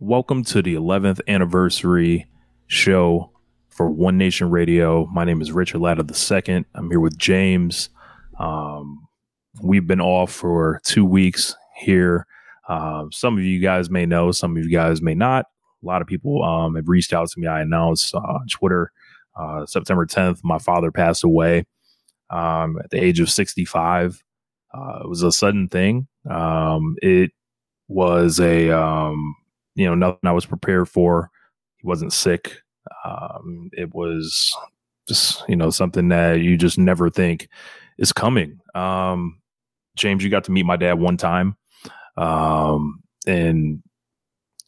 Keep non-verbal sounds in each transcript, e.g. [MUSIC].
Welcome to the 11th anniversary show for One Nation Radio. My name is Richard Latta II. I'm here with James. Um, we've been off for two weeks here. Uh, some of you guys may know, some of you guys may not. A lot of people um, have reached out to me. I announced uh, on Twitter uh, September 10th, my father passed away um, at the age of 65. Uh, it was a sudden thing. Um, it was a, um, you know, nothing I was prepared for. He wasn't sick. Um, it was just, you know, something that you just never think is coming. Um, James, you got to meet my dad one time. Um, and,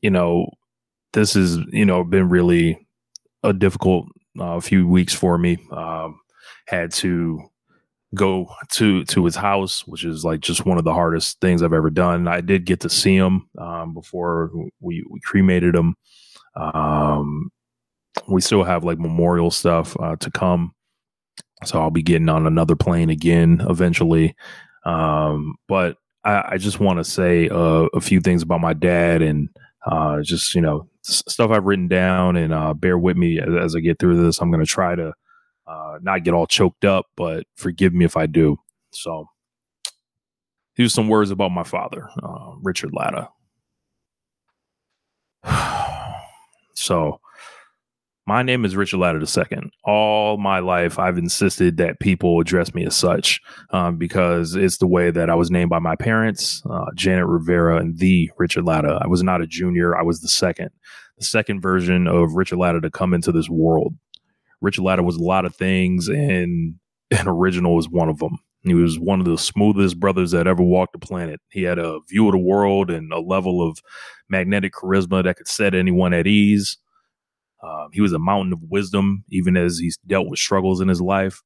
you know, this has, you know, been really a difficult uh, few weeks for me. Um, had to go to to his house, which is like just one of the hardest things I've ever done. I did get to see him um, before we, we cremated him. Um, we still have like memorial stuff uh, to come, so I'll be getting on another plane again eventually. Um, but I, I just want to say uh, a few things about my dad and uh, just you know stuff I've written down, and uh, bear with me as, as I get through this. I'm going to try to uh, not get all choked up, but forgive me if I do. So, here's some words about my father, uh, Richard Latta. [SIGHS] so, my name is Richard Latta II. All my life, I've insisted that people address me as such um, because it's the way that I was named by my parents, uh, Janet Rivera and the Richard Latta. I was not a junior, I was the second, the second version of Richard Latta to come into this world. Richard Latta was a lot of things, and an original was one of them. He was one of the smoothest brothers that ever walked the planet. He had a view of the world and a level of magnetic charisma that could set anyone at ease. Um, he was a mountain of wisdom, even as he's dealt with struggles in his life.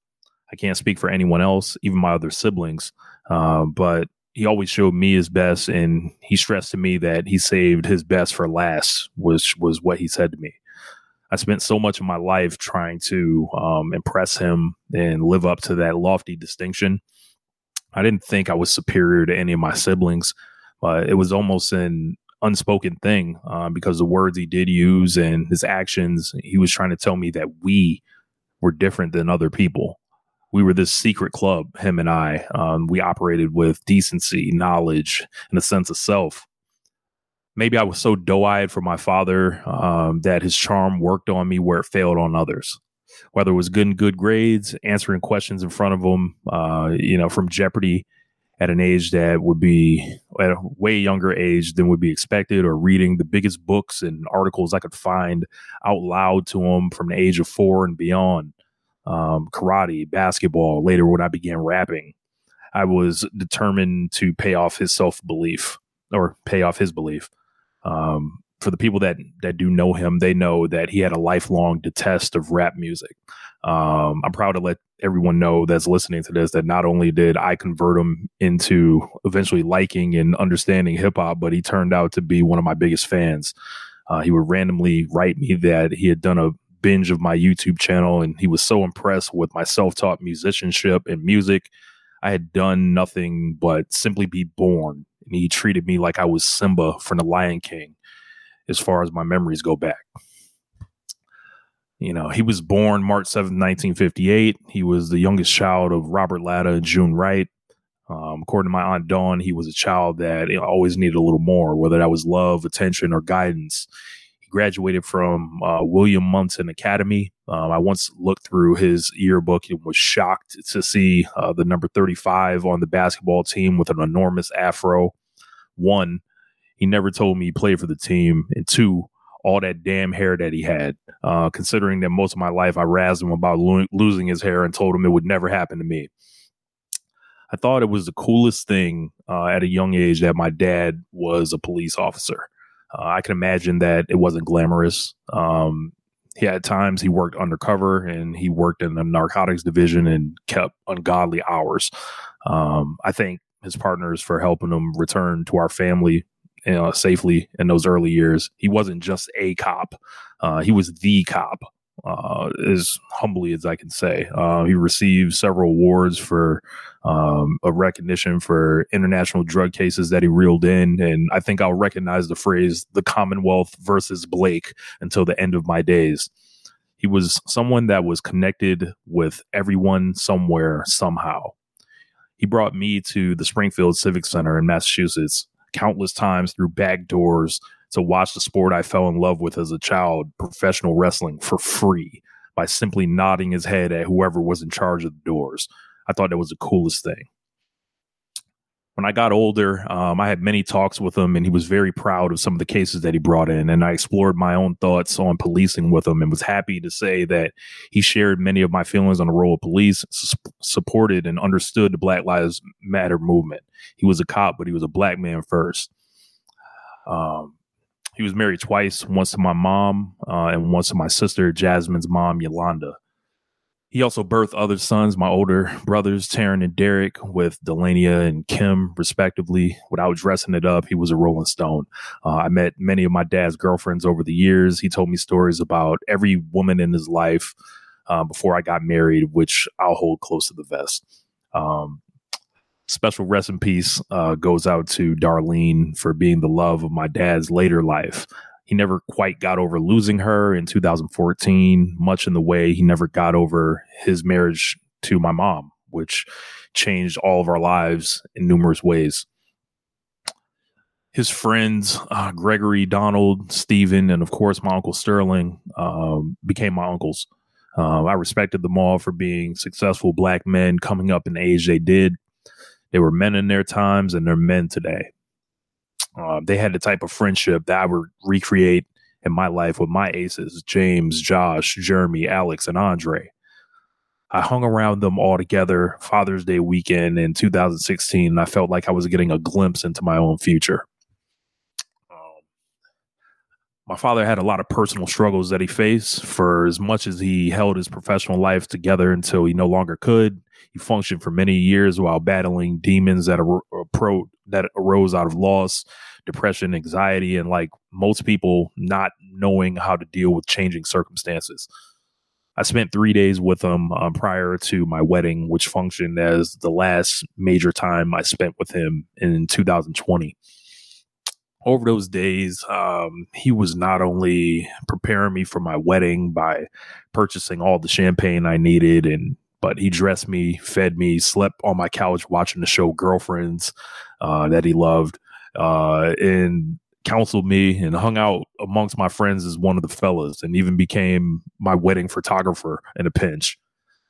I can't speak for anyone else, even my other siblings, uh, but he always showed me his best, and he stressed to me that he saved his best for last, which was what he said to me. I spent so much of my life trying to um, impress him and live up to that lofty distinction. I didn't think I was superior to any of my siblings, but it was almost an unspoken thing uh, because the words he did use and his actions, he was trying to tell me that we were different than other people. We were this secret club, him and I. Um, we operated with decency, knowledge, and a sense of self. Maybe I was so doe eyed for my father um, that his charm worked on me where it failed on others. Whether it was good good grades, answering questions in front of him, uh, you know, from Jeopardy at an age that would be at a way younger age than would be expected, or reading the biggest books and articles I could find out loud to him from the age of four and beyond. Um, karate, basketball. Later, when I began rapping, I was determined to pay off his self belief or pay off his belief. Um, for the people that that do know him, they know that he had a lifelong detest of rap music. Um, I'm proud to let everyone know that's listening to this that not only did I convert him into eventually liking and understanding hip hop, but he turned out to be one of my biggest fans. Uh, he would randomly write me that he had done a binge of my YouTube channel and he was so impressed with my self taught musicianship and music. I had done nothing but simply be born. And he treated me like I was Simba from The Lion King, as far as my memories go back. You know, he was born March 7th, 1958. He was the youngest child of Robert Latta and June Wright. Um, according to my aunt Dawn, he was a child that always needed a little more, whether that was love, attention, or guidance. Graduated from uh, Wilbraham Monson Academy. Um, I once looked through his yearbook and was shocked to see uh, the number 35 on the basketball team with an enormous afro. One, he never told me he played for the team, and two, all that damn hair that he had. Uh, considering that most of my life I razzed him about lo- losing his hair and told him it would never happen to me. I thought it was the coolest thing uh, at a young age that my dad was a police officer. Uh, I can imagine that it wasn't glamorous. Um, he had times he worked undercover and he worked in the narcotics division and kept ungodly hours. Um, I thank his partners for helping him return to our family know, safely in those early years. He wasn't just a cop; uh, he was the cop uh, as humbly as I can say. Uh, he received several awards for um, a recognition for international drug cases that he reeled in. And I think I'll recognize the phrase the Commonwealth versus Blake until the end of my days. He was someone that was connected with everyone somewhere, somehow. He brought me to the Springfield Civic Center in Massachusetts countless times through back doors to watch the sport I fell in love with as a child, professional wrestling, for free by simply nodding his head at whoever was in charge of the doors. I thought that was the coolest thing. When I got older, um, I had many talks with him, and he was very proud of some of the cases that he brought in. And I explored my own thoughts on policing with him, and was happy to say that he shared many of my feelings on the role of police, su- supported and understood the Black Lives Matter movement. He was a cop, but he was a black man first. Um, he was married twice, once to my mom uh, and once to my sister, Jasmine's mom, Yolanda. He also birthed other sons, my older brothers, Taryn and Derek, with Delania and Kim, respectively. Without dressing it up, he was a Rolling Stone. Uh, I met many of my dad's girlfriends over the years. He told me stories about every woman in his life uh, before I got married, which I'll hold close to the vest. Um, special rest in peace uh, goes out to Darlene for being the love of my dad's later life. He never quite got over losing her in 2014, much in the way he never got over his marriage to my mom, which changed all of our lives in numerous ways. His friends, uh, Gregory, Donald, Stephen, and of course, my uncle Sterling, um, became my uncles. Uh, I respected them all for being successful black men coming up in the age they did. They were men in their times and they're men today. Uh, they had the type of friendship that I would recreate in my life with my aces James, Josh, Jeremy, Alex, and Andre. I hung around them all together Father's Day weekend in 2016, and I felt like I was getting a glimpse into my own future. Um, my father had a lot of personal struggles that he faced for as much as he held his professional life together until he no longer could. He functioned for many years while battling demons that, ar- pro- that arose out of loss, depression, anxiety, and like most people, not knowing how to deal with changing circumstances. I spent three days with him um, prior to my wedding, which functioned as the last major time I spent with him in 2020. Over those days, um, he was not only preparing me for my wedding by purchasing all the champagne I needed and but he dressed me, fed me, slept on my couch watching the show Girlfriends uh, that he loved, uh, and counseled me and hung out amongst my friends as one of the fellas, and even became my wedding photographer in a pinch.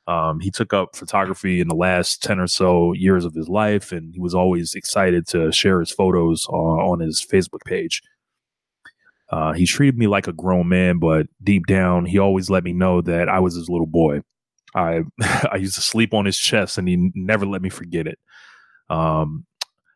Um, he took up photography in the last 10 or so years of his life, and he was always excited to share his photos uh, on his Facebook page. Uh, he treated me like a grown man, but deep down, he always let me know that I was his little boy. I [LAUGHS] I used to sleep on his chest, and he never let me forget it. Um,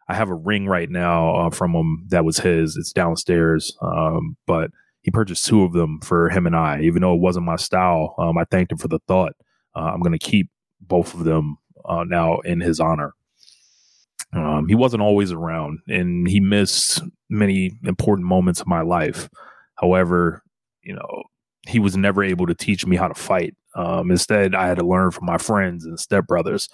I have a ring right now uh, from him that was his. It's downstairs, um, but he purchased two of them for him and I. Even though it wasn't my style, um, I thanked him for the thought. Uh, I'm going to keep both of them uh, now in his honor. Um, he wasn't always around, and he missed many important moments of my life. However, you know, he was never able to teach me how to fight. Um, instead, I had to learn from my friends and stepbrothers.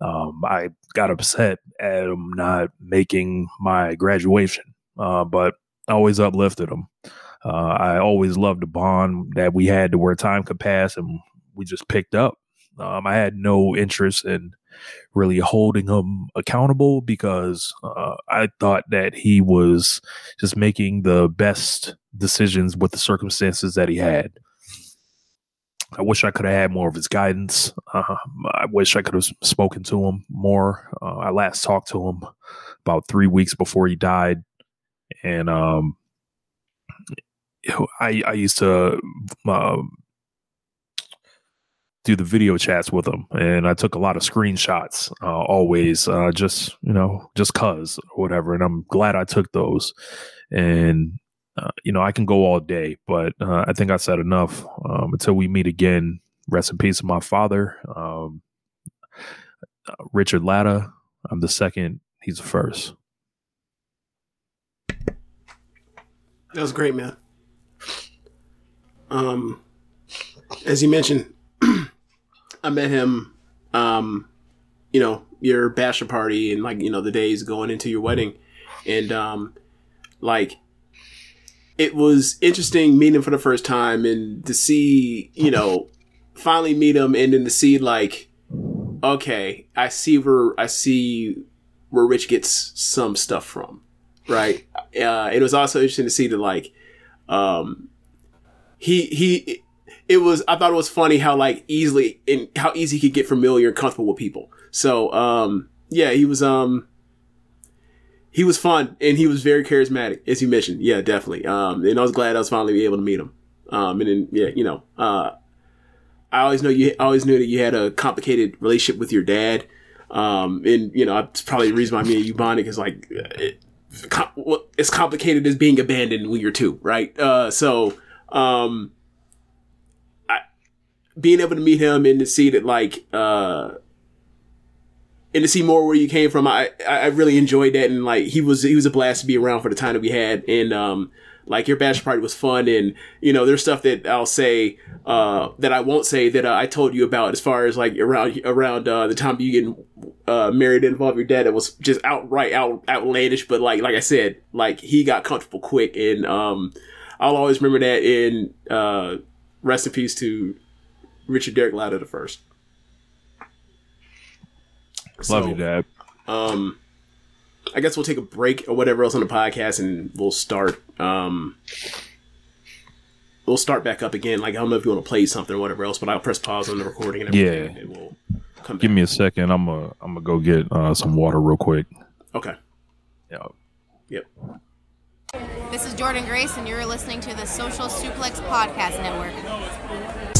Um, I got upset at him not making my graduation, uh, but I always uplifted him. Uh, I always loved the bond that we had to where time could pass and we just picked up. Um, I had no interest in really holding him accountable because uh, I thought that he was just making the best decisions with the circumstances that he had. I wish I could have had more of his guidance. Uh, I wish I could have spoken to him more. Uh, I last talked to him about three weeks before he died, and um, I I used to uh, do the video chats with them, and I took a lot of screenshots. Uh, always, uh, just you know, just cause or whatever. And I'm glad I took those. And uh, you know, I can go all day, but uh, I think I said enough. Um, until we meet again, rest in peace, my father, um, uh, Richard Latta. I'm the second. He's the first. That was great, man. Um, as you mentioned, I met him, um, you know, your bachelor party and like you know the days going into your wedding, and um, like it was interesting meeting him for the first time and to see you know finally meet him and then to see like okay I see where I see where Rich gets some stuff from, right? Uh, it was also interesting to see that like um, he he it was I thought it was funny how like easily and how easy he could get familiar and comfortable with people. So um yeah, he was um he was fun and he was very charismatic, as you mentioned. Yeah, definitely. Um and I was glad I was finally able to meet him. Um and then yeah, you know, uh I always know you I always knew that you had a complicated relationship with your dad. Um and you know, it's probably the reason why me and you bonded is like it, it's complicated as being abandoned when you're two, right? Uh so um being able to meet him and to see that like uh and to see more where you came from, I I really enjoyed that, and like he was he was a blast to be around for the time that we had, and um like your bachelor party was fun, and you know there's stuff that I'll say uh that I won't say that uh, I told you about as far as like around around uh the time you getting uh married and involve your dad. That was just outright out outlandish, but like like I said, like he got comfortable quick, and um I'll always remember that. In uh rest in peace to Richard Derek Latta the first. Love you, Dad. Um, I guess we'll take a break or whatever else on the podcast, and we'll start. Um, we'll start back up again. Like I don't know if you want to play something or whatever else, but I'll press pause on the recording and everything, Yeah. and we'll come back. Give me a second. I'm gonna I'm gonna go get uh, some water real quick. okay. Yeah. Yep. This is Jordan Grace, and you're listening to the Social Suplex Podcast Network.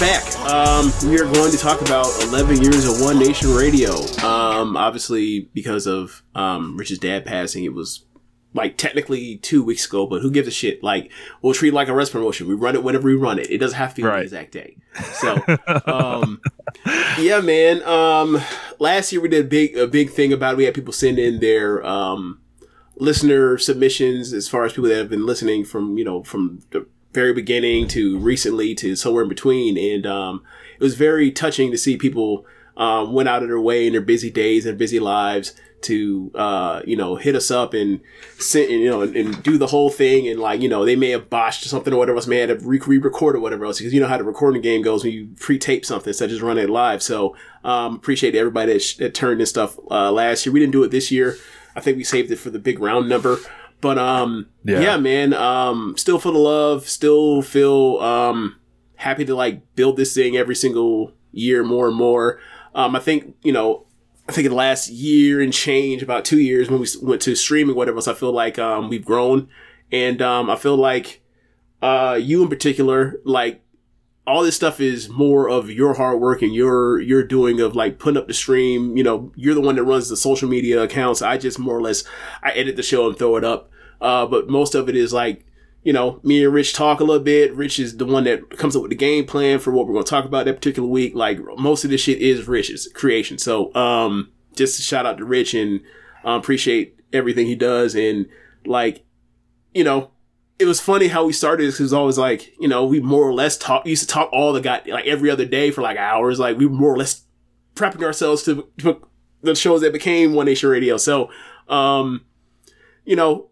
back. Um, we are going to talk about 11 years of One Nation Radio. Um, obviously, because of um, Rich's dad passing, it was like technically two weeks ago, but who gives a shit? Like, we'll treat it like a rest promotion. We run it whenever we run it. It doesn't have to be Right. the exact day. So, [LAUGHS] um, yeah, man. Um, last year we did a big, a big thing about it. We had people send in their, um, listener submissions as far as people that have been listening from, you know, from the very beginning to recently to somewhere in between. And, um, it was very touching to see people, um, went out of their way in their busy days and busy lives to, uh, you know, hit us up and you know, and, and do the whole thing. And like, you know, they may have botched something or whatever else, may have re-record or whatever else, because you know how the recording game goes when you pre-tape something instead of just running it live. So, um, appreciate everybody that, sh- that turned this stuff, uh, last year. We didn't do it this year. I think we saved it for the big round number. But um yeah, Yeah. man, um still feel the love, still feel um happy to like build this thing every single year more and more. Um I think, you know, I think in the last year and change, about two years when we went to streaming, whatever else, I feel like um we've grown. And um I feel like uh you in particular, like all this stuff is more of your hard work and your your doing of like putting up the stream. You know, you're the one that runs the social media accounts. I just more or less I edit the show and throw it up. Uh, but most of it is like you know me and Rich talk a little bit. Rich is the one that comes up with the game plan for what we're going to talk about that particular week. Like most of this shit is Rich's creation. So um, just shout out to Rich and um, appreciate everything he does and like you know it was funny how we started because it was always like, you know, we more or less talk, used to talk all the guy, like every other day for like hours. Like we were more or less prepping ourselves to, to the shows that became One Nation Radio. So, um, you know,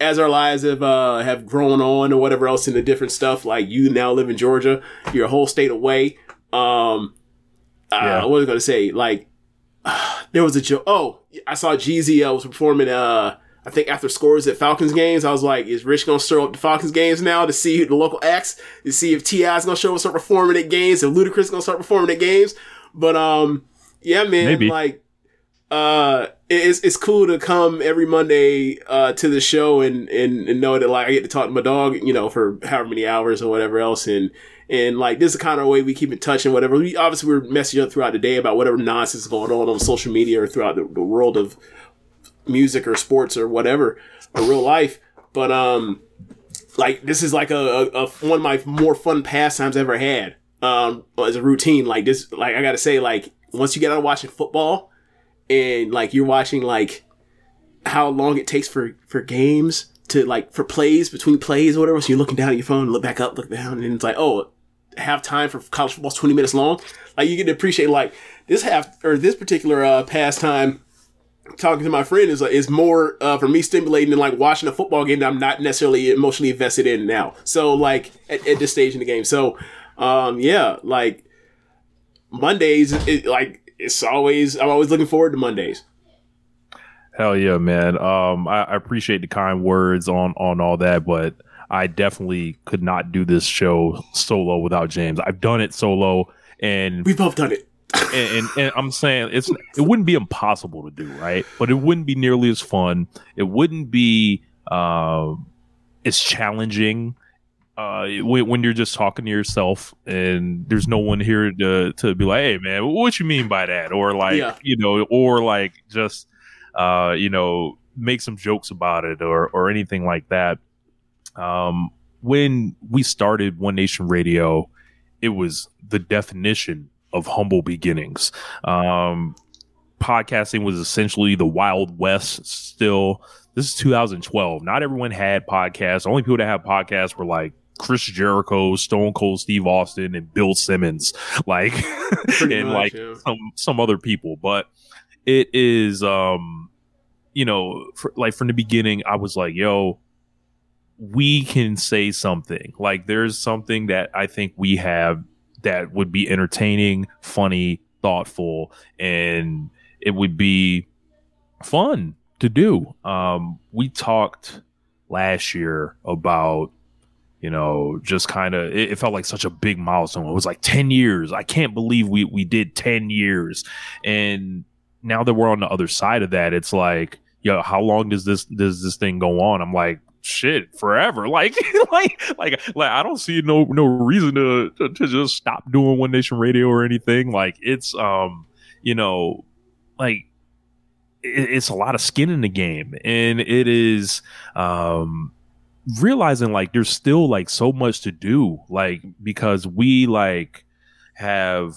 as our lives have, uh, have grown on or whatever else into different stuff, like you now live in Georgia, you're a whole state away. Um, Yeah. uh, what was I going to say? Like, [SIGHS] there was a joke. Oh, I saw Jeezy uh, was performing. Uh, I think after scores at Falcons games, I was like, "Is Rich gonna stir up the Falcons games now to see the local acts to see if T.I. is gonna show up and start performing at games, if Ludacris is gonna start performing at games?" But um, yeah, man, Maybe. like, uh, it's it's cool to come every Monday uh to the show and and and know that like I get to talk to my dog, you know, for however many hours or whatever else, and and like this is the kind of way we keep in touch and whatever. We obviously we're messaging up throughout the day about whatever nonsense is going on on social media or throughout the, the world of music or sports or whatever or real life. But um, like this is like a, a, a one of my more fun pastimes ever had. Um, as a routine, like this, like I gotta say, like once you get out watching football and like you're watching like how long it takes for for games to like for plays between plays or whatever. So you're looking down at your phone, look back up, look down, and it's like, oh, half time for college football's 20 minutes long. Like you get to appreciate like this half or this particular uh pastime talking to my friend is is more uh, for me stimulating than like watching a football game that I'm not necessarily emotionally invested in now. So like at, at this stage in the game. So um yeah, like Mondays it, like it's always I'm always looking forward to Mondays. Hell yeah, man. Um, I, I appreciate the kind words on on all that, but I definitely could not do this show solo without James. I've done it solo, and We've both done it. And, and, and I'm saying it's it wouldn't be impossible to do, right? But it wouldn't be nearly as fun. It wouldn't be um, as challenging uh, when, when you're just talking to yourself and there's no one here to to be like, "Hey, man, what you mean by that?" Or like, Yeah. you know, or like just uh, you know, make some jokes about it or or anything like that. Um, when we started One Nation Radio, it was the definition of humble beginnings. Um, podcasting was essentially the Wild West still. This is 2012. Not everyone had podcasts. The only people that had podcasts were like Chris Jericho, Stone Cold Steve Austin, and Bill Simmons. Like, [LAUGHS] and much, like yeah. some, some other people. But it is, um, you know, for, like from the beginning, I was like, yo, we can say something. Like there's something that I think we have that would be entertaining, funny, thoughtful, and it would be fun to do. Um, we talked last year about you know just kind of it, it felt like such a big milestone. It was like 10 years. I can't believe we we did 10 years. And now that we're on the other side of that it's like yo how long does this does this thing go on? I'm like shit forever. [LAUGHS] Like like like like i don't see no no reason to, to to just stop doing one nation radio or anything. Like it's um you know like it, it's a lot of skin in the game. And it is um realizing like there's still like so much to do. Like because we like have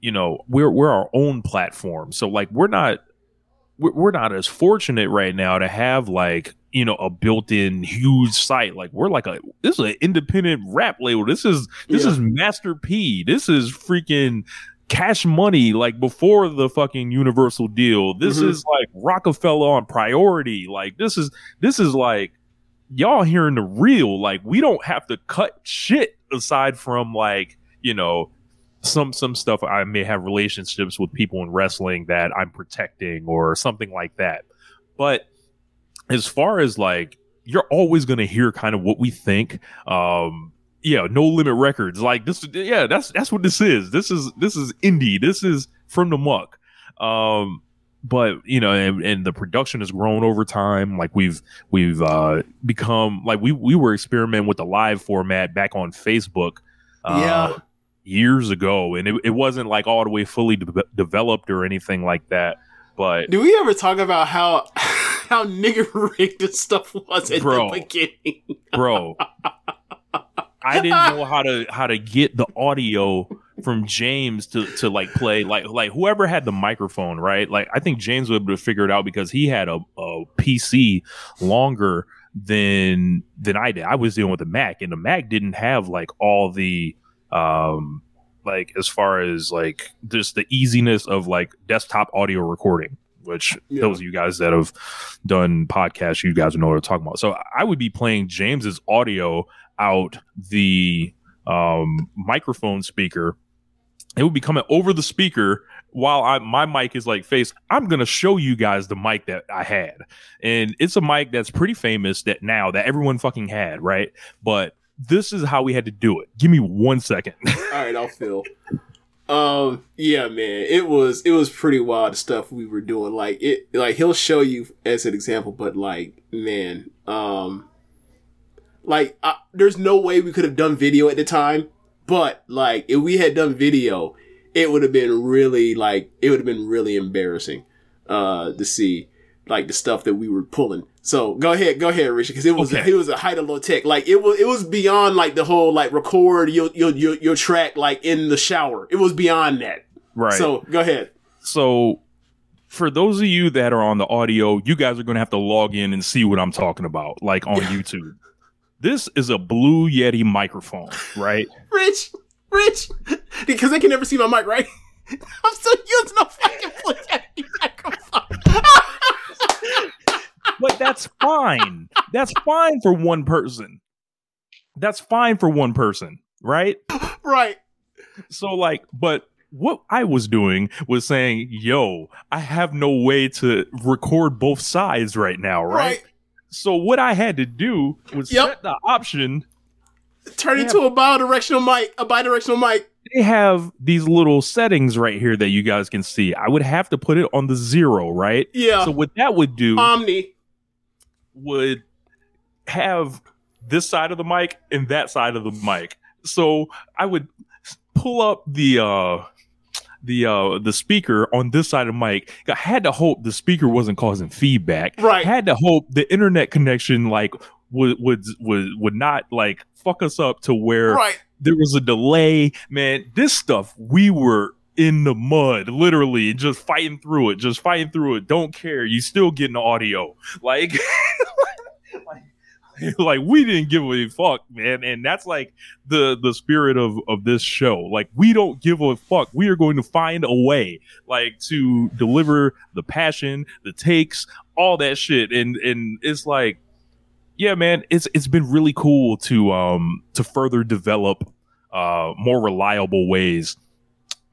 you know we're we're our own platform. So like we're not we're, we're not as fortunate right now to have like you know a built-in huge site. Like we're like a this is an independent rap label. This is this Yeah. is master p. This is freaking cash money like before the fucking universal deal. This Mhm. is like rockefeller on priority. Like this is this is like y'all hearing the real. Like we don't have to cut shit aside from like you know some some stuff. I may have relationships with people in wrestling that i'm protecting or something like that. But as far as like you're always going to hear kind of what we think um yeah no limit records like this yeah that's that's what this is. This is this is indie. This is from the muck. Um but you know and, and the production has grown over time. Like we've we've uh become like we we were experimenting with the live format back on facebook uh, Yeah. years ago. And it, it wasn't like all the way fully de- developed or anything like that. But Do we ever talk about how how nigger rigged this stuff was at Bro. the beginning? bro [LAUGHS] i didn't know how to how to get the audio from james to to like play like like whoever had the microphone right like i think james would be able to figure it out because he had a, a pc longer than than I did. I was dealing with a Mac, and the Mac didn't have like all the um like as far as like just the easiness of like desktop audio recording. Which Yeah. those of you guys that have done podcasts, you guys know what I'm talking about. So I would be playing James's audio out the um, microphone speaker. It would be coming over the speaker while I, my mic is like face. I'm gonna show you guys the mic that I had, and it's a mic that's pretty famous that now that everyone fucking had, right? But this is how we had to do it. Give me one second. All right, I'll feel. Um, yeah, man, it was it was pretty wild stuff we were doing. Like it, like he'll show you as an example, but like, man, um, like I, there's no way we could have done video at the time. But like, if we had done video, it would have been really like it would have been really embarrassing, uh, to see like the stuff that we were pulling. So go ahead, go ahead, Richard, because it was Okay. it was a height of low tech. Like it was it was beyond like the whole like record your your your, your track like in the shower. It was beyond that. right. So go ahead. so for those of you that are on the audio, you guys are going to have to log in and see what I'm talking about, like on YouTube. This is a Blue Yeti microphone, right? [LAUGHS] Rich, Rich, because they can never see my mic, right? [LAUGHS] I'm still using a fucking Blue Yeti microphone. That's fine. That's fine for one person. That's fine for one person, right? [LAUGHS] right. So like, but what I was doing was saying, "Yo, I have no way to record both sides right now, right?" Right. So what I had to do was Yep. set the option. Turn into a bidirectional mic, a bidirectional mic. They have these little settings right here that you guys can see. I would have to put it on the zero, right? Yeah. So what that would do Omni. Would have this side of the mic and that side of the mic. So I would pull up the uh the uh the speaker on this side of mic. I had to hope the speaker wasn't causing feedback. Right. Had to hope the internet connection like would would would would not like fuck us up to where Right. there was a delay. Man, this stuff we were in the mud, literally, just fighting through it, just fighting through it. Don't care. You still getting the audio. Like, [LAUGHS] [LAUGHS] like, we didn't give a fuck, man. And that's like the the spirit of of this show. Like, we don't give a fuck. We are going to find a way, like, to deliver the passion, the takes, all that shit. And and it's like yeah man it's it's been really cool to um to further develop uh more reliable ways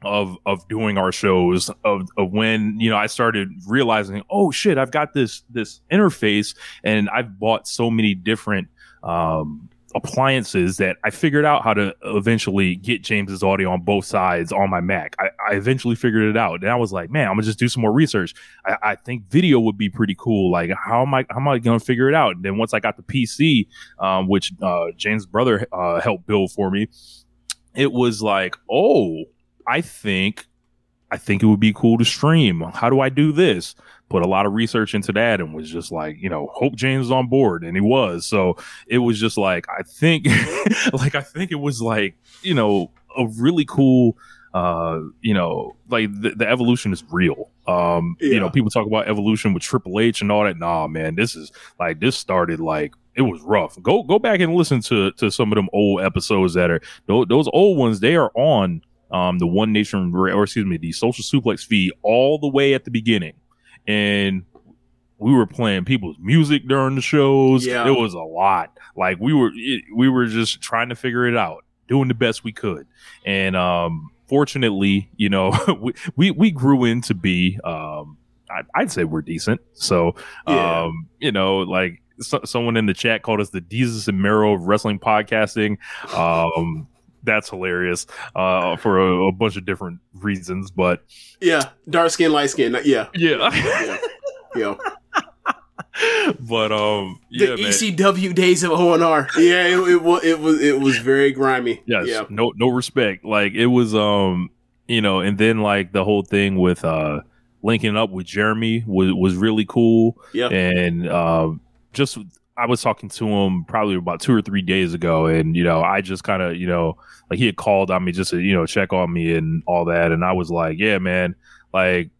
of of doing our shows of of when you know I started realizing oh shit I've got this this interface and I've bought so many different um appliances that I figured out how to eventually get James's audio on both sides on my Mac. I, I eventually figured it out, and I was like, man, I'm gonna just do some more research. I, I think video would be pretty cool. Like, how am I how am I gonna figure it out? And then once I got the PC, um, which uh, James' brother uh, helped build for me, it was like, oh, I think I think it would be cool to stream. How do I do this? Put a lot of research into that and was just like, you know, hope James is on board. And he was. So it was just like, I think, [LAUGHS] like, I think it was like, you know, a really cool, uh, you know, like the, the evolution is real. Um, you know, people talk about evolution with Triple H and all that. Nah, man, this is like, this started like, it was rough. Go, go back and listen to, to some of them old episodes that are, those, those old ones, they are on, um, the One Nation, or excuse me, the Social Suplex feed all the way at the beginning, and we were playing people's music during the shows. Yeah. It was a lot. Like we were, it, we were just trying to figure it out, doing the best we could, and um, fortunately, you know, [LAUGHS] we, we we grew into be, um, I, I'd say we're decent. So, Yeah. um, you know, like. So, someone in the chat called us the Jesus and Marrow of wrestling podcasting. Um, that's hilarious uh, for a, a bunch of different reasons, but Yeah. Dark skin, light skin. Yeah. yeah, Yeah. Yeah. [LAUGHS] but um, The yeah, man. ECW days of ONR. Yeah, it, it was it was it was very grimy. yes, Yeah. no, no respect. Like it was, um, you know, and then like the whole thing with uh linking up with Jeremy was was really cool, Yeah. and um, just I was talking to him probably about two or three days ago, and you know, I just kind of, you know, like he had called on me just to, you know, check on me and all that, and I was like, yeah, man, like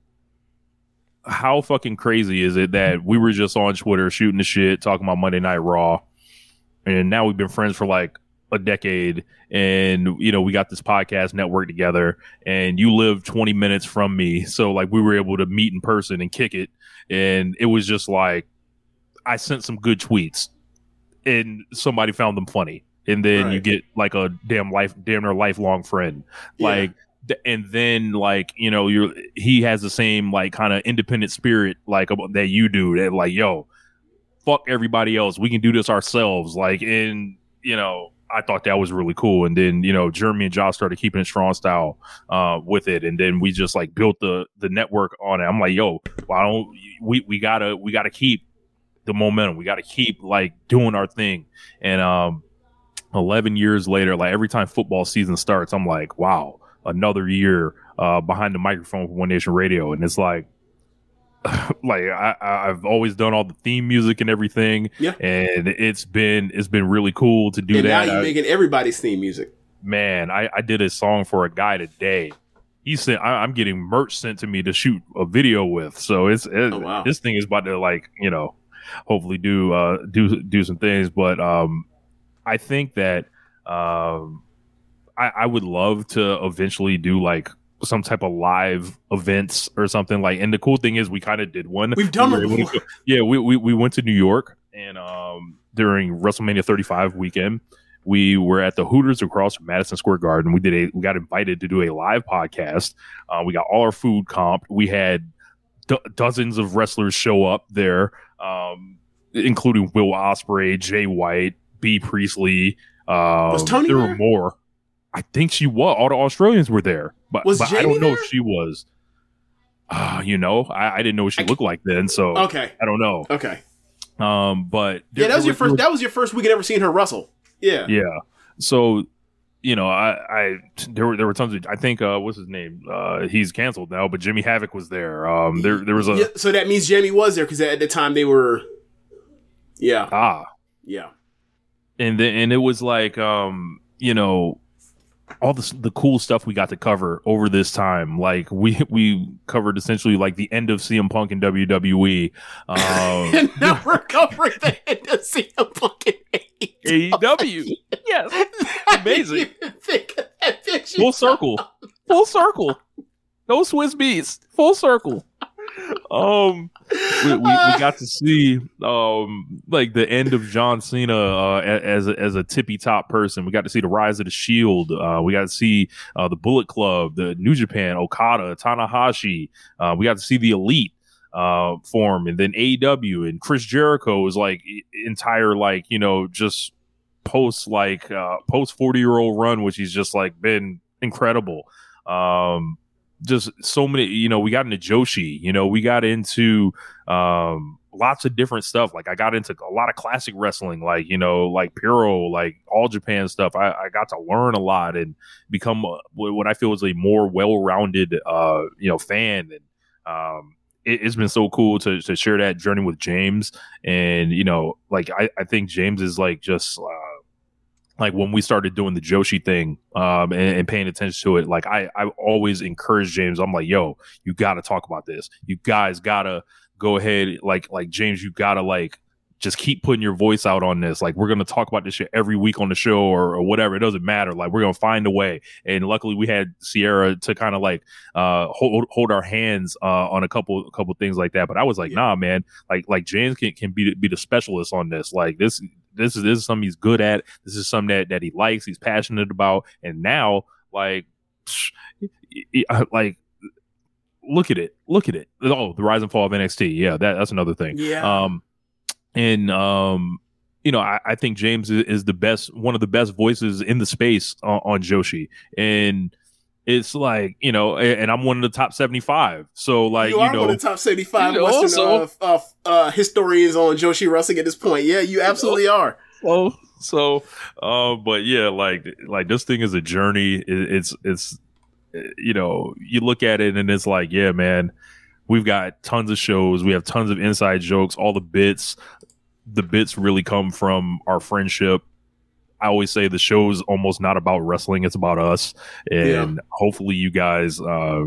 how fucking crazy is it that we were just on Twitter shooting the shit, talking about Monday Night Raw, and now we've been friends for like a decade, and you know we got this podcast network together, and you live 20 minutes from me, [LAUGHS] so like we were able to meet in person and kick it, and it was just like I sent some good tweets, and somebody found them funny, and then you get like a damn life, damn near lifelong friend, Yeah. like and then like you know you're he has the same like kind of independent spirit like that you do that like yo fuck everybody else. We can do this ourselves. Like and you know i thought that was really cool. And then you know jeremy and josh started keeping it strong style uh with it. And then we just like built the the network on it. I'm like yo why don't we we gotta we gotta keep the momentum we gotta keep like doing our thing and um 11 years later like every time football season starts i'm like wow another year uh, behind the microphone for One Nation Radio, and it's like, [LAUGHS] like I, I've always done all the theme music and everything, Yeah. and it's been it's been really cool to do and that. now you're making everybody's theme music. man, I, I did a song for a guy today. He sent. I, I'm getting merch sent to me to shoot a video with. So it's it, Oh, wow. this thing is about to like you know, hopefully do uh do do some things. But um, I think that um, I, I would love to eventually do like some type of live events or something like. And the cool thing is, we kind of did one. We've done We one to yeah, we, we we went to New York and um during WrestleMania 35 weekend we were at the Hooters across from Madison Square Garden. We did a we got invited to do a live podcast. Uh, we got all our food comped. We had do- dozens of wrestlers show up there, um, including Will Ospreay, Jay White, Bea Priestley. Um, Was Toni there there? were more. I think she was. All the Australians were there, but, Was but I don't know there? if she was. Uh, you know, I, I didn't know what she I- looked like then, so Okay. I don't know. Okay. Um, but Yeah, that was your first. That was your first week I'd ever seen her wrestle. Yeah. yeah. So, you know, I, I there were there were tons of I think uh what's his name? Uh he's canceled now, but Jimmy Havoc was there. Um there there was a Yeah, so that means Jimmy was there because at the time they were. Yeah. ah Yeah. and then and it was like um you know all the the cool stuff we got to cover over this time. Like we we covered essentially like the end of CM Punk and WWE um [LAUGHS] and now we're covering the end of CM Punk and AEW yes. [LAUGHS] Amazing. I didn't even think of that full circle. Full circle. No Swizz Beatz. Full circle um we, we, we got to [LAUGHS] see um like the end of John Cena uh, as a, as a tippy top person. We got to see the rise of the Shield. Uh, we got to see uh, the Bullet Club, the New Japan, Okada, Tanahashi. Uh, we got to see the Elite uh, form, and then AEW and Chris Jericho is like entire like you know just post like uh, post forty year old run, which he's just like been incredible. Um, just so many, you know, we got into Joshi, you know, we got into um lots of different stuff. Like I got into a lot of classic wrestling, like, you know, like Puro, like all Japan stuff. I, I got to learn a lot and become a, what I feel is a more well-rounded uh, you know, fan. And um it, it's been so cool to, to share that journey with James. And, you know, like I, I think James is like just uh like when we started doing the Joshi thing um, and, and paying attention to it, like I, I always encourage James. I'm like, yo, you got to talk about this. You guys got to go ahead. Like, like James, you got to like just keep putting your voice out on this. Like, we're going to talk about this shit every week on the show or, or whatever. It doesn't matter. Like, we're going to find a way. And luckily we had Sierra to kind of like uh, hold, hold our hands uh, on a couple, a couple things like that. But I was like, nah, man, like, like James can, can be, be the specialist on this. Like this, this is, this is something he's good at. This is something that, that he likes. He's passionate about. And now like, psh, uh, like, look at it. Look at it. Oh, the rise and fall of NXT. Yeah, that, that's another thing. Yeah. Um, and um, you know, I, I think James is, is the best, one of the best voices in the space on, on Joshi, and it's like you know, and I'm one of the top seventy five. So like you you, are know, one of the top 75 you know, Western so- uh, uh, uh, historians on Joshi Wrestling at this point. Yeah, you absolutely are. so so uh but yeah like like this thing is a journey it, it's it's uh, you know you look at it and it's like yeah man we've got tons of shows we have tons of inside jokes all the bits the bits really come from our friendship i always say the show's almost not about wrestling it's about us and hopefully you guys uh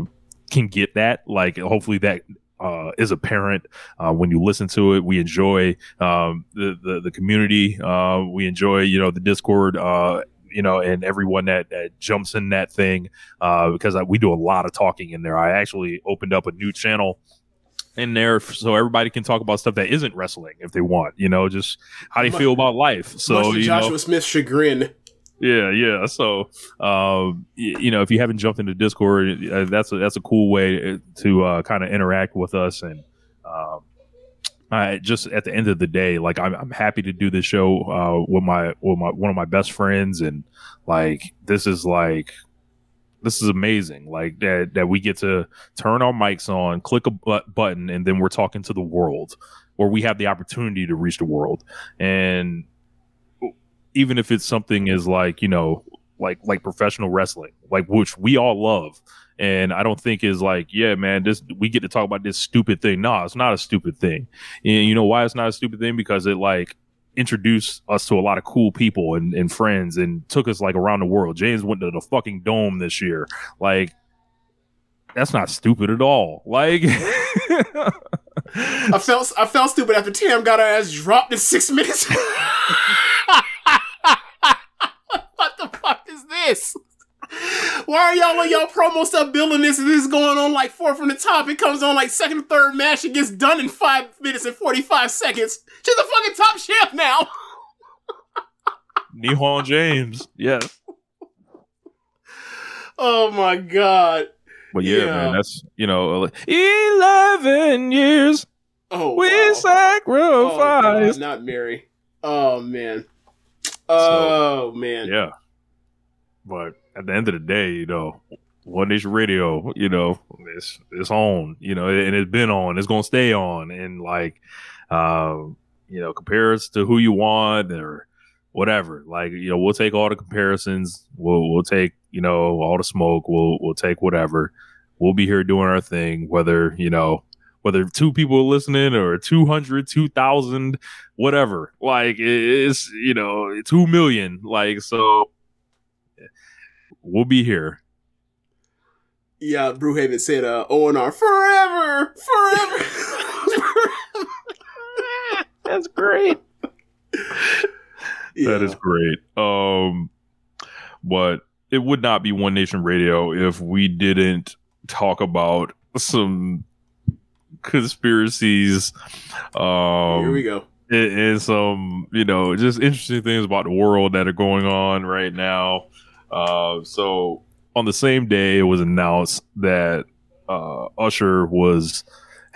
can get that like hopefully that uh, is apparent uh, when you listen to it. We enjoy um, the, the the community. Uh, we enjoy you know the Discord. Uh, you know, and everyone that, that jumps in that thing uh, because I, we do a lot of talking in there. I actually opened up a new channel in there so everybody can talk about stuff that isn't wrestling if they want. You know, just how do they feel about life. So Much you Joshua know, Smith's chagrin. yeah, yeah. So, um, y- you know, if you haven't jumped into Discord, uh, that's a, that's a cool way to uh, kind of interact with us. And um, I just at the end of the day, like I'm, I'm happy to do this show uh, with my with my one of my best friends, and like this is like this is amazing. Like that that we get to turn our mics on, click a bu- button, and then we're talking to the world, or we have the opportunity to reach the world, and even if it's something as like you know like like professional wrestling like which we all love and i don't think is like yeah man this we get to talk about this stupid thing. No it's not a stupid thing. And you know why it's not a stupid thing? Because it like introduced us to a lot of cool people and, and friends and took us like around the world james went to the fucking dome this year like that's not stupid at all like [LAUGHS] I felt I felt stupid after Tam got her ass dropped in six minutes. [LAUGHS] what the fuck is this? Why are y'all on y'all promo stuff building this and this is going on like four from the top? It comes on like second or third match. It gets done in five minutes and 45 seconds. She's the fucking top chef now. nihon james yes Oh my god. But yeah, Yeah. man, that's you know, eleven years Oh, we wow. Oh, sacrificed. God, not Mary. Oh man. Oh man. yeah, but at the end of the day, you know, One Nation Radio, you know, it's it's on, you know, and it's been on. It's gonna stay on, and like, um, you know, compares to who you want or whatever. Like, you know, we'll take all the comparisons. We'll we'll take you know all the smoke. We'll we'll take whatever. We'll be here doing our thing, whether you know whether two people are listening or 200 2000 whatever like it's you know 2 million like so we'll be here Yeah, Brewhaven said uh ONR forever, forever. [LAUGHS] that's great yeah. that is great um but it would not be one nation radio if we didn't talk about some conspiracies um Here we go. and, and some you know just interesting things about the world that are going on right now uh, so on the same day it was announced that uh, usher was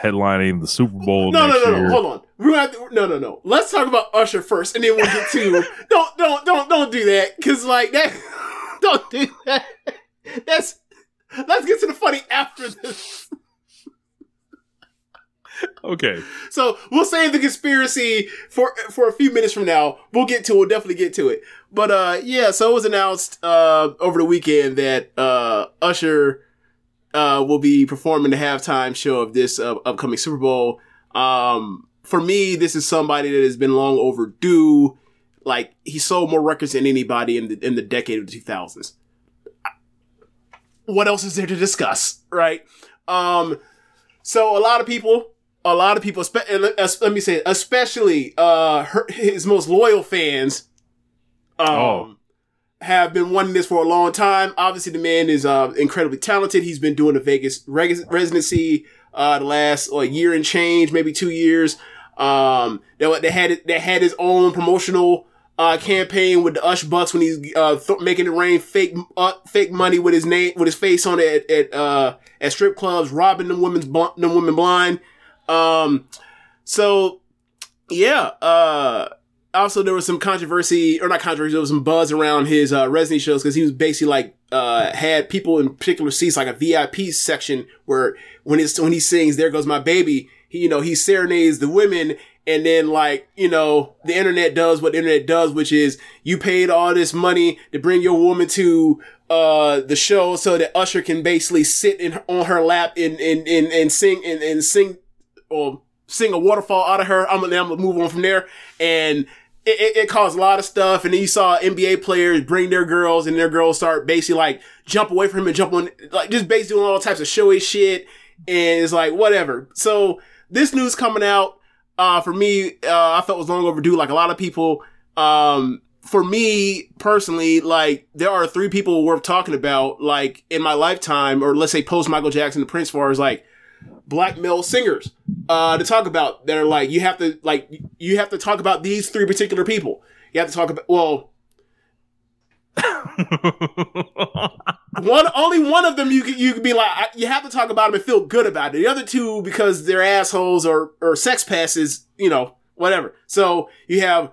headlining the super bowl No, no, next no, year no. Hold on. We're gonna have to, no, no, no. Let's talk about Usher first, and then we'll get to. [LAUGHS] don't, don't, don't, don't do that, because like that. [LAUGHS] Don't do that. That's. Let's get to the funny after this. Okay So we'll save the conspiracy for for a few minutes from now. We'll get to. We'll definitely get to it. But uh, yeah. So it was announced uh over the weekend that uh Usher uh will be performing the halftime show of this uh, upcoming Super Bowl. Um, for me, this is somebody that has been long overdue. Like he sold more records than anybody in the in the decade of the two thousands. What else is there to discuss, right? Um, so a lot of people, a lot of people, let me say, especially uh, her, his most loyal fans, um, Oh. have been wanting this for a long time. Obviously, the man is uh, incredibly talented. He's been doing the Vegas res- residency uh, the last uh, year and change, maybe two years. Um, they, they had they had his own promotional uh, campaign with the Ush Bucks when he's uh, th- making it rain fake uh, fake money with his name with his face on it at at, uh, at strip clubs, robbing the women's bl- the women blind. Um, so yeah, uh, also there was some controversy or not controversy, there was some buzz around his uh, residency shows because he was basically like uh, had people in particular seats like a VIP section where when it's when he sings "There Goes My Baby," he you know he serenades the women. And then, like, you know, the internet does what the internet does, which is you paid all this money to bring your woman to, uh, the show so that Usher can basically sit in, on her lap and, and, and, and sing, and, and sing, or sing a waterfall out of her. I'm gonna, I'm gonna move on from there. And it, it, it caused a lot of stuff. And then you saw NBA players bring their girls and their girls start basically like jump away from him and jump on, like just basically doing all types of showy shit. and it's like whatever. So this news coming out uh, for me, uh, I felt was long overdue. Like a lot of people, um, for me personally, like there are three people worth talking about, like in my lifetime, or let's say post Michael Jackson, the Prince, far as like black male singers uh, to talk about that are like you have to like you have to talk about these three particular people. You have to talk about well. one only one of them you could you could be like I- you have to talk about them and feel good about it. The other two because they're assholes or or sex passes, you know, whatever. So you have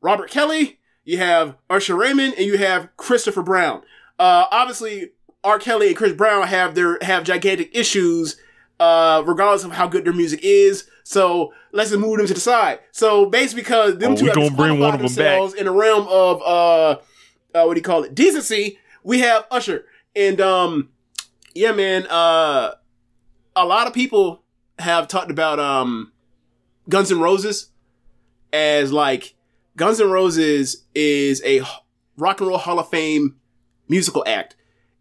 Robert Kelly, you have Usher Raymond, and you have Christopher Brown. Uh, obviously, R. Kelly and Chris Brown have their have gigantic issues, uh, regardless of how good their music is. So let's just move them to the side. So basically, because them Oh, two have gonna bring one of them back. in the realm of uh, uh, what do you call it, decency. We have Usher, and um, yeah, man. Uh, a lot of people have talked about um, Guns N' Roses as like Guns N' Roses is a rock and roll Hall of Fame musical act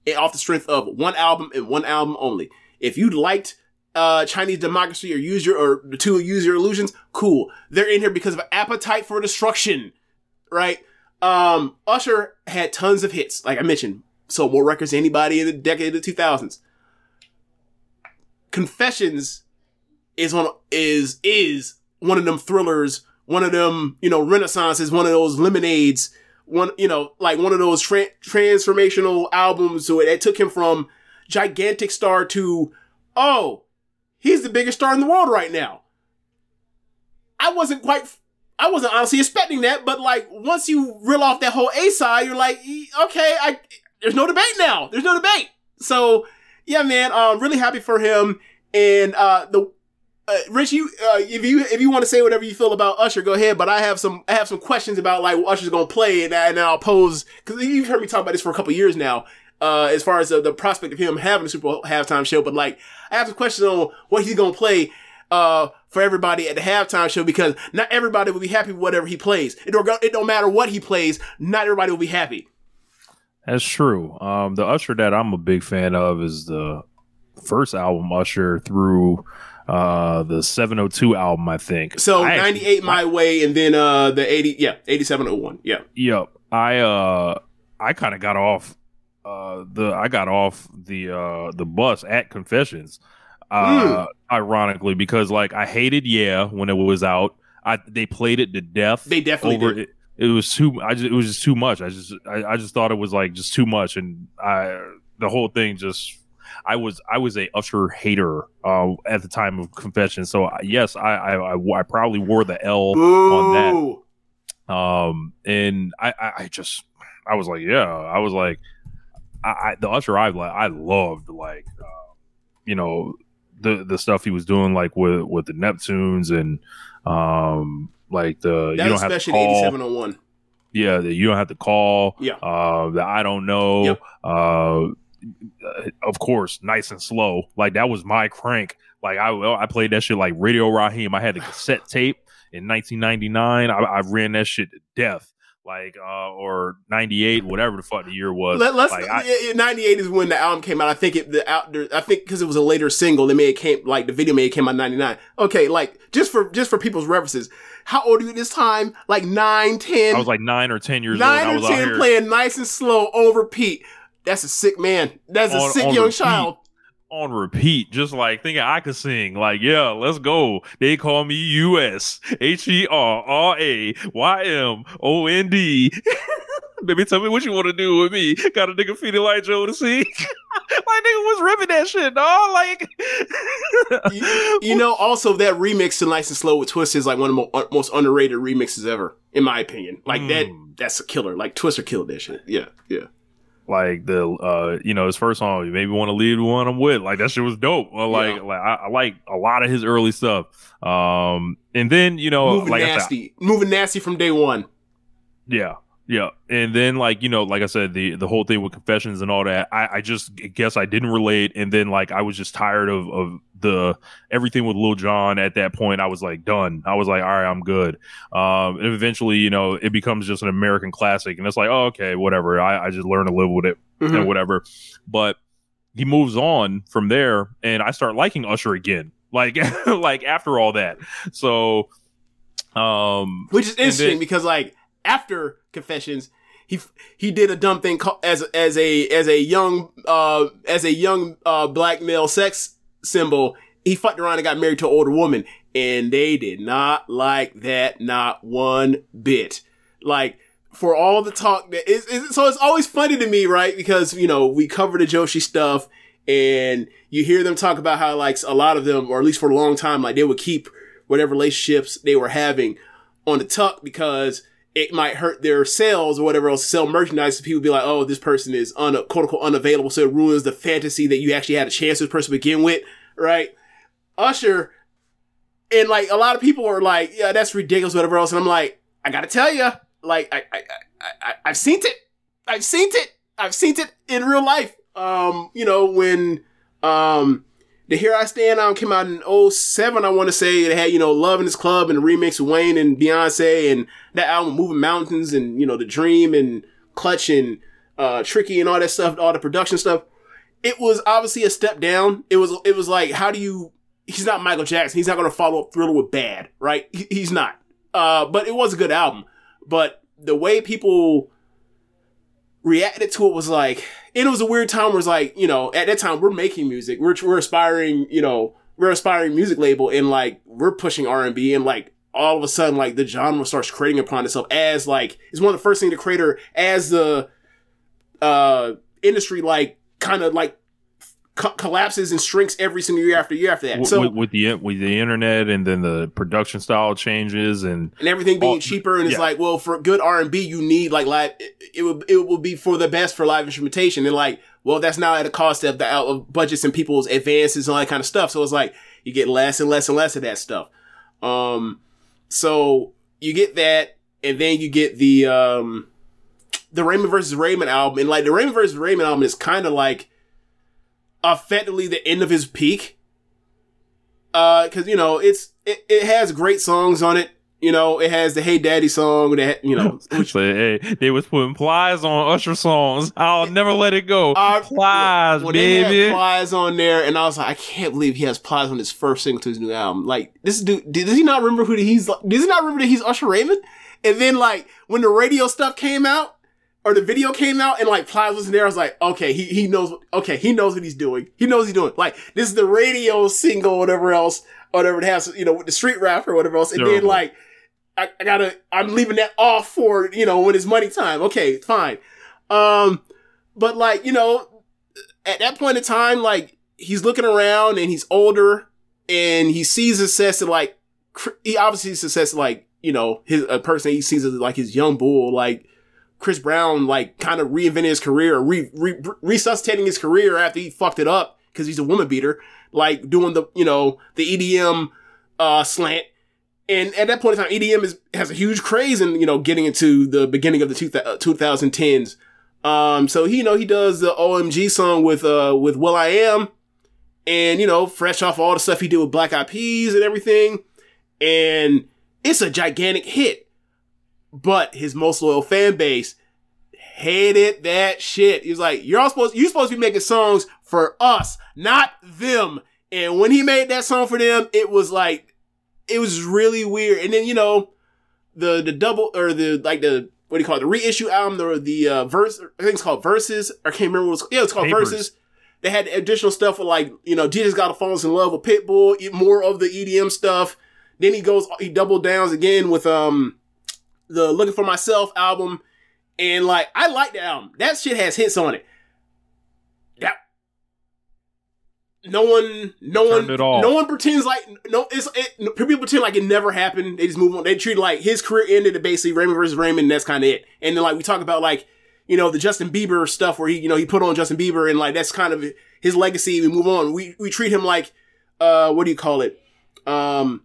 eh, off the strength of one album and one album only. If you liked uh, Chinese Democracy or use your or two use your illusions, cool. They're in here because of appetite for destruction, right? Um, Usher had tons of hits, like I mentioned, sold more records than anybody in the decade of the 2000s. Confessions is one is is one of them thrillers, one of them you know renaissances, one of those lemonades, one you know like one of those tra- transformational albums. So it took him from gigantic star to oh, he's the biggest star in the world right now. I wasn't quite. I wasn't honestly expecting that, but like once you reel off that whole A side, you're like, "E- okay, I there's no debate now. There's no debate. So yeah, man, um, really happy for him. And uh, the uh, Rich, you uh, if you if you want to say whatever you feel about Usher, go ahead. But I have some I have some questions about like Usher's gonna play, and, and I'll pose because you've heard me talk about this for a couple years now. Uh, as far as the, the prospect of him having a Super Bowl halftime show, but like I have a question on what he's gonna play uh, for everybody at the halftime show because not everybody will be happy with whatever he plays. It don't, it don't matter what he plays, not everybody will be happy. That's true. Um, the Usher that I'm a big fan of is the first album Usher through uh, the 702 album, I think. So I actually- 98 my way and then uh the 80 yeah, 8701. Yeah. Yep. I uh I kind of got off uh the I got off the uh the bus at Confessions. Uh ironically because like I hated yeah when it was out. I they played it to death. They definitely over did. it. It was too I just it was just too much. I just I, I just thought it was like just too much and I the whole thing just I was I was a Usher hater uh, at the time of Confession. So yes, I I, I, I probably wore the L on that um and I, I i just i was like yeah i was like i, I the usher i like i loved like uh, you know the the stuff he was doing like with with the neptunes and um like the That you don't have to call 8701. yeah the you don't have to call Yeah. uh the i don't know Yep. uh of course nice and slow like that was my crank like i i played that shit like radio raheem i had the cassette tape in 1999 i, I ran that shit to death like uh or 98 whatever the fuck the year was Let, us like, I- yeah, yeah, 98 is when the album came out. I think it the out there, I think because it was a later single, they made it came like the video made it came out 99. Okay, like just for just for people's references, how old are you this time? Like 9, 10, I was like nine or ten years nine old. I or was out 10 here playing nice and slow on repeat. That's a sick man. That's a sick young repeat. child. On repeat, just like thinking I could sing. Like, yeah, let's go. They call me U S H E R R A Y M O N D. [LAUGHS] Baby, tell me what you want to do with me. Got a nigga feeling like Joe to sing. [LAUGHS] My nigga was ripping that shit, dog. Like, you, you know, also that remix to Nice and Slow with Twist is like one of the mo- most underrated remixes ever, in my opinion. Like that, Mm. that's a killer. Like Twister killed that shit. Yeah, yeah. Like the uh you know his first song you maybe want to leave the one i'm with. Like that shit was dope. Well, like Yeah. like I, I like a lot of his early stuff. Um and then you know moving like I said, nasty, moving nasty from day one. Yeah, yeah, and then like you know, like I said, the the whole thing with confessions and all that, I, I just guess I didn't relate, and then like I was just tired of of the everything with Lil Jon. At that point, I was like done. I was like, all right, I'm good. Um, and eventually, you know, it becomes just an American classic, and it's like, oh, okay, whatever. I, I just learn to live with it Mhm. and whatever. But he moves on from there, and I start liking Usher again. Like [LAUGHS] like after all that, so um, Which is interesting then- because like after Confessions, he he did a dumb thing as as a as a young uh as a young uh black male sex symbol. He fucked around and got married to an older woman, and they did not like that, not one bit. Like for all the talk that is, is so it's always funny to me, right? Because you know we cover the Joshi stuff, and you hear them talk about how like a lot of them, or at least for a long time, like they would keep whatever relationships they were having on the tuck because it might hurt their sales or whatever else, sell merchandise. So people be like, oh, this person is un- quote unquote unavailable. So it ruins the fantasy that you actually had a chance with this person to begin with, right? Usher, and like a lot of people are like, yeah, that's ridiculous, whatever else. And I'm like, I gotta tell you, like, I, I, I, I, I've seen it. I've seen it. I've seen it in real life. Um, you know, when, um, the Here I Stand album came out in 07, I want to say. It had, you know, Love in This Club and the remix with Wayne and Beyonce and that album Moving Mountains and, you know, The Dream and Clutch and uh, Tricky and all that stuff, all the production stuff. It was obviously a step down. It was, it was like, how do you, he's not Michael Jackson. He's not going to follow up Thriller with Bad, right? He- he's not. Uh, but it was a good album. But the way people reacted to it was like, and it was a weird time where it's like, you know, at that time we're making music. We're, we're aspiring, you know, we're aspiring music label and like we're pushing R&B and like all of a sudden like the genre starts creating upon itself as like, it's one of the first things the creator as the, uh, industry like kind of like co- collapses and shrinks every single year after year after that. So, with, with the with the internet and then the production style changes and and everything being Oh, cheaper and it's like well for good r&b you need like live it, it would it will be for the best for live instrumentation. And like well that's now at a cost of the out of budgets and people's advances and all that kind of stuff. So it's like you get less and less and less of that stuff. Um so you get that and then you get the um the Raymond versus Raymond album. And like the Raymond versus Raymond album is kind of like effectively the end of his peak uh because you know it's it, it has great songs on it you know it has the hey daddy song that you know [LAUGHS] which hey, they was putting plies on Usher songs. I'll never let it go. [LAUGHS] uh, plies, baby. plies on there and i was like i can't believe he has plies on his first single to his new album like this dude does he not remember who he's does he not remember that he's usher raymond and then like when the radio stuff came out or the video came out and like Plies was in there, I was like, okay, he, he knows, okay, he knows what he's doing. He knows what he's doing. Like, this is the radio single, whatever else, whatever it has, you know, with the street rap or whatever else. And then like, I, I gotta, I'm leaving that off for, you know, when it's money time. Okay, fine. Um, but like, you know, at that point in time, like, he's looking around and he's older and he sees success and like, he obviously success like, you know, his, a person he sees as like his young bull, like, Chris Brown like kind of reinventing his career, re, re, resuscitating his career after he fucked it up because he's a woman beater, like doing the you know the EDM uh, slant. And at that point in time, EDM is has a huge craze in you know getting into the beginning of the two, uh, 2010s. Um, so he you know he does the OMG song with uh with Will I Am, and you know fresh off all the stuff he did with Black Eyed Peas and everything, and it's a gigantic hit but his most loyal fan base hated that shit. He was like, "You're all supposed you're supposed to be making songs for us, not them." And when he made that song for them, it was like it was really weird. And then you know the the double or the like the what do you call it the reissue album the the uh, verse I think it's called Versus. I can't remember what it's yeah it's called Papers. Versus. They had additional stuff with like you know DJ got us fall in love with Pitbull, more of the EDM stuff. Then he goes he double downs again with um the Looking for Myself album, and like I like the album. That shit has hits on it. That no one, no Turned one, no one pretends like no. It's it, people pretend like it never happened. They just move on. They treat it like his career ended at basically Raymond versus Raymond. And that's kind of it. And then like we talk about like you know the Justin Bieber stuff where he you know he put on Justin Bieber and like that's kind of his legacy. We move on. We we treat him like uh what do you call it um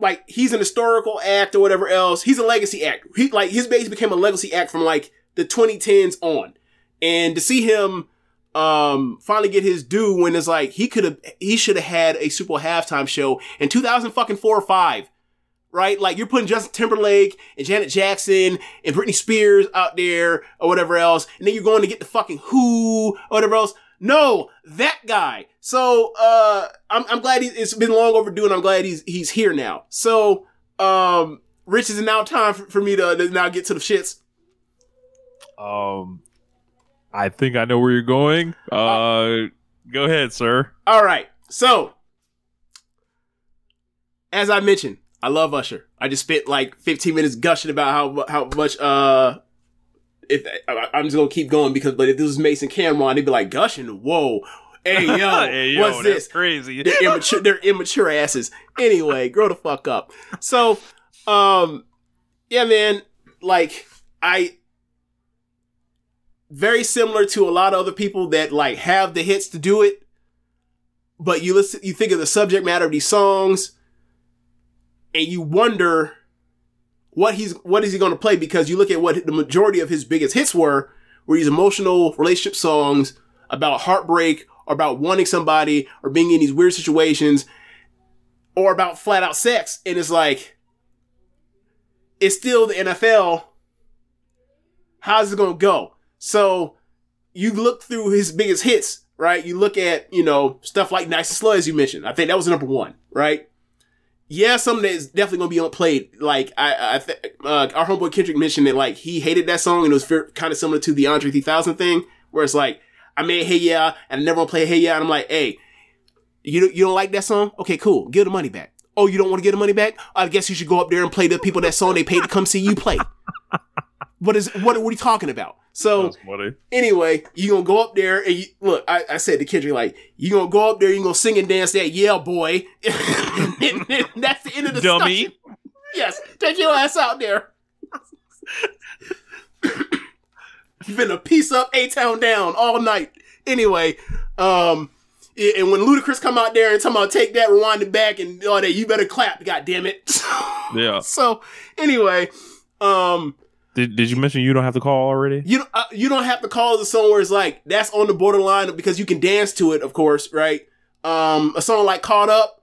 like he's an historical act or whatever else. He's a legacy act. He like his base became a legacy act from like the 2010s on. And to see him um finally get his due when it's like he could have he should have had a Super Bowl halftime show in 2000 fucking 4 or 5. Right? Like you're putting Justin Timberlake and Janet Jackson and Britney Spears out there or whatever else. And then you're going to get the fucking Who or whatever else. No, that guy. So uh, I'm I'm glad he, it's been long overdue, and I'm glad he's he's here now. So um, Rich is it now time for, for me to, to now get to the shits. Um, I think I know where you're going. Uh, go ahead, sir. All right. So, as I mentioned, I love Usher. I just spent like 15 minutes gushing about how how much uh if I, I'm just gonna keep going because but if this was Mason Cameron, they'd be like gushing. Whoa. Hey yo, [LAUGHS] Hey, yo, what's this? crazy. They're immature. They're immature asses. Anyway, grow the fuck up. So, um, yeah, man. Like I, very similar to a lot of other people that like have the hits to do it, but you listen, you think of the subject matter of these songs, and you wonder what he's what is he going to play because you look at what the majority of his biggest hits were, were these emotional relationship songs about heartbreak or about wanting somebody or being in these weird situations or about flat out sex. And it's like, it's still the NFL. How's it going to go? So you look through his biggest hits, right? You look at, you know, stuff like Nice and Slow, as you mentioned. I think that was number one, right? Yeah, something that is definitely to be unplayed. Like, I, I th- uh, our homeboy Kendrick mentioned that, like, he hated that song and it was kind of similar to the Andre 3000 thing, where it's like, I made Hey Yeah, and I never want to play Hey Yeah, and I'm like, hey, you you don't like that song? Okay, cool. Give the money back. Oh, you don't want to get the money back? I guess you should go up there and play the people that song they paid to come see you play. [LAUGHS] what is what? What are you talking about? So anyway, you gonna go up there and you, look. I, I said to Kendrick, like, you gonna go up there, you gonna sing and dance that yeah, boy. [LAUGHS] And that's the end of the Dummy. discussion. Yes, take your ass out there. You've been a piece up, a town down all night. Anyway, um, and when Ludacris come out there and talking about take that, rewind it back, and all that, you better clap. God damn it. [LAUGHS] Yeah. so anyway, um, Did, did you mention you don't have to call already? you uh, you don't have to call the song where it's like that's on the borderline because you can dance to it, of course, right? Um, a song like "Caught Up,"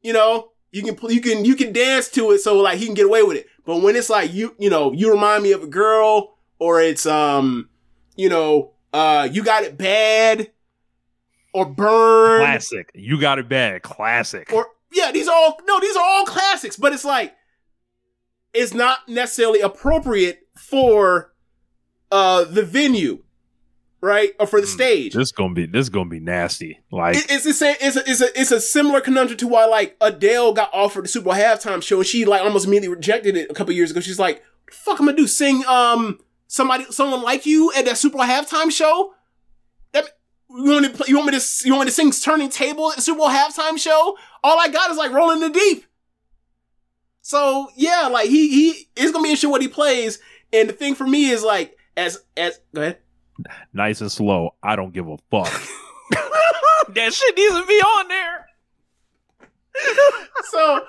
you know, you can you can you can dance to it, so like he can get away with it. But when it's like you you know you remind me of a girl, or it's um you know uh you got it bad, or burn, Classic. You got it bad. Classic. or yeah, these are all no, these are all classics, but it's like it's not necessarily appropriate for uh the venue, right? Or for the stage. this gonna be this gonna be nasty. Like It- it's the same. It's a, it's a it's a similar conundrum to why like Adele got offered the Super Bowl halftime show and she like almost immediately rejected it a couple years ago. She's like, "What the "Fuck, I'm gonna do sing um somebody someone like you at that Super Bowl halftime show." That you want me to play, you want me to you want me to sing Turning Table at the Super Bowl halftime show? All I got is like Rolling in the Deep. So yeah, like he he is gonna be interesting what he plays. And the thing for me is like as as go ahead. nice and slow. I don't give a fuck. [LAUGHS] that shit needs to be on there. So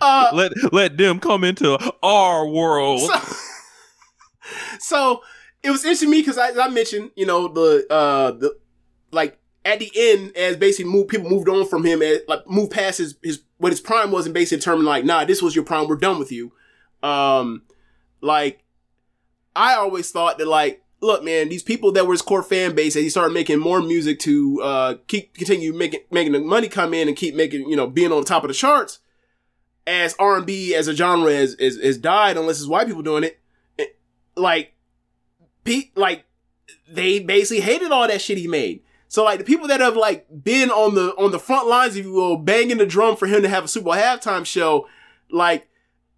uh Let let them come into our world. so, so it was interesting to me because as I mentioned, you know, the uh the like at the end, as basically move people moved on from him, and like moved past his his what his prime was, and basically determined like, nah, this was your prime, we're done with you. Um, like I always thought that like, look, man, these people that were his core fan base, and he started making more music to uh keep continue making making the money come in and keep making you know being on the top of the charts. As R and B as a genre has, has has died, unless it's white people doing it, it like, pe- like they basically hated all that shit he made. So like the people that have like been on the on the front lines, if you will, banging the drum for him to have a Super Bowl halftime show, like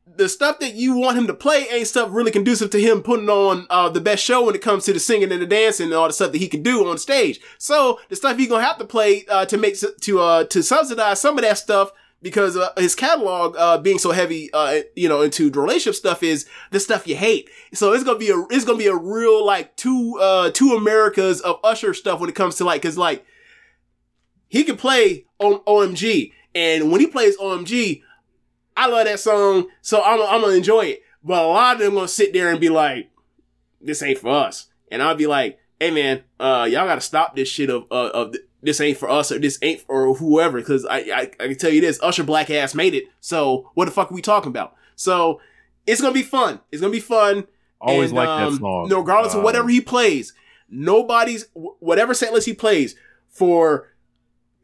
the stuff that you want him to play ain't stuff really conducive to him putting on uh, the best show when it comes to the singing and the dancing and all the stuff that he can do on stage. So the stuff he's gonna have to play uh, to make to uh, to subsidize some of that stuff because uh, his catalog uh, being so heavy, uh, you know, into relationship stuff is the stuff you hate. So it's gonna be a it's gonna be a real like two uh two Americas of Usher stuff when it comes to like because like he can play on OMG, and when he plays OMG, I love that song, so I'm I'm gonna enjoy it. But a lot of them gonna sit there and be like, "This ain't for us," and I'll be like, "Hey man, uh, y'all gotta stop this shit of uh, of this ain't for us or this ain't for whoever." Because I, I I can tell you this, Usher Black ass made it. So what the fuck are we talking about? So it's gonna be fun. It's gonna be fun. Always And, like um, that song. no, regardless of Um, whatever he plays. nobody's whatever set list he plays for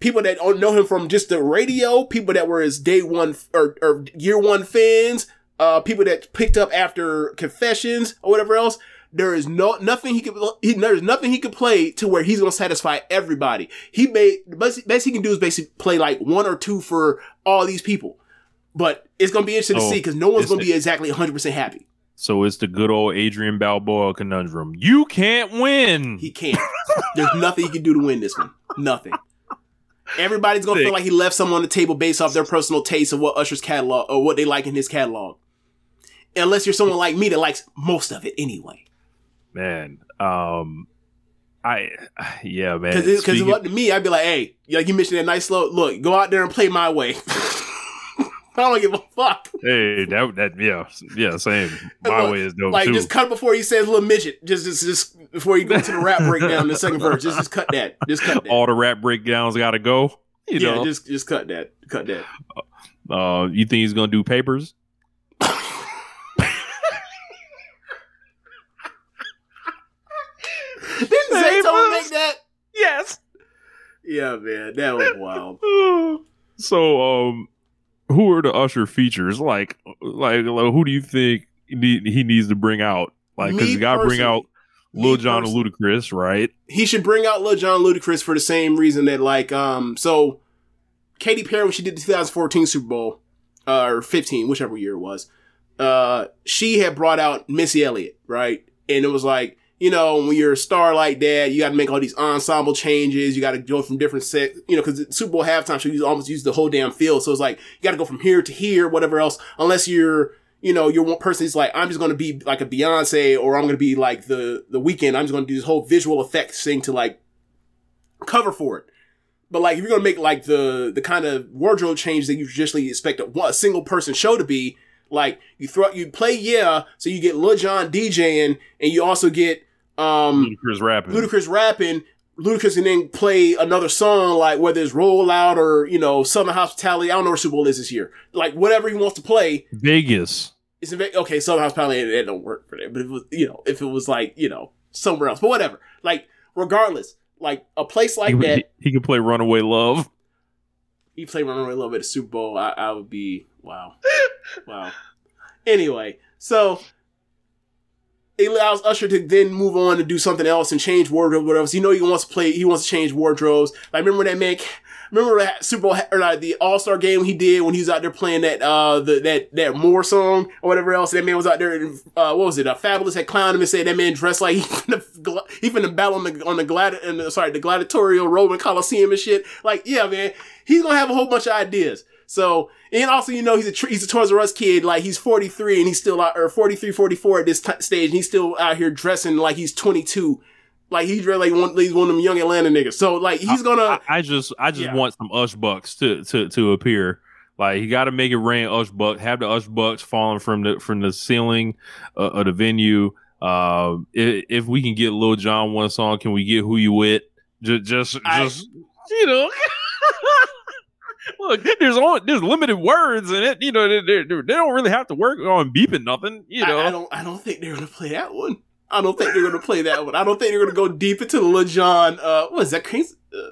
people that don't know him from just the radio, people that were his day one or, or year one fans, uh, people that picked up after confessions or whatever else. There is no nothing he could. He, there's nothing he could play to where he's gonna satisfy everybody. He made best, best he can do is basically play like one or two for all these people. But it's gonna be interesting to Oh, see because no one's gonna be exactly 100 percent happy. So it's the good old Adrian Balboa conundrum. You can't win. He can't. There's nothing he can do to win this one. Nothing. Everybody's gonna feel like he left something on the table based off their personal taste of what Usher's catalog or what they like in his catalog. Unless you're someone like me that likes most of it anyway. Man. Um, I yeah, man. Because because up to me, I'd be like, hey, like you mentioned that nice slow look, go out there and play my way. [LAUGHS] I don't give a fuck. hey, that that yeah, yeah, same. [LAUGHS] My Look, way is dope like too. just cut before he says little midget. Just just just before you go to the rap [LAUGHS] breakdown the second verse. Just just cut that. Just cut that. All the rap breakdowns got to go. You yeah, know, just just cut that. Cut that. uh, you think he's gonna do papers? Didn't Zaytoven make that? Yes. Yeah, man, that was wild. [SIGHS] so, um, who are the Usher features? Like, like, like, who do you think he need- he needs to bring out? Like, because you got to bring out Lil Jon and Ludacris, right? He should bring out Lil Jon and Ludacris for the same reason that like um so Katy Perry when she did the 2014 Super Bowl uh, or 15 whichever year it was uh she had brought out Missy Elliott right and it was like you know when you're a star like that you got to make all these ensemble changes you got to go from different set you know because Super Bowl halftime show you almost use the whole damn field so it's like you got to go from here to here whatever else unless you're you know, you're one person who's like, I'm just to be like a Beyonce or I'm to be like the, the Weeknd. I'm just to do this whole visual effects thing to like cover for it. But like, if you're to make like the, the kind of wardrobe change that you traditionally expect a, a single person show to be, like you throw, you play Yeah, so you get Lil Jon DJing and you also get, um, Ludacris rapping. Ludacris rapping. Ludacris can then play another song, like whether it's Roll Out or, you know, Southern Hospitality. I don't know where Super Bowl is this year. Like, whatever he wants to play. Vegas. It's in Ve- okay. Southern Hospitality, it, it don't work for that. But if it was, you know, if it was like, you know, somewhere else, but whatever. Like, regardless, like a place like he, that, he, he could play Runaway Love. he played Runaway Love at the Super Bowl. I, I would be, wow. wow. Anyway, so it allows Usher to then move on to do something else and change wardrobe, whatever. So you know he wants to play, he wants to change wardrobes. Like remember that man, remember that Super Bowl or like the All Star game he did when he was out there playing that uh the that that Moore song or whatever else. That man was out there. And, uh, what was it? Uh, Fabolous had clowned him and said that man dressed like he [LAUGHS] finna, he battle on the on the gladi- and sorry the gladiatorial Roman Coliseum and shit. Like yeah, man, he's gonna have a whole bunch of ideas. So, and also, you know, he's a, he's a Toys R Us kid. Like, he's 43 and he's still out, or 43, 44 at this t- stage, and he's still out here dressing like he's 22. Like, he's really like one, he's one of them young Atlanta niggas. So, like, he's gonna, I, I just, I just Yeah. want some Ush bucks to to to appear. Like he got to make it rain Ush bucks. Have the Ush bucks falling from the from the ceiling uh, of the venue. Uh, if, if we can get Lil Jon one song, can we get Who You With? Just, just, I- just you know. [LAUGHS] Look, there's on, there's limited words in it. You know, they, they, they don't really have to work on beeping nothing. You know, I, I don't, I don't think they're gonna play that one. I don't think they're gonna play that one. I don't think they're gonna go deep into the Lil Jon. Uh, what is that? Crazy? Uh,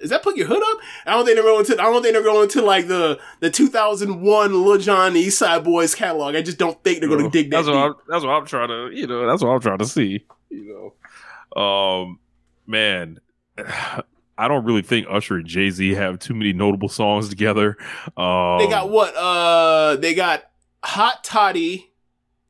is that put your hood up? I don't think they're going to. I don't think they're going to like the the 2001 Lil Jon East Side Boys catalog. I just don't think they're going to dig that that's deep. what I'm, that's what I'm trying to you know that's what I'm trying to see you know um man [SIGHS] I don't really think Usher and Jay Z have too many notable songs together um They got what? Uh, they got Hot Toddy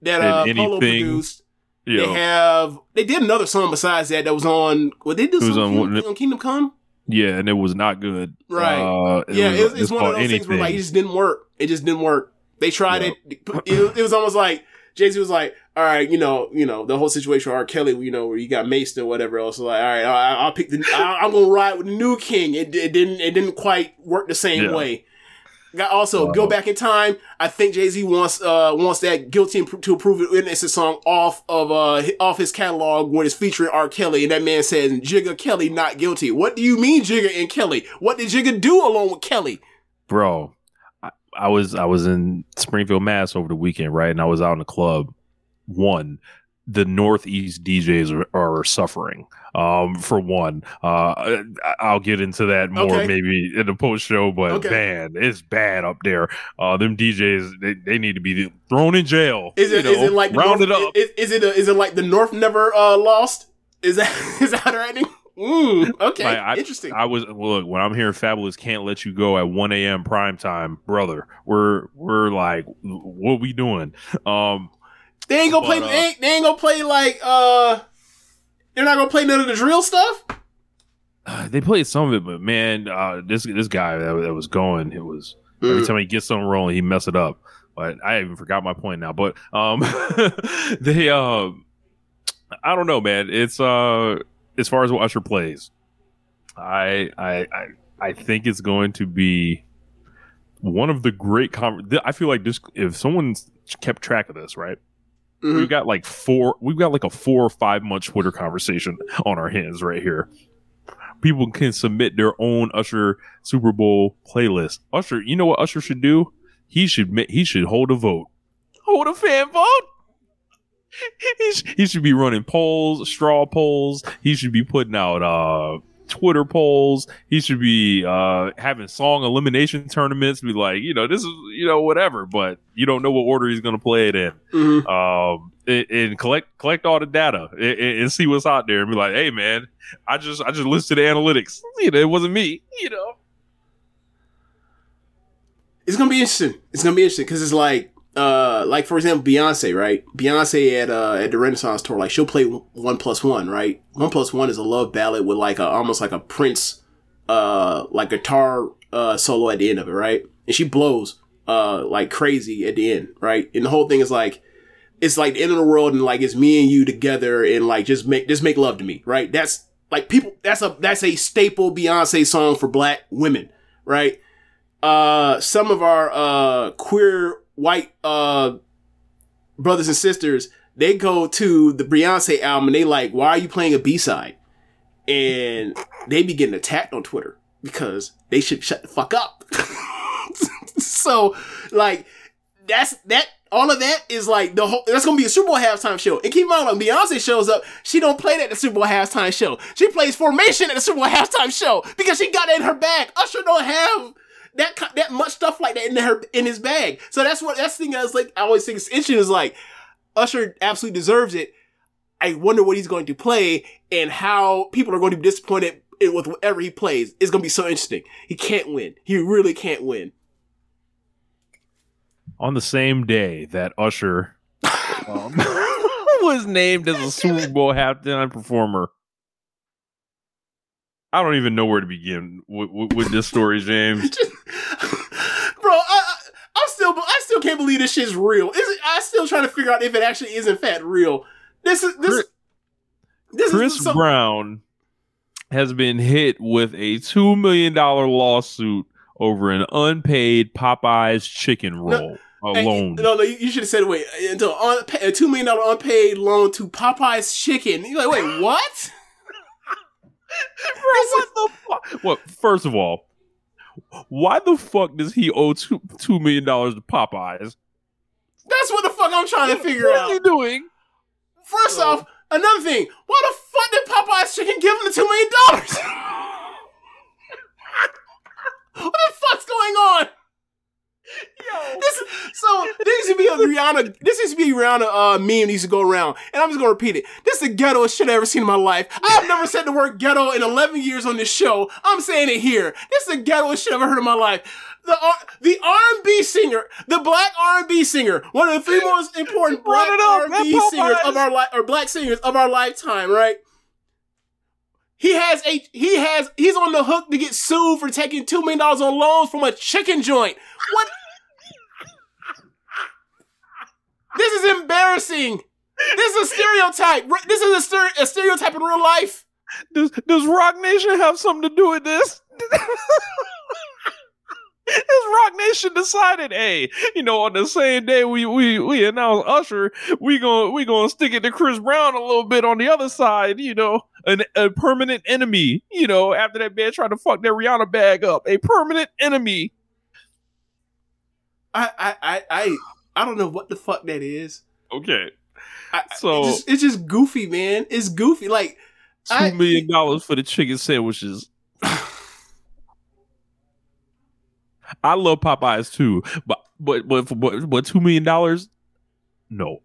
that uh Polow produced. you They know, have. They did another song besides that that was on. What they was Some on Kingdom, on Kingdom Come. yeah and it was not good Right. uh, it yeah, was- it was, it's, one of those things where like it just didn't work. It just didn't work. They tried Yeah. it. It was almost like Jay Z was like, "All right, you know, you know, the whole situation with R. Kelly, you know, where you got maced or whatever else. Like, all right, I, I'll pick the. I, I'm gonna ride with the new king. It, it didn't. It didn't quite work the same Yeah. way. Got also go Uh-huh. back in time. I think Jay Z wants uh wants that guilty and to approve it innocent song off of uh off his catalog when it's featuring R. Kelly and that man says Jigga Kelly not guilty. What do you mean Jigga and Kelly? What did Jigga do along with Kelly? bro I, was I was in Springfield Mass over the weekend right and I was out in the club one the Northeast DJs are, are suffering. Um, for one, uh, I'll get into that more Okay. maybe in the post show, but Okay. man, it's bad up there. Uh, them DJs, they, they need to be thrown in jail. Is it is know, it like the rounded North, up? Is, is it a, is it like the North never uh, lost? Is that [LAUGHS] is that right? Mm, okay, Like, I, interesting. I was look when I'm hearing Fabolous can't let you go at 1 a.m. prime time, brother. We're we're like, what we doing? Um, they ain't gonna play. uh, they, ain't, they ain't gonna play like uh. They're not gonna play none of the drill stuff. uh, they played some of it, but man, uh, this this guy that, that was going, it was every Mm. time he gets something rolling, he mess it up. But I even forgot my point now. But um, [LAUGHS] they uh, I don't know, man. It's uh, as far as what Usher plays, I I I, I think it's going to be one of the great. Con- I feel like this. If someone's kept track of this, right? Mhm. We've got like four. We've got like a four or five month Twitter conversation on our hands right here. People can submit their own Usher Super Bowl playlist. Usher, you know what Usher should do? He should he should hold a vote. Hold a fan vote. [LAUGHS] He, sh- he should be running polls, straw polls. He should be putting out uh Twitter polls. He should be uh having song elimination tournaments. Be like, you know, this is you know whatever, but you don't know what order he's gonna play it in Mhm. um and, and collect collect all the data and, and- and see what's out there and be like hey man i just i just listed the analytics you know it wasn't me you know It's gonna be interesting. It's gonna be interesting because it's like, uh, like for example, Beyonce, right? Beyonce at uh at the Renaissance tour, like she'll play one plus one, right? One plus one is a love ballad with like a almost like a Prince, uh, like guitar uh solo at the end of it, right? And she blows uh like crazy at the end, right? And the whole thing is like. It's like the end of the world, and like it's me and you together, and like just make just make love to me, right? That's like people. That's a that's a staple Beyonce song for black women, right? uh some of our uh queer white uh brothers and sisters they go to the Beyonce album and they like why are you playing a B-side and they be getting attacked on Twitter because they should shut the fuck up [LAUGHS] so like that's that all of that is like the whole that's gonna be a Super Bowl halftime show. And keep in mind when Beyonce shows up, she don't play that at the Super Bowl halftime show. She plays formation at the Super Bowl [LAUGHS] halftime show because she got it in her bag. Usher don't have that that much stuff like that in her in his bag. So that's what that's the thing I was like I always think it's interesting is like Usher absolutely deserves it. I wonder what he's going to play and how people are going to be disappointed with whatever he plays. It's going to be so interesting. He can't win. He really can't win. on the same day that usher [LAUGHS] um, [LAUGHS] was named as a super bowl halftime performer i don't even know where to begin with, with, with this story james [LAUGHS] Bro, I, I, I'm still, I still can't believe this shit's real. Is it, I'm still trying to figure out if it actually is in fact real. This is this. Chris- this chris is brown has been hit with a $2 million lawsuit over an unpaid popeyes chicken roll Hey, alone no, no, you you should have said wait until unpa- a two million dollar unpaid loan to Popeye's Chicken. You're like, wait, [GASPS] what? What the fuck? Well, first of all, why the fuck does he owe two two million dollars to Popeyes? That's what the fuck I'm trying to figure What out. What are you doing? First off, another thing, why the fuck did Popeye's Chicken give him the two million dollars? [LAUGHS] what the fuck's going on? This so this used to be a Rihanna. This used to be a Rihanna uh, meme that used to go around, and I'm just gonna repeat it. This is the ghettoest shit I've ever seen in my life. I have never said the word ghetto in 11 years on this show. I'm saying it here. This is the ghettoest shit I've ever heard in my life. The R- the R&B singer, the black R&B singer, one of the three most [LAUGHS] important black it up, R&B singers of our life, or black singers of our lifetime, right? He has a he has he's on the hook to get sued for taking two million dollars on loans from a chicken joint. What? This is embarrassing. This is a stereotype. This is a, stere- a stereotype in real life. Does Does Roc Nation have something to do with this? [LAUGHS] Has Roc Nation decided, hey, you know, on the same day we we we announced Usher, we gonna we gonna stick it to Chris Brown a little bit on the other side, you know, an, a permanent enemy, you know, after that man tried to fuck that Rihanna bag up, a permanent enemy. I I I I, I don't know what the fuck that is. Okay, I, So- it's just, it's just goofy, man. It's goofy. Like I- Two million dollars for the chicken sandwiches. [SIGHS] I love Popeyes too, but but but but, but two million dollars? No.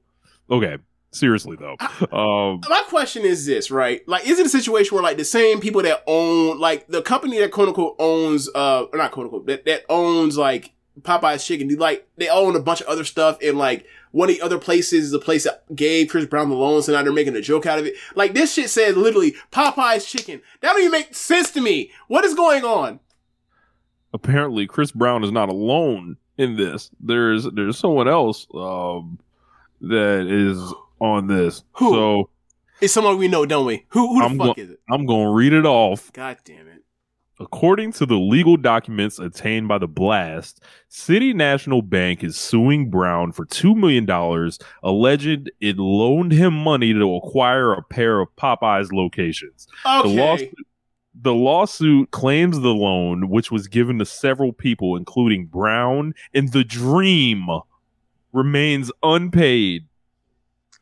Okay. Seriously though. Um my question is this, right? Like, is it a situation where like the same people that own, like the company that quote unquote owns, uh, or not quote unquote, that, that owns like Popeye's chicken, do, like they own a bunch of other stuff and like one of the other places is a place that gave Chris Brown the loan, so now they're making a joke out of it. Like this shit says literally Popeye's chicken. That don't even make sense to me. What is going on? apparently Chris Brown is not alone in this. There's there's someone else um that is on this. Who? So It's someone we know, don't we? Who, who the I'm fuck go- is it? I'm gonna read it off. God damn it. According to the legal documents obtained by the blast, City National Bank is suing Brown for $2 million, alleged it loaned him money to acquire a pair of Popeyes locations. The, Okay. lawsuit, the lawsuit claims the loan, which was given to several people, including Brown and The Dream, remains unpaid.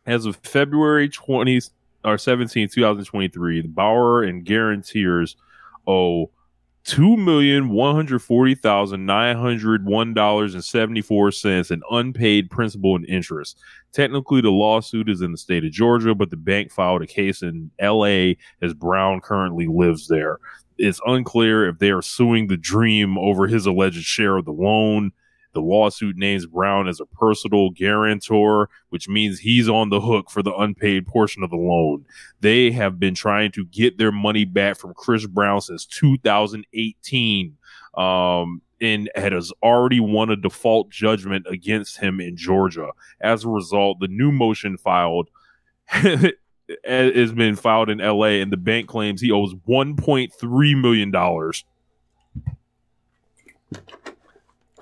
As of February 20 or 17, 2023, the borrower and guarantors owe two million one hundred forty thousand nine hundred one dollars and seventy four cents in unpaid principal and interest. Technically, the lawsuit is in the state of Georgia, but the bank filed a case in L.A. as Brown currently lives there. It's unclear if they are suing the Dream over his alleged share of the loan. The lawsuit names Brown as a personal guarantor, which means he's on the hook for the unpaid portion of the loan. They have been trying to get their money back from Chris Brown since 2018. Um, and has already won a default judgment against him in Georgia. As a result, the new motion filed [LAUGHS] has been filed in LA, and the bank claims he owes 1.3 million dollars.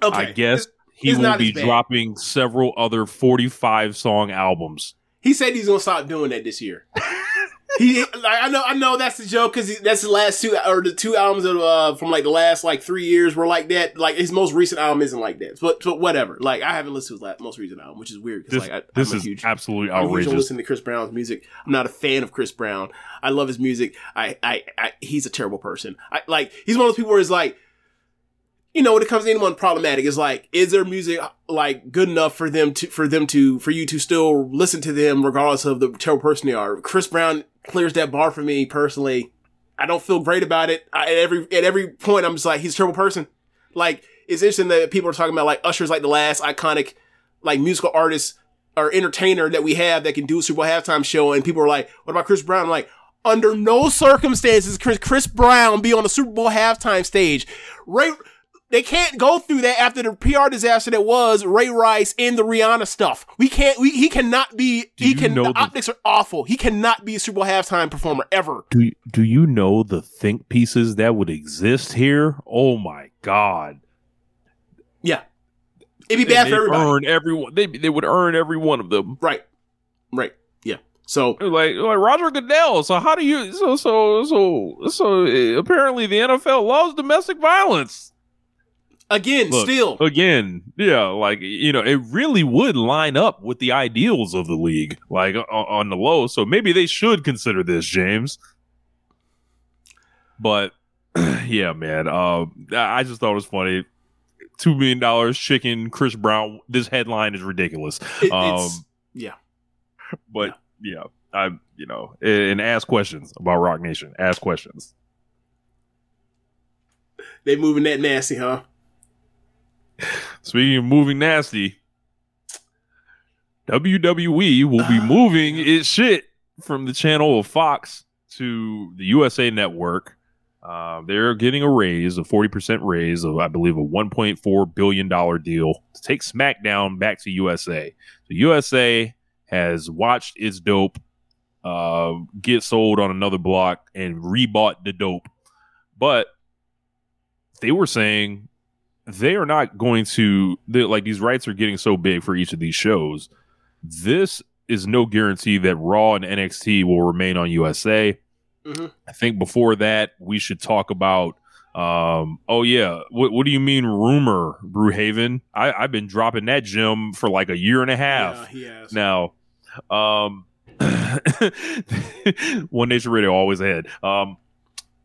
Okay. I guess he it's will be dropping several other 45 song albums. He said he's gonna stop doing that this year. [LAUGHS] he like I know I know that's the joke because that's the last two or the two albums of, uh, from like the last like three years were like that. Like his most recent album isn't like that, but but whatever. Like I haven't listened to his last, most recent album, which is weird because This, like I, this I'm a is huge. absolutely I'm huge on listening to Chris Brown's music. I'm not a fan of Chris Brown. I love his music. I, I, I he's a terrible person. I like he's one of those people where it's like, you know, when it comes to anyone problematic, it's like, is their music like good enough for them to for them to for you to still listen to them regardless of the terrible person they are? Chris Brown clears that bar for me personally. I don't feel great about it. I, at every at every point, I'm just like, he's a terrible person. Like it's interesting that people are talking about like Usher's like the last iconic like musical artist or entertainer that we have that can do a Super Bowl halftime show, and people are like, "What about Chris Brown?" I'm like, under no circumstances Chris Chris Brown be on the Super Bowl halftime stage. Ray, they can't go through that after the PR disaster that was Ray Rice and the Rihanna stuff. We can't. We, he cannot be. Do he can. The the- optics are awful. He cannot be a Super Bowl halftime performer ever. do do you know the think pieces that would exist here? Oh my god. Yeah, it'd be bad for everybody. earn everyone. They they would earn every one of them. Right. Right. Yeah. So Like like Roger Goodell. So how do you? So so so so uh, apparently the NFL loves domestic violence. Again, Look, still, again, yeah, like you know, it really would line up with the ideals of the league, like on, on the low. So maybe they should consider this, James. But [CLEARS THROAT] yeah, man, uh, I just thought it was funny. Two million dollars, chicken, Chris Brown. This headline is ridiculous. it- um, it's yeah. But yeah, I you know, and ask questions about Roc Nation. Ask questions. They moving that nasty, huh? Speaking of moving nasty, WWE will be [SIGHS] moving its shit from the channel of Fox to the USA Network. Uh, they're getting a raise, a 40% raise of, I believe, a $1.4 billion deal to take SmackDown back to USA. So USA has watched its dope uh, get sold on another block and rebought the dope. But they were saying they are not going to like these rights are getting so big for each of these shows. This is no guarantee that Raw and NXT will remain on USA. Mhm. I think before that we should talk about um oh yeah what what do you mean rumor Brewhaven I I've been dropping that gem for like a year and a half Yeah, now Um, [LAUGHS] One Nation Radio always ahead. Um,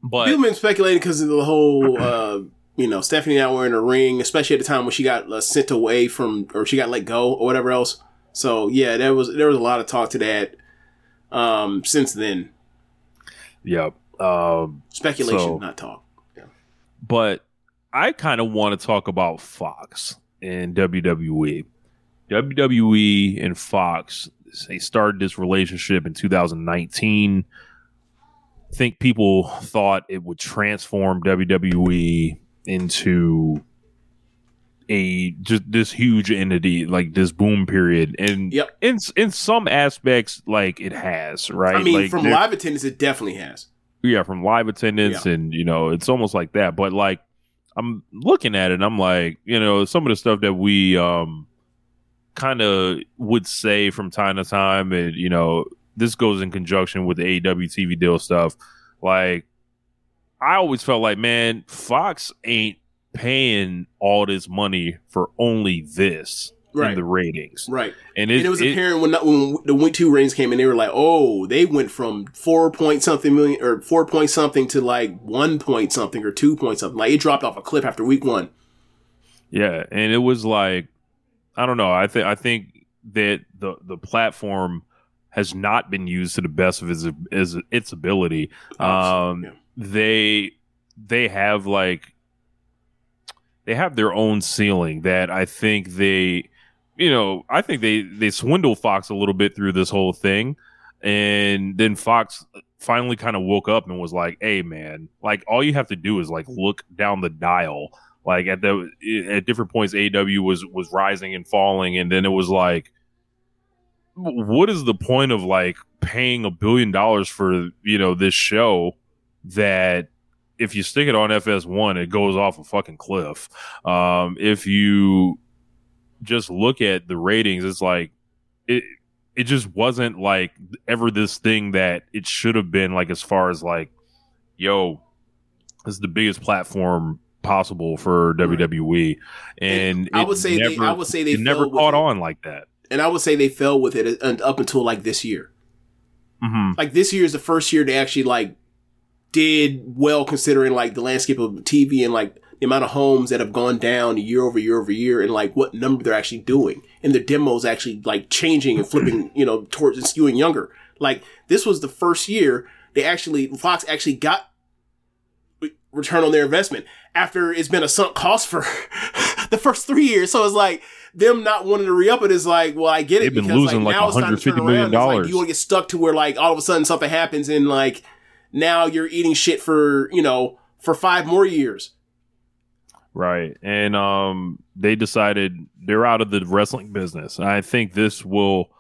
but People been speculating because of the whole, uh, you know, Stephanie not wearing a ring, especially at the time when she got uh, sent away from, or she got let go, or whatever else. So yeah, there was there was a lot of talk to that. Um, since then, yep. Um, speculation, So- not talk. Yeah. but I kind of want to talk about Fox and WWE. WWE and Fox, they started this relationship in 2019. I think people thought it would transform WWE into a just this huge entity, like this boom period, and Yep. in in some aspects, like it has, right? I mean, Like, from live attendance, it definitely has. yeah from live attendance and you know it's almost like that but like i'm looking at it and i'm like you know some of the stuff that we um kind of would say from time to time and you know this goes in conjunction with the AEW TV deal stuff like i always felt like man fox ain't paying all this money for only this Right. in the ratings Right. and, and it was apparent when, when the week two ratings came in, they were like, oh, they went from four point something million or four point something to like one point something or two point something. Like it dropped off a cliff after week one. Yeah, and it was like I don't know. I think I think that the the platform has not been used to the best of its its, its ability. Um, Yeah. They they have like they have their own ceiling that I think they you know I think they they swindle Fox a little bit through this whole thing, and then Fox finally kind of woke up and was like, "Hey, man, like all you have to do is like look down the dial." Like at the at different points, AEW was was rising and falling, and then it was like, what is the point of like paying a billion dollars for you know this show that if you stick it on FS1, it goes off a fucking cliff. Um, if you just look at the ratings, it's like it it just wasn't like ever this thing that it should have been like as far as like, yo, this is the biggest platform possible for WWE. And I would say they- never, I would say they never caught it. on like that. And I would say they fell with it up until like this year. hmm Like this year is the first year they actually like did well considering like the landscape of TV and like the amount of homes that have gone down year over year over year and like what number they're actually doing. And the demos actually like changing and flipping [CLEARS THROAT] you know towards and skewing younger. Like this was the first year they actually fox actually got return on their investment after it's been a sunk cost for [LAUGHS] the first three years. So it's like them not wanting to re-up it is like well i get it They've been because, losing, like, now it's time to turn $150 million like, you want to get stuck to where like all of a sudden something happens and like now you're eating shit for you know for five more years Right. And um they decided they're out of the wrestling business. And I think this will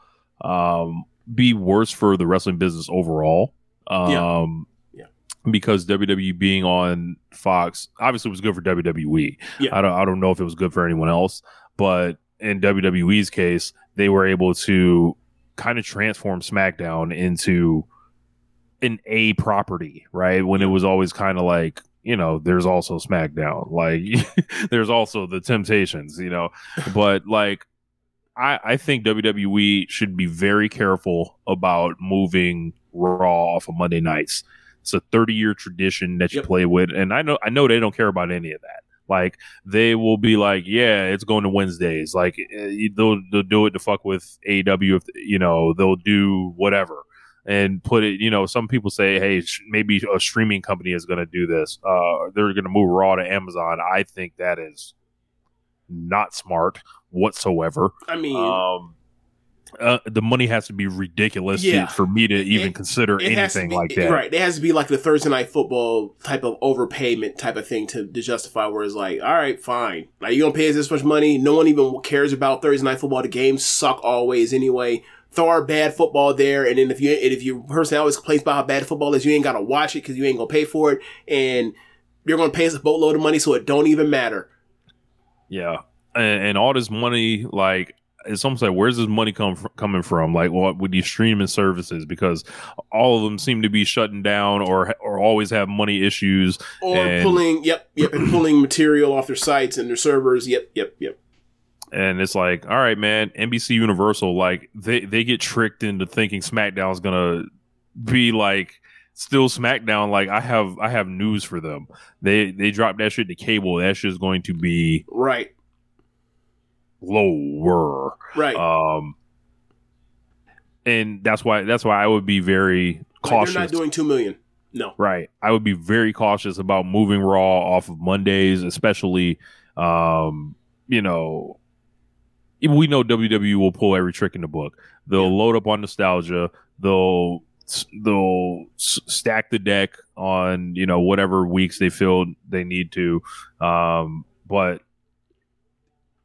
um be worse for the wrestling business overall. Um Yeah. because WWE being on Fox obviously was good for WWE. Yeah. I don't I don't know if it was good for anyone else, but in WWE's case, they were able to kind of transform SmackDown into an A property, right? When it was always kind of like, you know, there's also SmackDown, like [LAUGHS] there's also the Temptations, you know, [LAUGHS] but like I I think WWE should be very careful about moving Raw off of Monday nights. It's a 30 year tradition that you Yep. play with, and I know I know they don't care about any of that. Like they will be like, yeah, it's going to Wednesdays. Like eh, they'll they'll do it to fuck with AEW. If you know they'll do whatever and put it. You know, some people say, hey, sh- maybe a streaming company is going to do this. Uh, they're going to move Raw to Amazon. I think that is not smart whatsoever. i mean Um, uh, the money has to be ridiculous to- for me to even It- consider it anything be- like that. right it has to be like the thursday night football type of overpayment type of thing to, to justify where it's like all right fine like you're gonna pay us this much money no one even cares about thursday night football the games suck always anyway throw our bad football there and then if you and if you person always complains about how bad football is you ain't gotta watch it because you ain't gonna pay for it and you're gonna pay us a boatload of money so it don't even matter Yeah, and, and all this money, like it's almost like where's this money come fr- coming from? Like what with these streaming services? Because all of them seem to be shutting down or or always have money issues. or And- pulling yep yep and pulling material off their sites and their servers yep yep yep and it's like, all right, man, NBC Universal, like they they get tricked into thinking SmackDown's gonna be like still SmackDown. Like I have I have news for them. They they drop that shit to cable. That shit's going to be Right. lower. Right. Um, and that's why that's why I would be very Like, cautious. they're not doing two million. No. Right. I would be very cautious about moving Raw off of Mondays, especially, um, you know, we know WWE will pull every trick in the book. They'll load up on nostalgia. They'll they'll s- stack the deck on you know whatever weeks they feel they need to. Um, but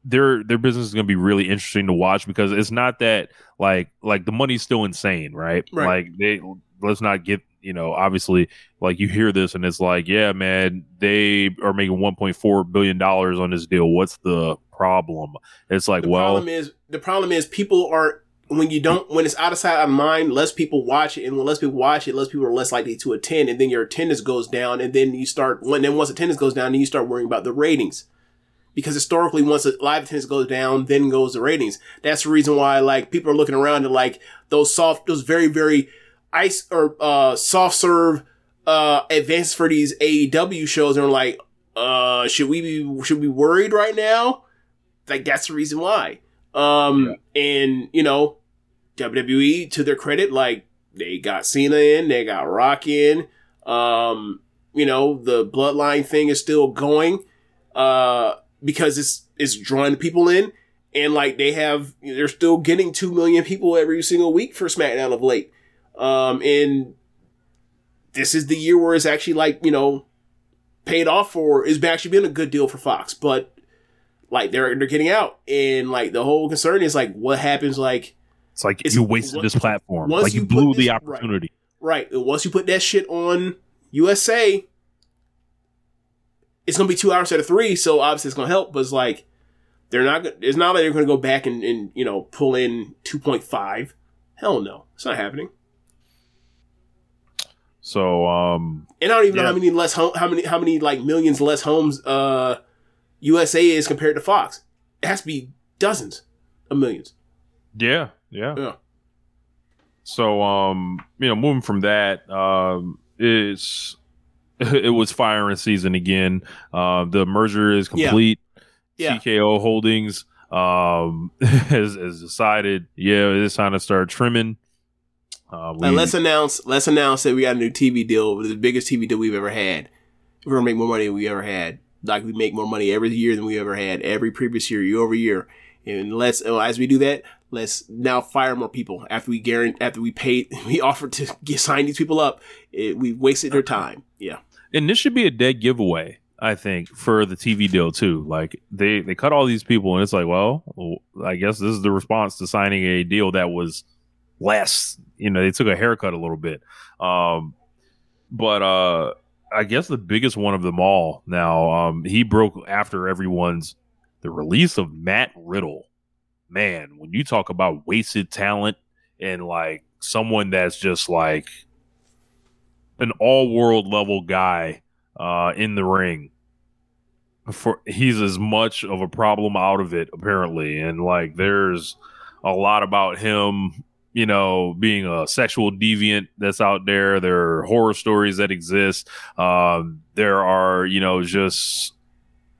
their their business is going to be really interesting to watch because it's not that like like the money's still insane, right? Right. Like they let's not get you know obviously like you hear this and it's like yeah man they are making 1.4 billion dollars on this deal. What's the problem? It's like The well problem is the problem is people are when you don't when it's out of sight out of mind, less people watch it, and when less people watch it, less people are less likely to attend, and then your attendance goes down, and then you start when then once attendance goes down, then you start worrying about the ratings. Because historically, once a live attendance goes down, then goes the ratings. That's the reason why like people are looking around at like those soft, those very very ice or uh soft serve uh advances for these AEW shows, and are like, uh, should we be should we be worried right now? Like that's the reason why. Um, and you know, WWE to their credit, like they got Cena in, they got Rock in. Um, you know, the bloodline thing is still going, uh, because it's, it's drawing people in. And like they have, they're still getting 2 million people every single week for SmackDown of late. Um, and this is the year where it's actually like, you know, paid off for, it's actually been a good deal for Fox, but like they're they're getting out, and like the whole concern is like what happens like it's like it's- you wasted once- this platform. Like you you blew put the this- right. opportunity. right once you put that shit on USA, it's gonna be two hours instead of three, so obviously it's gonna help. But it's like they're not. It's not like they're gonna go back and, and you know pull in two point five. Hell no, it's not happening. So um And I don't even know how many less home, how many how many like millions less homes uh USA is compared to Fox. It has to be dozens of millions. yeah, yeah. Yeah. So um, you know, moving from that, um it's [LAUGHS] it was firing season again. Uh, the merger is complete. Yeah. TKO Holdings um [LAUGHS] has, has decided, yeah, it's time to start trimming. Uh, we, And let's announce let's announce that we got a new TV deal, the biggest TV deal we've ever had. We're gonna make more money than we ever had. Like we make more money every year than we ever had, every previous year, year over year. And let's oh, as we do that, let's now fire more people after we guarantee after we paid [LAUGHS] we offered to get, sign these people up. It, we wasted their time. Yeah. and this should be a dead giveaway i think for the tv deal too like they they cut all these people and it's like well i guess this is the response to signing a deal that was less you know they took a haircut a little bit um but uh i guess the biggest one of them all now um he broke after everyone's the release of matt riddle man when you talk about wasted talent and like someone that's just like an all world level guy uh, in the ring. For he's as much of a problem out of it apparently, and like there's a lot about him, you know, being a sexual deviant that's out there. There are horror stories that exist. Um, there are, you know, just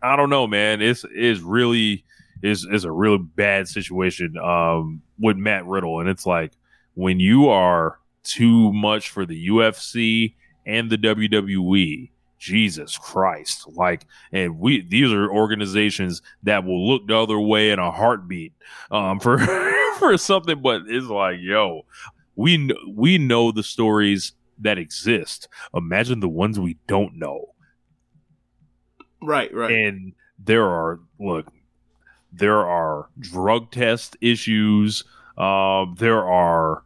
I don't know, man. It's is really is is a really bad situation um, with Matt Riddle, and it's like when you are too much for the UFC and the WWE. Jesus Christ. Like, and we, these are organizations that will look the other way in a heartbeat, um, for, [LAUGHS] for something, but it's like, yo, we, kn- we know the stories that exist. Imagine the ones we don't know. Right, right. And there are, look, there are drug test issues. Um, there are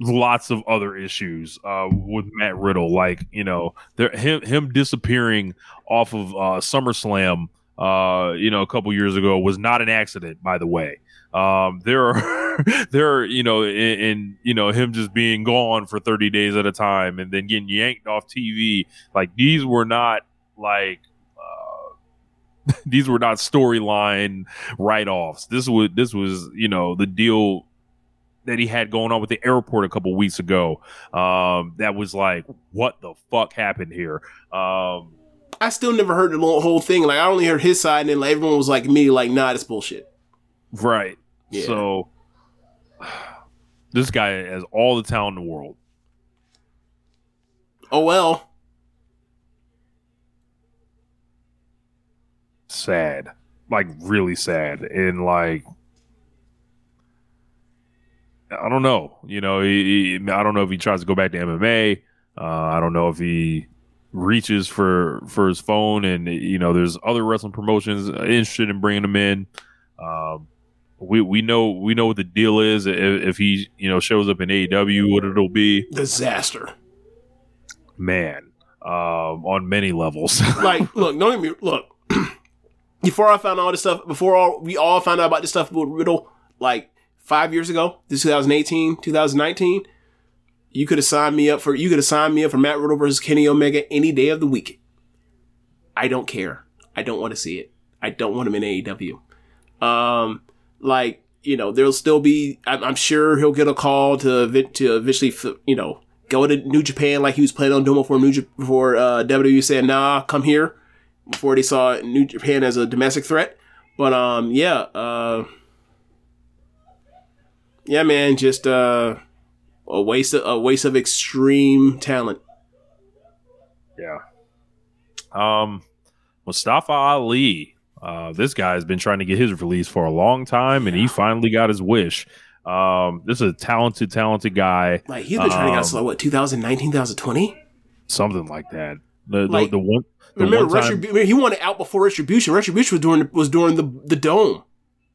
lots of other issues uh, with Matt Riddle, like you know, there him him disappearing off of uh, SummerSlam, uh, you know, a couple years ago was not an accident, by the way. Um, there are [LAUGHS] there are you know, in you know him just being gone for thirty days at a time and then getting yanked off TV. Like these were not like uh, [LAUGHS] these were not storyline write offs. This was this was you know the deal that he had going on with the airport a couple weeks ago. Um, that was like, what the fuck happened here? Um, I still never heard the whole thing. Like I only heard his side, and then like, everyone was like me, like, nah, it's bullshit. right. Yeah. So this guy has all the talent in the world. Oh well. sad like really sad and like i don't know you know he, he- i don't know if he tries to go back to mma uh, i don't know if he reaches for for his phone and you know there's other wrestling promotions interested in bringing him in um we we know we know what the deal is if, if he you know shows up in AEW what it'll be Disaster. man um on many levels [LAUGHS] like, look, don't me look. [CLEARS THROAT] before I found all this stuff, before all we all found out about this stuff with Riddle, like five years ago, this 2018, 2019, you could have signed me up for you could have signed me up for Matt Riddle versus Kenny Omega any day of the week. I don't care. I don't want to see it. I don't want him in AEW. Um, like you know, there'll still be. I'm, I'm sure he'll get a call to to eventually, you know, go to New Japan like he was planning on doing before New before uh, WWE said, "Nah, come here." Before they saw New Japan as a domestic threat, but um, yeah, uh, yeah, man, just uh, a waste of a waste of extreme talent. Yeah. Um, Mustafa Ali. Uh, this guy has been trying to get his release for a long time, and he finally got his wish. Um, this is a talented, talented guy. Like he's been trying to get Um, us like what 2019, 2020. Something like that. The Like, the, the one. The Remember, one time, Retribu- he wanted out before Retribution. Retribution was during was during the the dome.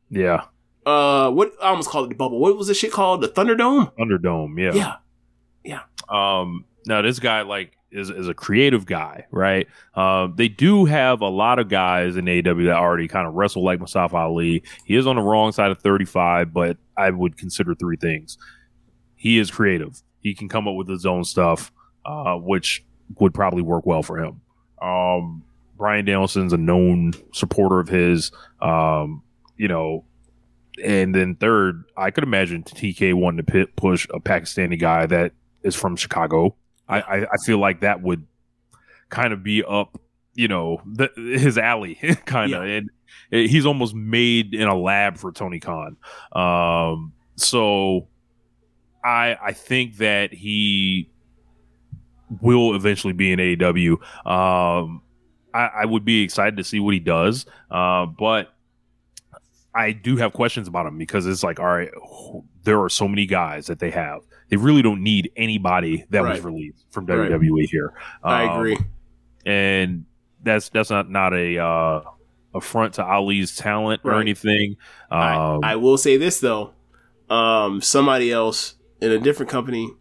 yeah, Uh, what I almost called it the bubble. What was this shit called? The Thunderdome. Thunderdome, Yeah. Yeah, Yeah. Um, now this guy like is is a creative guy, right? Um, they do have a lot of guys in AEW that already kind of wrestle like Mustafa Ali. He is on the wrong side of 35, but I would consider three things. He is creative. He can come up with his own stuff, uh, which would probably work well for him. Um, Bryan Danielson's a known supporter of his. Um, you know, and then third, I could imagine TK wanting to push a Pakistani guy that is from Chicago. I, I, I feel like that would kind of be up, you know, the, his alley, [LAUGHS] kind of. And it- he's almost made in a lab for Tony Khan. Um, so I I think that he will eventually be in AEW. Um, I, I would be excited to see what he does, uh, but I do have questions about him because it's like, all right, there are so many guys that they have. They really don't need anybody that was Right. released from Right. WWE here. I Um, agree. and that's that's not not a uh, affront to Ali's talent or anything. Um, I, I will say this though, um, somebody else in a different company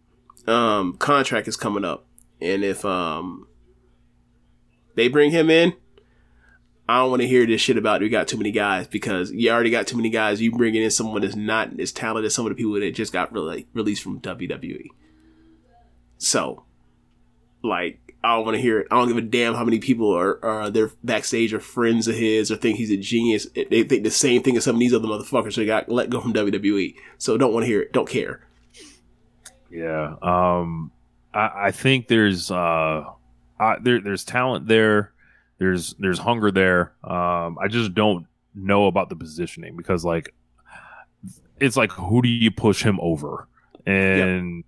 um, contract is coming up, and if um, they bring him in, I don't want to hear this shit about we got too many guys because you already got too many guys. You bringing in someone that's not as talented as some of the people that just got really released from WWE. So, like, I don't want to hear it. I don't give a damn how many people are, are there backstage or friends of his or think he's a genius. They think the same thing as some of these other motherfuckers that got let go from WWE. So don't want to hear it. Don't care. Yeah. Um, I, I think there's uh, I, there there's talent there. There's there's hunger there. Um, I just don't know about the positioning because like it's like who do you push him over? And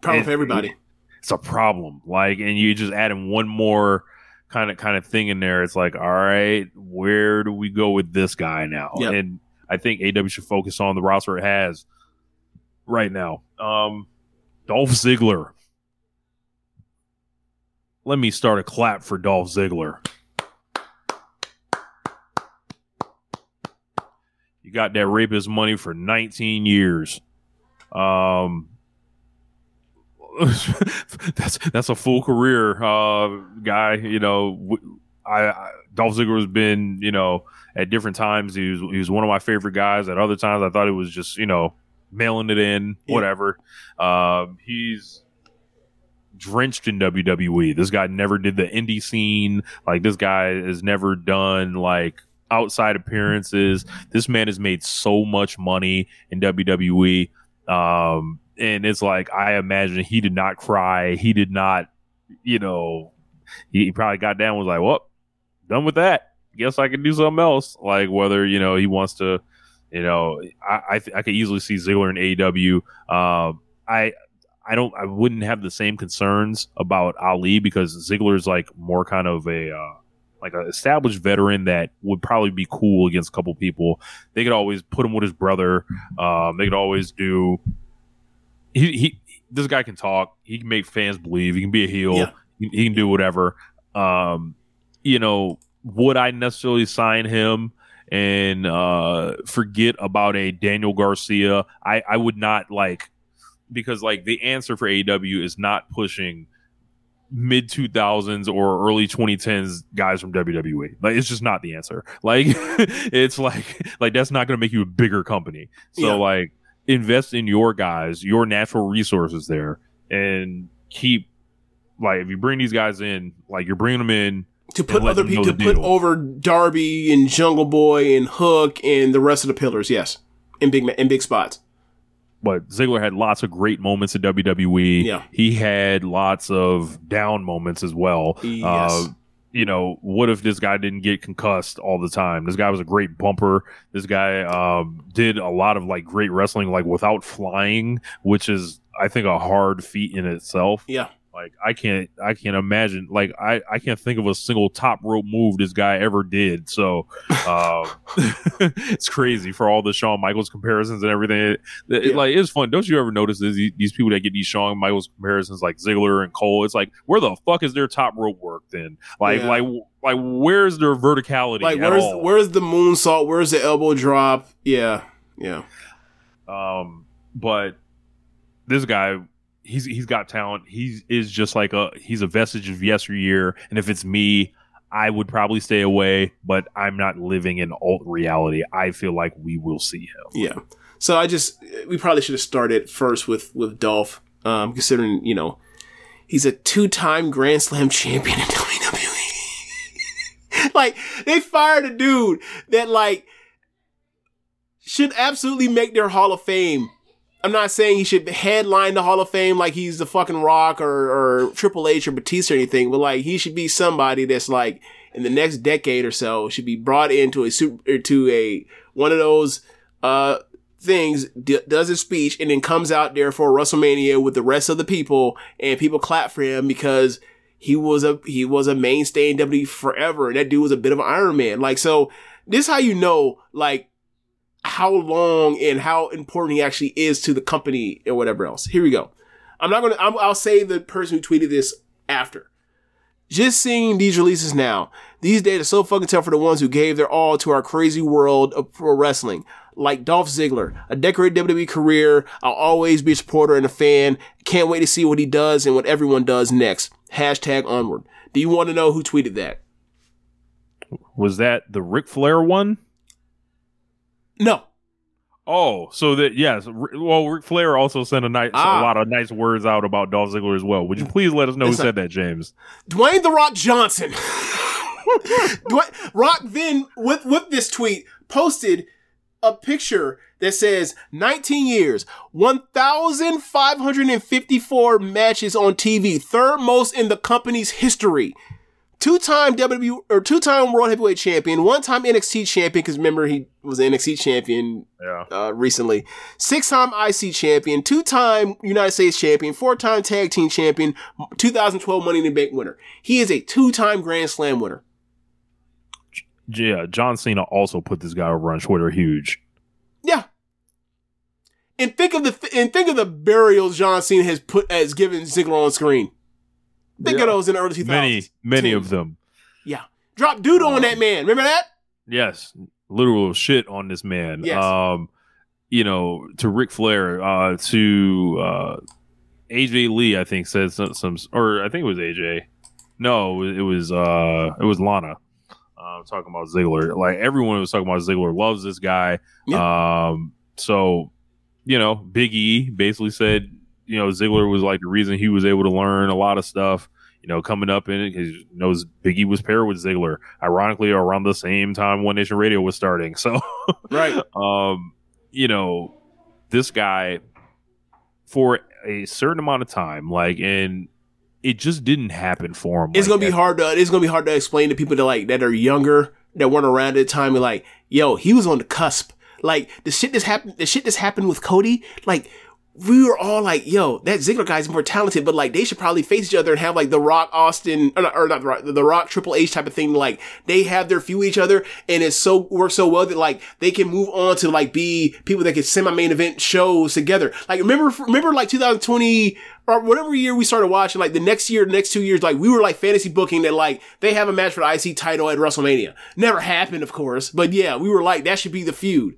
Problem It- for everybody. it's a problem. Like, and you just add in one more kind of kind of thing in there. It's like, all right, where do we go with this guy now? Yep. And I think AEW should focus on the roster it has right now. Um, Dolph Ziggler. Let me start a clap for Dolph Ziggler. You got that rapist money for 19 years. Um, [LAUGHS] that's that's a full career uh, guy. You know, I, I Dolph Ziggler has been you know at different times he was he was one of my favorite guys. At other times, I thought it was just you know mailing it in, Yeah. whatever. Um, he's drenched in WWE. This guy never did the indie scene. Like this guy has never done like outside appearances. This man has made so much money in WWE. Um, and it's like I imagine he did not cry. He did not, you know, he, probably got down was like, "Well, done with that. Guess I can do something else." Like whether you know he wants to, you know, I I, th- I could easily see Ziggler in AEW. Um, I I don't I wouldn't have the same concerns about Ali because Ziggler's like more kind of a uh, like an established veteran that would probably be cool against a couple people. They could always put him with his brother. Um, they could always do. He, he this guy can talk. He can make fans believe. He can be a heel. Yeah. He, he can do whatever. Um, you know, would I necessarily sign him? And uh, forget about a Daniel Garcia. I, I would not like because like the answer for AEW is not pushing mid 2000s or early 2010s guys from WWE. Like it's just not the answer. Like [LAUGHS] it's like like that's not going to make you a bigger company. So Yeah. like invest in your guys, your natural resources there and keep like if you bring these guys in, like you're bringing them in to put other people to put deal. over Darby and Jungle Boy and Hook and the rest of the pillars. Yes, in big in big spots. But Ziggler had lots of great moments in WWE. Yeah. He had lots of down moments as well. Yes. Uh, you know, what if this guy didn't get concussed all the time? This guy was a great bumper. This guy um, did a lot of like great wrestling, like without flying, which is I think a hard feat in itself. Yeah. Like I can't, I can't imagine. Like I, I can't think of a single top rope move this guy ever did. So, um, [LAUGHS] it's crazy for all the Shawn Michaels comparisons and everything. It, it- Yeah. Like it's fun. Don't you ever notice this, these people that get these Shawn Michaels comparisons, like Ziggler and Cole? It's like where the fuck is their top rope work then? Like, Yeah. like, like where's their verticality? Like where's all? where's the moonsault? Where's the elbow drop? Yeah, yeah. Um, but this guy, he's he's got talent. He is just like a he's a vestige of yesteryear. And if it's me, I would probably stay away. But I'm not living in alt reality. I feel like we will see him. Yeah. So I just we probably should have started first with with Dolph, um, considering you know he's a two time Grand Slam champion in [LAUGHS] WWE. [LAUGHS] like they fired a dude that like should absolutely make their Hall of Fame. I'm not saying he should headline the Hall of Fame like he's the fucking Rock or, or Triple H or Batista or anything, but like he should be somebody that's like in the next decade or so should be brought into a super to a one of those uh things d- does his speech and then comes out there for WrestleMania with the rest of the people and people clap for him because he was a he was a mainstay in WWE forever and that dude was a bit of an Iron Man. Like so this is how you know like how long and how important he actually is to the company or whatever else. Here we go. I'm not gonna. I'm, I'll say the person who tweeted this after. Just seeing these releases now, these days are so fucking tough for the ones who gave their all to our crazy world of pro wrestling. Like Dolph Ziggler, a decorated WWE career. I'll always be a supporter and a fan. Can't wait to see what he does and what everyone does next. Hashtag onward. Do you want to know who tweeted that? Was that the Ric Flair one? No. Oh, so that yes. Well, Ric Flair also sent a nice, Ah. a lot of nice words out about Dolph Ziggler as well. Would you please let us know who It's a- said that, James? Dwayne the Rock Johnson. [LAUGHS] Dwayne, Rock then with with this tweet posted a picture that says 19 years, 1,554 matches on TV, third most in the company's history. Two-time W or two-time World Heavyweight Champion, one-time NXT champion because remember he was an NXT champion Yeah. uh, recently. Six-time IC champion, two-time United States champion, four-time tag team champion, 2012 Money in the Bank winner. He is a two-time Grand Slam winner. Yeah. John Cena also put this guy over on Twitter huge. Yeah. And think of the and think of the burials John Cena has put has given Ziggler on screen. Think Yeah. of those in the early 2000s. Many, many Team. of them. Yeah. Drop doodle on that man. Remember that? Yes, literal shit on this man. Yes. Um, you know, to Ric Flair, uh, to uh, AJ Lee, I think said some, some, or I think it was AJ. No, it was uh, it was Lana. Uh, talking about Ziggler, like everyone was talking about Ziggler loves this guy. Um, so you know, Big E basically said you know Ziggler was like the reason he was able to learn a lot of stuff. You know, coming up in it because knows Biggie was paired with Ziggler. Ironically, around the same time One Nation Radio was starting. So, [LAUGHS] Right. um, you know, this guy for a certain amount of time, like, and it just didn't happen for him. It's like gonna be that. hard to it's gonna be hard to explain to people that like that are younger that weren't around at the time. And like, yo, he was on the cusp. Like the shit that's happened, the shit that's happened with Cody. Like we were all like, yo, that Ziggler guy's more talented, but like they should probably face each other and have like the Rock Austin or not, or not the Rock, the Rock Triple H type of thing. Like they have their few each other, and it's so works so well that like they can move on to like be people that can semi main event shows together. Like remember, remember like 2020 or whatever year we started watching, like the next year, the next two years, like we were like fantasy booking that like they have a match for the IC title at WrestleMania. Never happened, of course, but yeah, we were like that should be the feud.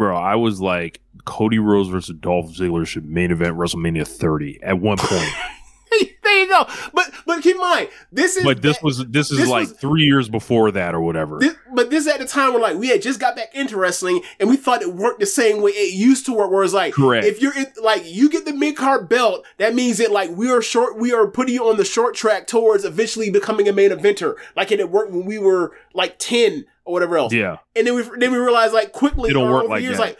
Bro. I was like, Cody Rhodes versus Dolph Ziggler should main event WrestleMania 30 at one [LAUGHS] point. there you go. But but keep in mind, this is but this that- was this is this like was- three years before that or whatever. This, but this at the time where like we had just got back into wrestling and we thought it worked the same way it used to work. Where it's like, Correct. if you're in, like you get the mid card belt, that means that like we are short, we are putting you on the short track towards eventually becoming a main eventer, like it had worked when we were like ten or whatever else. yeah, And then we then we realized like quickly It don't work over like years, that. like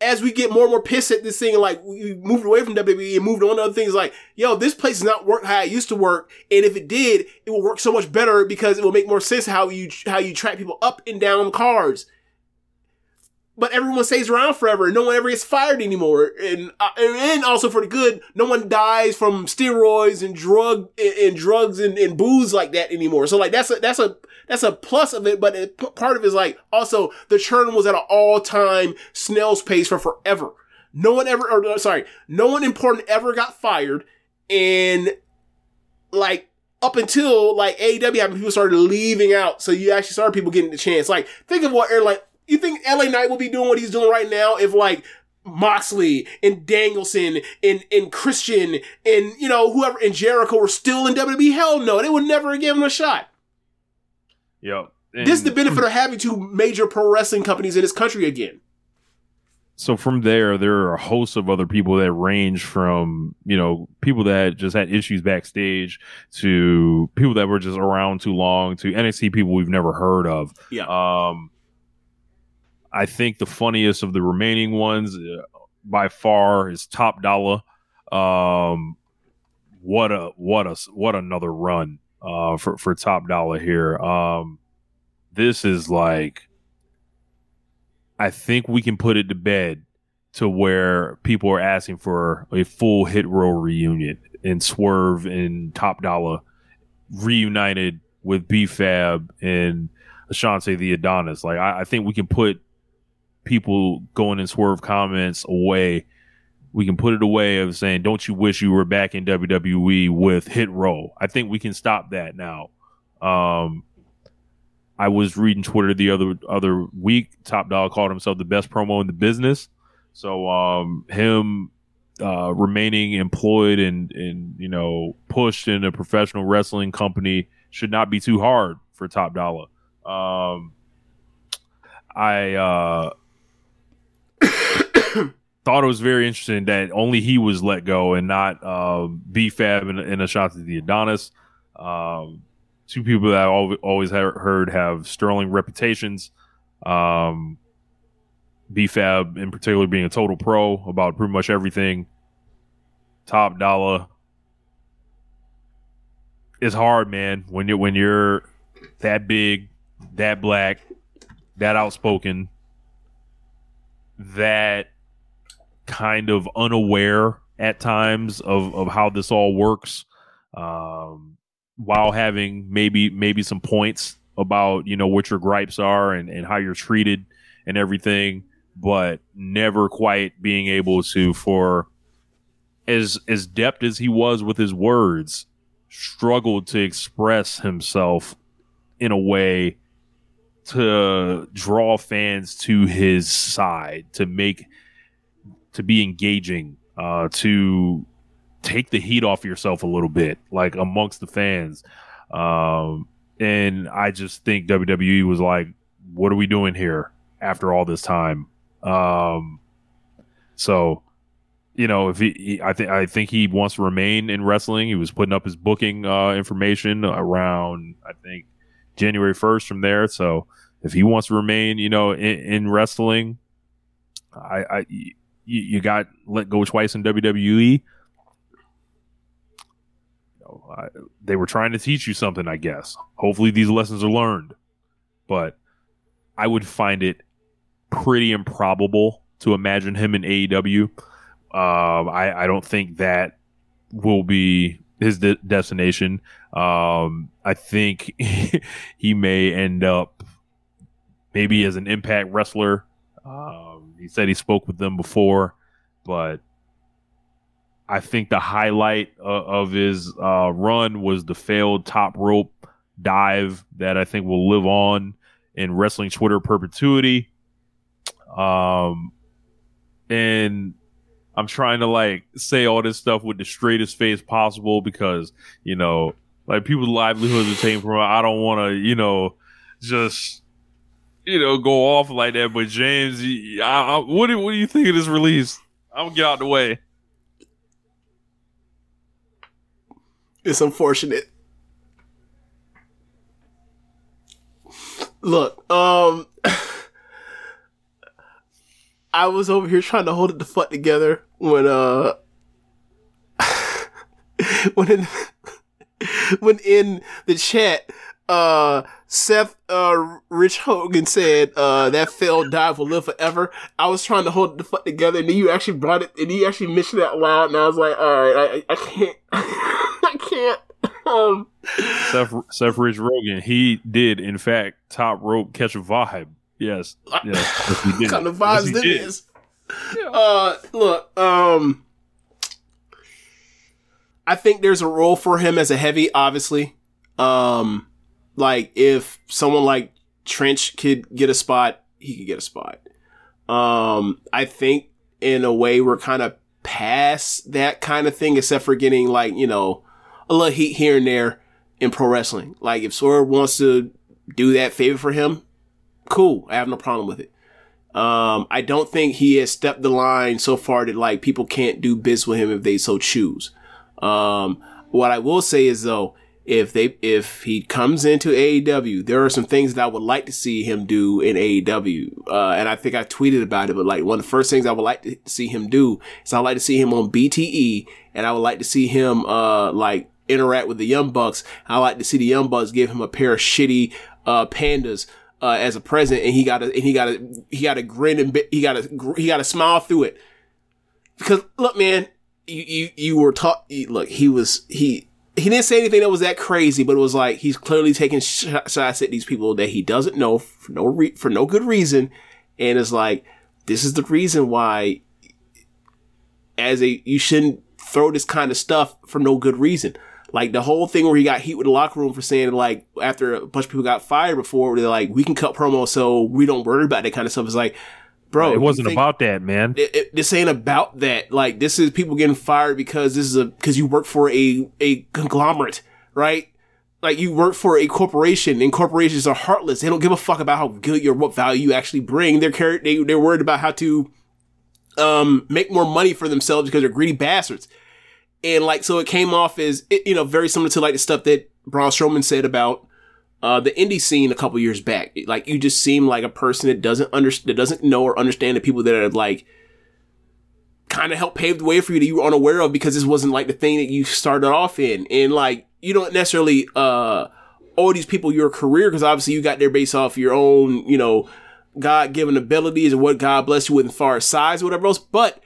as we get more and more pissed at this thing, like we moved away from WWE and moved on to other things, like, yo, this place does not work how it used to work. And if it did, it will work so much better because it will make more sense how you how you track people up and down cards. But everyone stays around forever, and no one ever gets fired anymore. And uh, and also for the good, no one dies from steroids and drug and, and drugs and, and booze like that anymore. So like that's a that's a that's a plus of it. But it, part of it is like also the churn was at an all time snail's pace for forever. No one ever, or uh, sorry, no one important ever got fired, and like up until like AEW happened, people started leaving out. So you actually started people getting the chance. Like think of what airline. You think LA Knight will be doing what he's doing right now if like Moxley and Danielson and and Christian and you know whoever and Jericho were still in WWE? Hell no, they would never give him a shot. Yep. this is the benefit of having two major pro wrestling companies in this country again. so from there, there are a host of other people that range from you know people that just had issues backstage to people that were just around too long to NXT people we've never heard of. Yeah. Um, I think the funniest of the remaining ones uh, by far is Top Dolla. Um, what a what a what another run uh, for for Top Dolla here. Um, this is like I think we can put it to bed to where people are asking for a full Hit Row reunion and Swerve and Top Dolla reunited with B-Fab and Ashante the Adonis. Like I, I think we can put people going in Swerve comments away. We can put it away of saying, "Don't you wish you were back in WWE with Hit Row?" I think we can stop that now. Um, I was reading Twitter the other other week. Top Dog called himself the best promo in the business. So um, him uh, remaining employed and and you know pushed in a professional wrestling company should not be too hard for Top Dolla. Um, I uh, thought it was very interesting that only he was let go and not um, B-Fab and, and Ashante the Adonis. Um, two people that I've always he- heard have sterling reputations. Um, B-Fab in particular being a total pro about pretty much everything. Top Dolla. It's hard, man, when you're when you're that big, that black, that outspoken, that kind of unaware at times of, of how this all works. Um, while having maybe maybe some points about you know what your gripes are and, and how you're treated and everything, but never quite being able to for as as depth as he was with his words, struggled to express himself in a way to draw fans to his side, to make to be engaging, uh, to take the heat off yourself a little bit, like amongst the fans. Um, and I just think WWE was like, "What are we doing here after all this time?" Um, so you know, if he, he, I think I think he wants to remain in wrestling. He was putting up his booking uh, information around I think January first from there. So if he wants to remain, you know, in, in wrestling, I, I you, you got let go twice in WWE. You know, I, they were trying to teach you something, I guess. Hopefully, these lessons are learned. But I would find it pretty improbable to imagine him in AEW. Um, I, I don't think that will be his de- destination. Um, I think [LAUGHS] he may end up maybe as an impact wrestler. Um, he said he spoke with them before, but I think the highlight of, of his uh, run was the failed top rope dive that I think will live on in wrestling Twitter perpetuity. Um, and I'm trying to like say all this stuff with the straightest face possible because you know, like people's livelihoods are taken from. I don't want to, you know, just you know go off like that. But James, I, I, what do what do you think of this release? I'm gonna get out the way. It's unfortunate. Look, um, [LAUGHS] I was over here trying to hold it the fuck together when uh [LAUGHS] when in [LAUGHS] when in the chat uh Seth uh Rich Hogan said uh that failed dive will live forever. I was trying to hold the fuck together and then you actually brought it and you actually mentioned it out loud and I was like, alright, I, I can't [LAUGHS] I can't um Seth, Seth Rich Rogan, he did in fact top rope catch a vibe. Yes, yes, yes he did. [LAUGHS] kind of Yes, vibes he that did. is. Uh, look, um, I think there's a role for him as a heavy, obviously. Um, like if someone like Trench could get a spot, he could get a spot. Um, I think in a way we're kind of past that kind of thing, except for getting like, you know, a little heat here and there in pro wrestling. Like if Sword wants to do that favor for him, cool. I have no problem with it. Um, I don't think he has stepped the line so far that like people can't do biz with him if they so choose. Um, what I will say is though, if they if he comes into AEW, there are some things that I would like to see him do in AEW. Uh, and I think I tweeted about it, but like one of the first things I would like to see him do is I would like to see him on BTE, and I would like to see him uh like interact with the Young Bucks. I like to see the Young Bucks give him a pair of shitty uh pandas uh, as a present, and he got to and he got to he got to grin and he got to he got to smile through it. Because look, man, you you you were taught. Look, he was he he didn't say anything that was that crazy, but it was like he's clearly taking sh- shots at these people that he doesn't know for no re- for no good reason, and it's like this is the reason why. As a you shouldn't throw this kind of stuff for no good reason. Like the whole thing where he got heat with the locker room for saying like after a bunch of people got fired before, they're like, we can cut promo so we don't worry about that kind of stuff. It's like, bro, it wasn't about that, man. it, it- this ain't about that. Like this is people getting fired because this is a because you work for a a conglomerate, right? Like you work for a corporation, and corporations are heartless. They don't give a fuck about how good you're, what value you actually bring. They're car- they they're worried about how to um make more money for themselves because they're greedy bastards. And like so, it came off as it, you know very similar to like the stuff that Braun Strowman said about uh, the indie scene a couple years back. Like you just seem like a person that doesn't understand, that doesn't know or understand the people that are like kind of help pave the way for you that you were unaware of because this wasn't like the thing that you started off in. And like you don't necessarily uh owe these people your career because obviously you got there based off your own, you know, God given abilities and what God bless you with as far as size or whatever else. But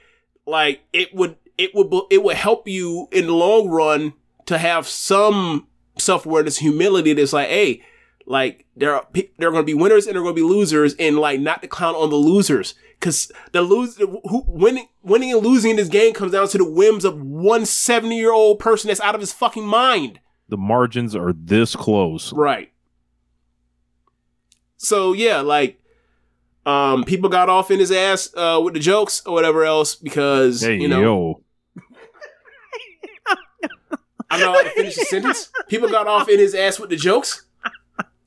like it would it would it would help you in the long run to have some self awareness, humility. That's like, hey, like there are there are going to be winners and there are going to be losers, and like not to count on the losers because the lose who winning winning and losing in this game comes down to the whims of one 70 year old person that's out of his fucking mind. The margins are this close. Right. So yeah, like um people got off in his ass uh with the jokes or whatever else because Hey, you know yo. I'm not allowed to finish the sentence. People got off in his ass with the jokes.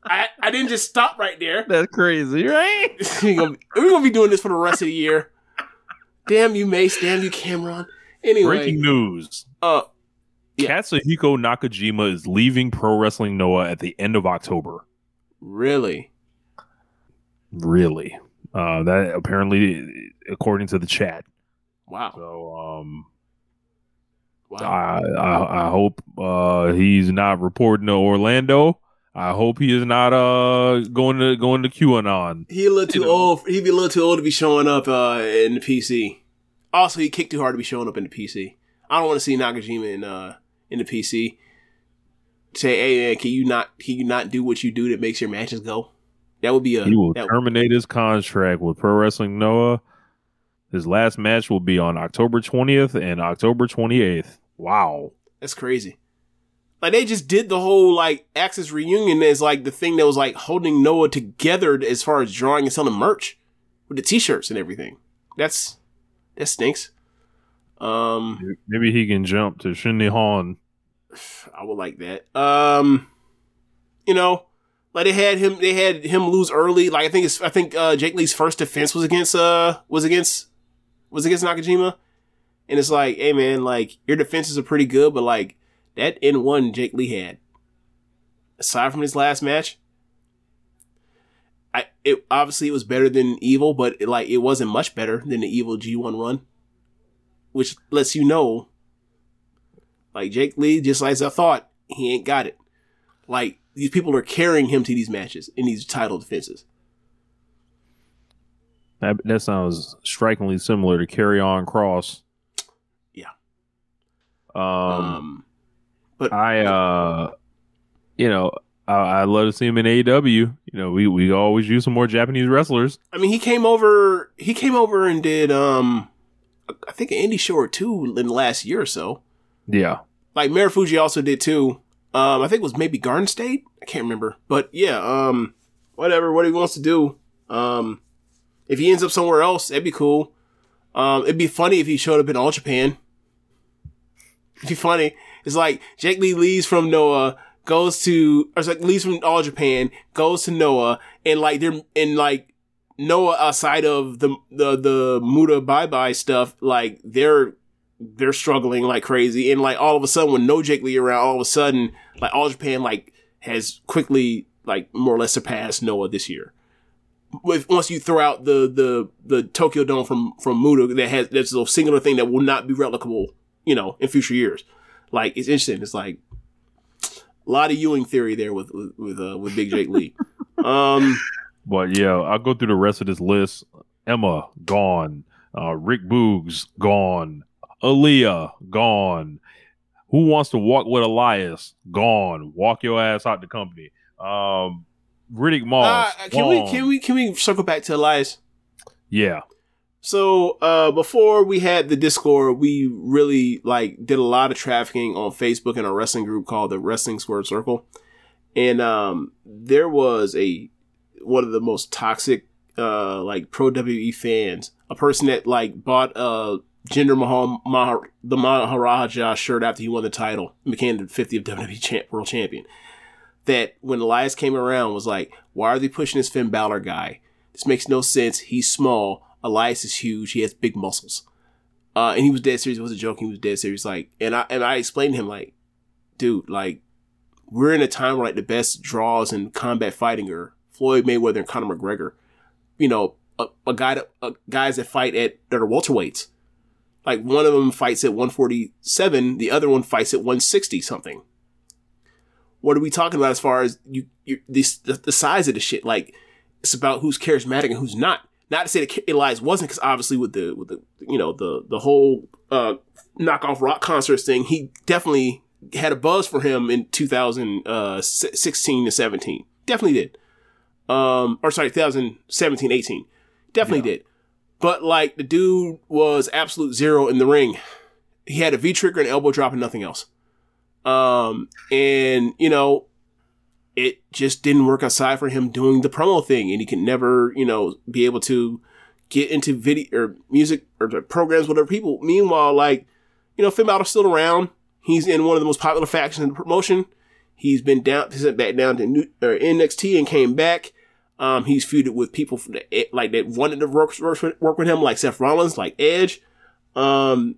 I, I didn't just stop right there. That's crazy, right? [LAUGHS] We're gonna, be- we're gonna be doing this for the rest of the year. Damn you, Mace. Damn you, Cameron. Anyway, Breaking news. uh, Yeah. Katsuhiko Nakajima is leaving Pro Wrestling Noah at the end of October. really? Really? Uh, that apparently, according to the chat. Wow. So, um, Wow. I, I I hope uh he's not reporting to Orlando. I hope he is not uh going to going to QAnon. He a little too You [LAUGHS] know. old. He'd be a little too old to be showing up uh, in the PC. Also, he kicked too hard to be showing up in the PC. I don't want to see Nakajima in uh, in the PC. Say, hey man, can you not can you not do what you do that makes your matches go? That would be a He will that, terminate his contract with Pro Wrestling Noah. His last match will be on October 20th and October 28th. Wow. that's crazy. Like they just did the whole like AXIZ reunion as like the thing that was like holding Noah together as far as drawing and selling merch with the t-shirts and everything. That's that stinks. Um, Maybe he can jump to Shin Nihon. I would like that. Um, you know, like they had him, they had him lose early. Like I think it's, I think uh, Jake Lee's first defense was against, uh, was against, was against Nakajima, and it's like, hey man, like your defenses are pretty good, but like that N one Jake Lee had, aside from his last match, I it obviously it was better than Evil, but it, like it wasn't much better than the Evil G one run, which lets you know like Jake Lee, just like I thought, he ain't got it. Like these people are carrying him to these matches in these title defenses. That, that sounds strikingly similar to Karrion Kross. Um, Um, but I, uh, you know, I, I love to see him in AEW. You know, we, we always use some more Japanese wrestlers. I mean, he came over. He came over and did um, I think an indie show or two in the last year or so. Yeah. Like Marufuji also did too. Um, I think it was maybe Garden State. I can't remember, but yeah. Um, whatever, what he wants to do. Um, if he ends up somewhere else, that'd be cool. Um, it'd be funny if he showed up in All Japan. Be funny. It's like Jake Lee leaves from Noah, goes to, or like leaves from All Japan, goes to Noah, and like they're and like Noah outside of the the the Muta bye bye stuff, like they're they're struggling like crazy, and like all of a sudden when no Jake Lee around, all of a sudden like All Japan like has quickly like more or less surpassed Noah this year. With once you throw out the the the Tokyo Dome from from Muta that has that's a singular thing that will not be replicable, you know, in future years. Like it's interesting. It's like a lot of Ewing theory there with with with, uh, with Big Jake Lee. [LAUGHS] Um, But yeah, I'll go through the rest of this list. Emma gone. Uh, Rick Boogs gone. Aliyah gone. Who wants to walk with Elias? Gone. Walk your ass out the company. Um, Riddick uh, Moss. can we can we can we circle back to Elias? Yeah. So uh, before we had the Discord, we really like did a lot of trafficking on Facebook in a wrestling group called the Wrestling Squared Circle, and um, there was a one of the most toxic uh, like pro WWE fans, a person that like bought a Jinder Mahal Mah- the Maharaja shirt after he won the title, and became the 50th WWE champ, world champion. That when Elias came around was like, why are they pushing this Finn Balor guy? This makes no sense. He's small. Elias is huge. He has big muscles. Uh, and he was dead serious. It wasn't joking. He was dead serious. Like, and I and I explained to him like, dude, like, we're in a time where like the best draws in combat fighting are Floyd Mayweather and Conor McGregor. You know, a, a guy that uh, guys that fight at that are welterweights. Like one of them fights at 147, the other one fights at 160 something. What are we talking about as far as you, you this the, the size of the shit? Like, it's about who's charismatic and who's not. Not to say that Elias wasn't, because obviously with the with the you know the the whole uh, knockoff rock concerts thing, he definitely had a buzz for him in 2016 to 17. Definitely did. Um, or sorry, 2017, 18. Definitely did. But like the dude was absolute zero in the ring. He had a V trigger and elbow drop and nothing else. Um, and you know, it just didn't work aside for him doing the promo thing, and he could never, you know, be able to get into video or music or programs with other people. Meanwhile, like, you know, Finn Balor's still around. He's in one of the most popular factions in the promotion. He's been down, sent back down to New, or NXT and came back. Um, he's feuded with people from the, like that wanted to work, work, with- work with him, like Seth Rollins, like Edge. Um,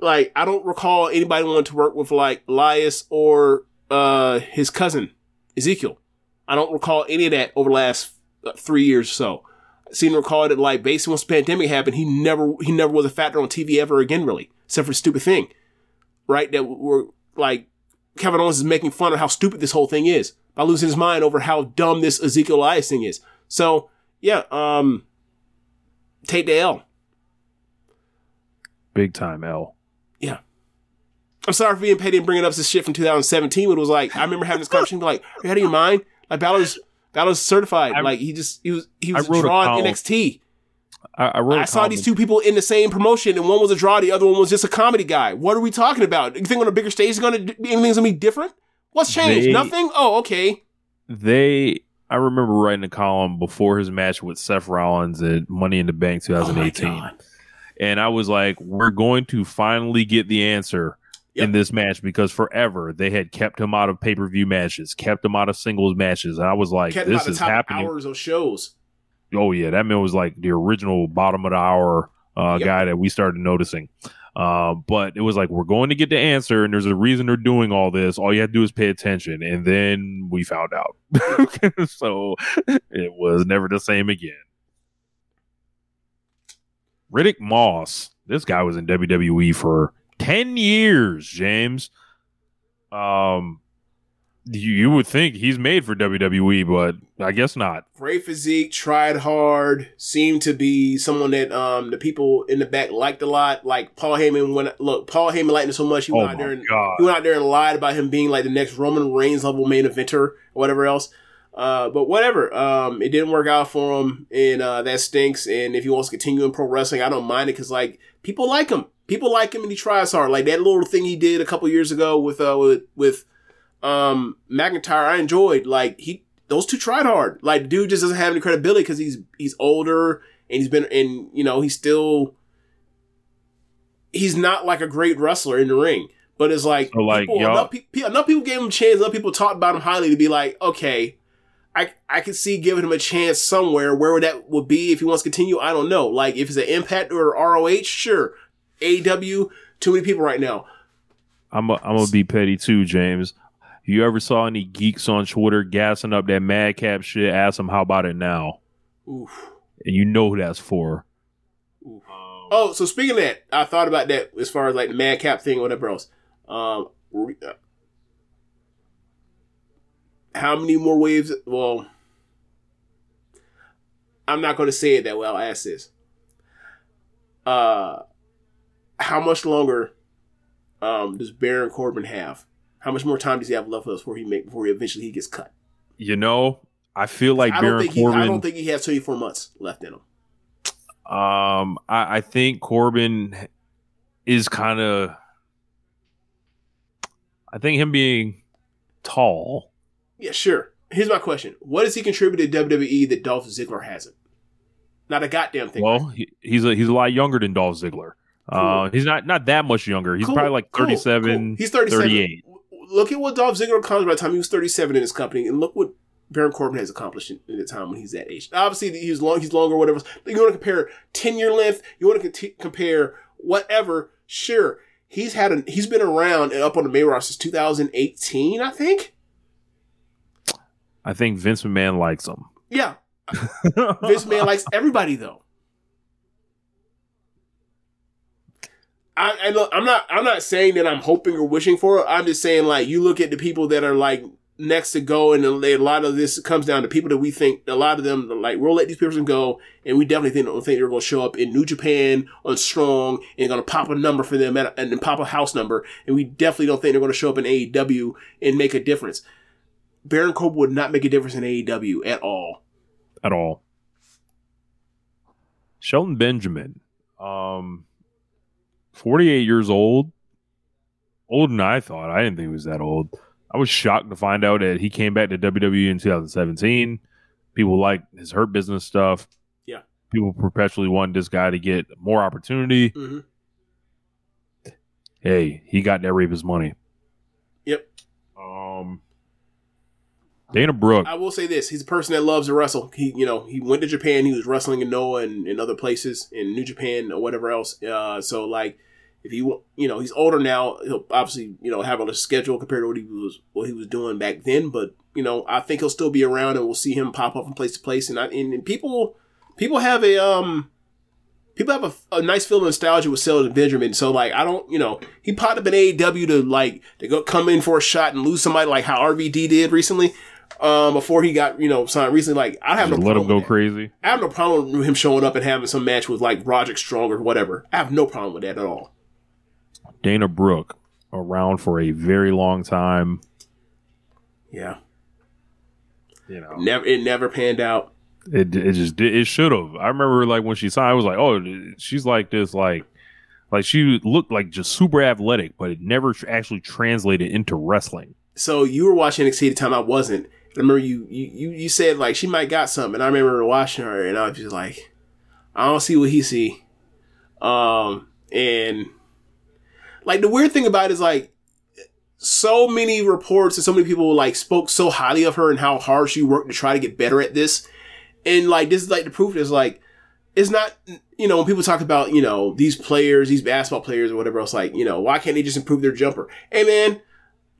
like I don't recall anybody wanting to work with like Elias or uh his cousin Ezekiel. I don't recall any of that over the last uh, three years or so. I seem to recall that like basically once the pandemic happened, he never he never was a factor on TV ever again, really, except for stupid thing, right? That we were like Kevin Owens is making fun of how stupid this whole thing is by losing his mind over how dumb this Ezekiel Elias thing is. So yeah, um, take the L. Big time L. Yeah. I'm sorry for being petty and bringing up this shit from 2017, but it was like I remember having this conversation, like, are you out of your mind? Like Balor's Balor's certified. I- like he just he was he was I a wrote a draw in. NXT. I, I wrote. I a saw column- these two people in the same promotion, and one was a draw, the other one was just a comedy guy. What are we talking about? You think on a bigger stage is gonna anything's gonna be different? What's changed? They- Nothing. Oh, okay. They. I remember writing a column before his match with Seth Rollins at Money in the Bank Oh my 2018. God. and I was like, we're going to finally get the answer Yep. in this match because forever they had kept him out of pay per view matches, kept him out of singles matches, and I was like, Kept this is happening. hours of shows. Oh yeah, that man was like the original bottom of the hour uh, Yep. guy that we started noticing. Uh, but it was like we're going to get the answer, and there's a reason they're doing all this. All you have to do is pay attention, and then we found out. [LAUGHS] so it was never the same again. Riddick Moss, this guy was in WWE for ten years. James, um, you, you would think he's made for WWE, but I guess not. Great physique, tried hard, seemed to be someone that um the people in the back liked a lot. Like Paul Heyman went look, Paul Heyman liked him so much he Oh went out there and God. he went out there and lied about him being like the next Roman Reigns level main eventer or whatever else. Uh, but whatever. Um, it didn't work out for him, and uh, that stinks. And if he wants to continue in pro wrestling, I don't mind it because like people like him. People like him, and he tries hard. Like that little thing he did a couple years ago with uh with with um McIntyre, I enjoyed. Like he those two tried hard. Like dude just doesn't have any credibility because he's he's older and he's been and you know he's still he's not like a great wrestler in the ring. But it's like, So, like, people, enough, pe- enough people gave him a chance. Enough people talked about him highly to be like, okay, I I could see giving him a chance somewhere. Where would that would be if he wants to continue? I don't know. Like if it's an Impact or ROH, sure. AEW, too many people right now. I'm a, I'm gonna be petty too, James. You ever saw any geeks on Twitter gassing up that madcap shit? Ask them how about it now, Oof. and you know who that's for. Oh, so speaking of that, I thought about that as far as like the madcap thing or whatever else. Um, uh, how many more waves? Well, I'm not going to say it that way. I'll ask this. Uh, how much longer um, does Baron Corbin have? How much more time does he have left with us before he make before he eventually he gets cut? You know, I feel like I don't Baron think he, Corbin. I don't think he has 24 months left in him. um, I, I think Corbin is kind of. I think him being tall. Yeah, sure. Here's my question: What has he contributed to WWE that Dolph Ziggler hasn't? Not a goddamn thing. Well, he, he's a he's a lot younger than Dolph Ziggler. Uh, he's not not that much younger. He's Cool, probably like 37, cool. He's 37. 38. Look at what Dolph Ziggler accomplished by the time he was 37 in his company, and look what Baron Corbin has accomplished in, in the time when he's that age. Obviously, he's long, he's longer, whatever. You want to compare 10 year length? You want to conti- compare whatever? Sure. He's had a, he's been around and up on the main roster since 2018, I think. I think Vince McMahon likes him. Yeah, [LAUGHS] Vince man likes everybody though. I, I look, I'm not I'm not saying that I'm hoping or wishing for it. I'm just saying like you look at the people that are like next to go, and a lot of this comes down to people that we think a lot of them like we'll let these people go, and we definitely think don't think they're going to show up in New Japan on Strong and going to pop a number for them at, and pop a house number, and we definitely don't think they're going to show up in AEW and make a difference. Baron Corbin would not make a difference in AEW at all. at all. Shelton Benjamin, um, 48 years old, older than I thought. I didn't think he was that old. I was shocked to find out that he came back to WWE in 2017. People like his hurt business stuff. Yeah. People perpetually wanted this guy to get more opportunity. Mhm. Hey, he got that reap his money. Yep. Um, Dana Brooke. I will say this: he's a person that loves to wrestle. He, you know, he went to Japan. He was wrestling in Noah and in other places in New Japan or whatever else. Uh, so like, if he, wa- you know, he's older now, he'll obviously, you know, have on a schedule compared to what he was what he was doing back then. But you know, I think he'll still be around, and we'll see him pop up from place to place. And I, and, and people, people have a um, people have a, a nice feeling of nostalgia with Shelton Benjamin. So like, I don't, you know, he popped up in AEW to like to go come in for a shot and lose somebody like how RVD did recently. Um, before he got you know signed recently, like I have no Just let him go crazy. I have no problem with him showing up and having some match with like Roderick Strong or whatever. I have no problem with that at all. Dana Brooke around for a very long time. Yeah, You know, never it never panned out. it it just it should have. I remember like when she signed, I was like, oh, she's like this, like like she looked like just super athletic, but it never actually translated into wrestling. So you were watching NXT the time I wasn't. I remember you you you, said like she might got something. And I remember watching her and I was just like, I don't see what he see. Um and like the weird thing about it is like so many reports and so many people like spoke so highly of her and how hard she worked to try to get better at this. And like this is like the proof is like it's not you know when people talk about you know these players these basketball players or whatever else like you know why can't they just improve their jumper hey man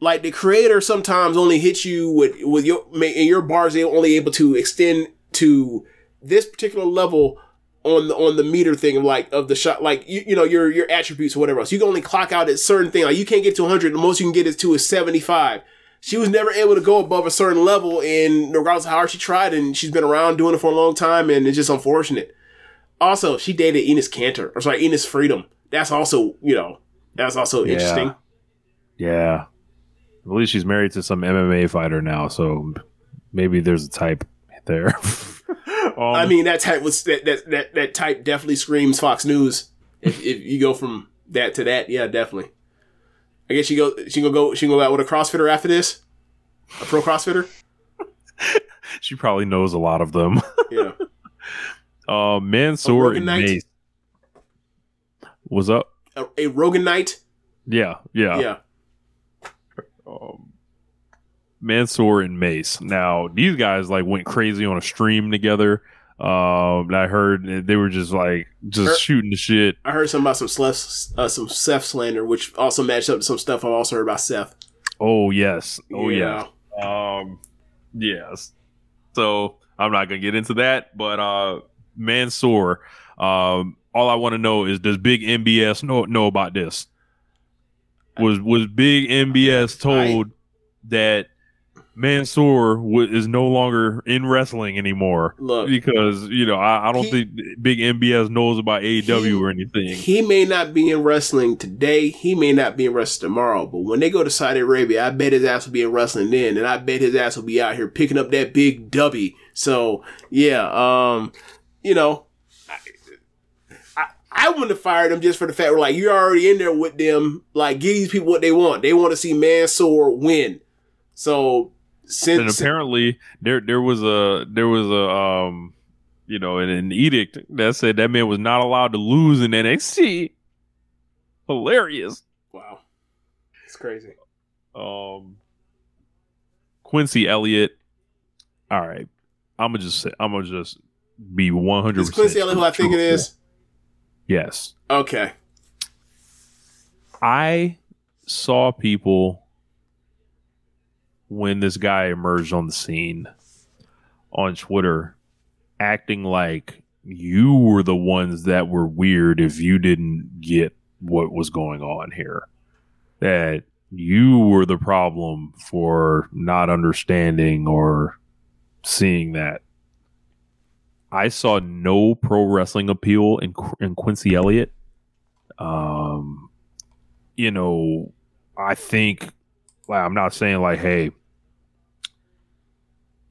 like the creator sometimes only hits you with with your and your bars they only able to extend to this particular level on the on the meter thing of like of the shot like you, you know your your attributes or whatever else. You can only clock out at certain thing like you can't get to 100 the most you can get is to is 75 she was never able to go above a certain level and regardless of how hard she tried and she's been around doing it for a long time and it's just unfortunate. Also she dated Enos Cantor or sorry Enos Freedom. That's also you know that's also Yeah. interesting. Yeah, I believe she's married to some MMA fighter now, so maybe there's a type there. [LAUGHS] um, I mean, that type was that that that, that type definitely screams Fox News. If, if you go from that to that, yeah, definitely. I guess she go she gonna go she gonna go out with a CrossFitter after this, a pro CrossFitter. [LAUGHS] she probably knows a lot of them. [LAUGHS] Yeah, [LAUGHS] uh, Mansoor and? Mace. What's up? a, a Rogan Knight. Yeah, yeah. Yeah, um, Mansoor and Mace. Now these guys like went crazy on a stream together. Um, I heard they were just like just Er- shooting the shit. I heard something about some Seth uh, some Seth slander, which also matched up to some stuff I also heard about Seth. Oh yes, oh Yeah. yeah. Um, yes. So I'm not gonna get into that, but uh, Mansoor. Um, all I want to know is does Big MBS know know about this? Was was Big MBS told that Mansoor w- is no longer in wrestling anymore? Look, because you know I, I don't He- think Big MBS knows about AEW He- or anything. he may not be in wrestling today. He may not be in wrestling tomorrow. But when they go to Saudi Arabia, I bet his ass will be in wrestling then, and I bet his ass will be out here picking up that big W. So yeah, um, you know, I, wouldn't have fired him just for the fact we're like you're already in there with them. Like give these people what they want. They want to see Mansoor win. So and apparently there there was a there was a um you know an, an edict that said that man was not allowed to lose in NXT. Hilarious. wow, it's crazy. Um Quincy Elliott. All right. I'm gonna just say I'm gonna just be 100 Is Quincy Elliott who I think it is? Yes. Okay. I saw people when this guy emerged on the scene on Twitter acting like you were the ones that were weird if you didn't get what was going on here. That you were the problem for not understanding or seeing that. I saw no pro wrestling appeal in, in Quincy Elliott. Um, you know, I think well, I'm not saying like, hey,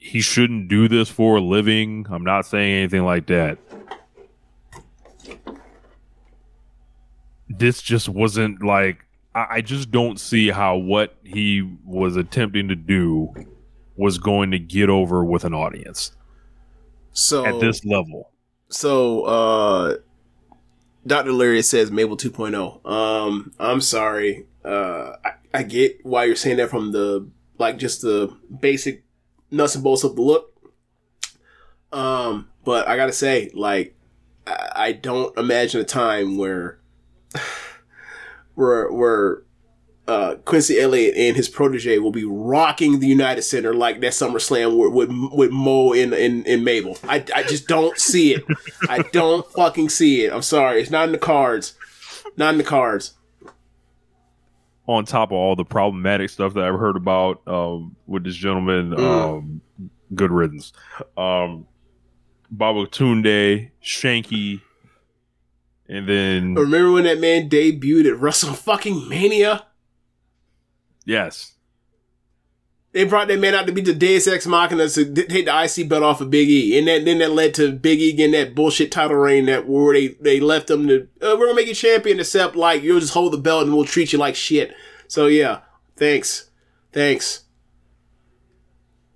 he shouldn't do this for a living. I'm not saying anything like that. This just wasn't like I, I just don't see how what he was attempting to do was going to get over with an audience So at this level. So, uh, Dr. Larry says Mabel 2.0. Um, I'm sorry. Uh, I, I get why you're saying that from the, like, just the basic nuts and bolts of the look. Um, but I gotta say, like, I, I don't imagine a time where where where uh, Quincy Elliott and his protege will be rocking the United Center like that SummerSlam with with, with Mo and, and and Mabel. I I just don't see it. I don't fucking see it. I'm sorry, it's not in the cards. Not in the cards. On top of all the problematic stuff that I've heard about um, with this gentleman, Mm. um, good riddance. Um, Baba Tunde, Shanky, and then Remember when that man debuted at Wrestle fucking Mania? yes, They brought that man out to be the Deus Ex Machina to take the IC belt off of Big E, and that, then that led to Big E getting that bullshit title reign that where they they left him to uh, we're gonna make you champion, except like you'll just hold the belt and we'll treat you like shit. So yeah, thanks, thanks.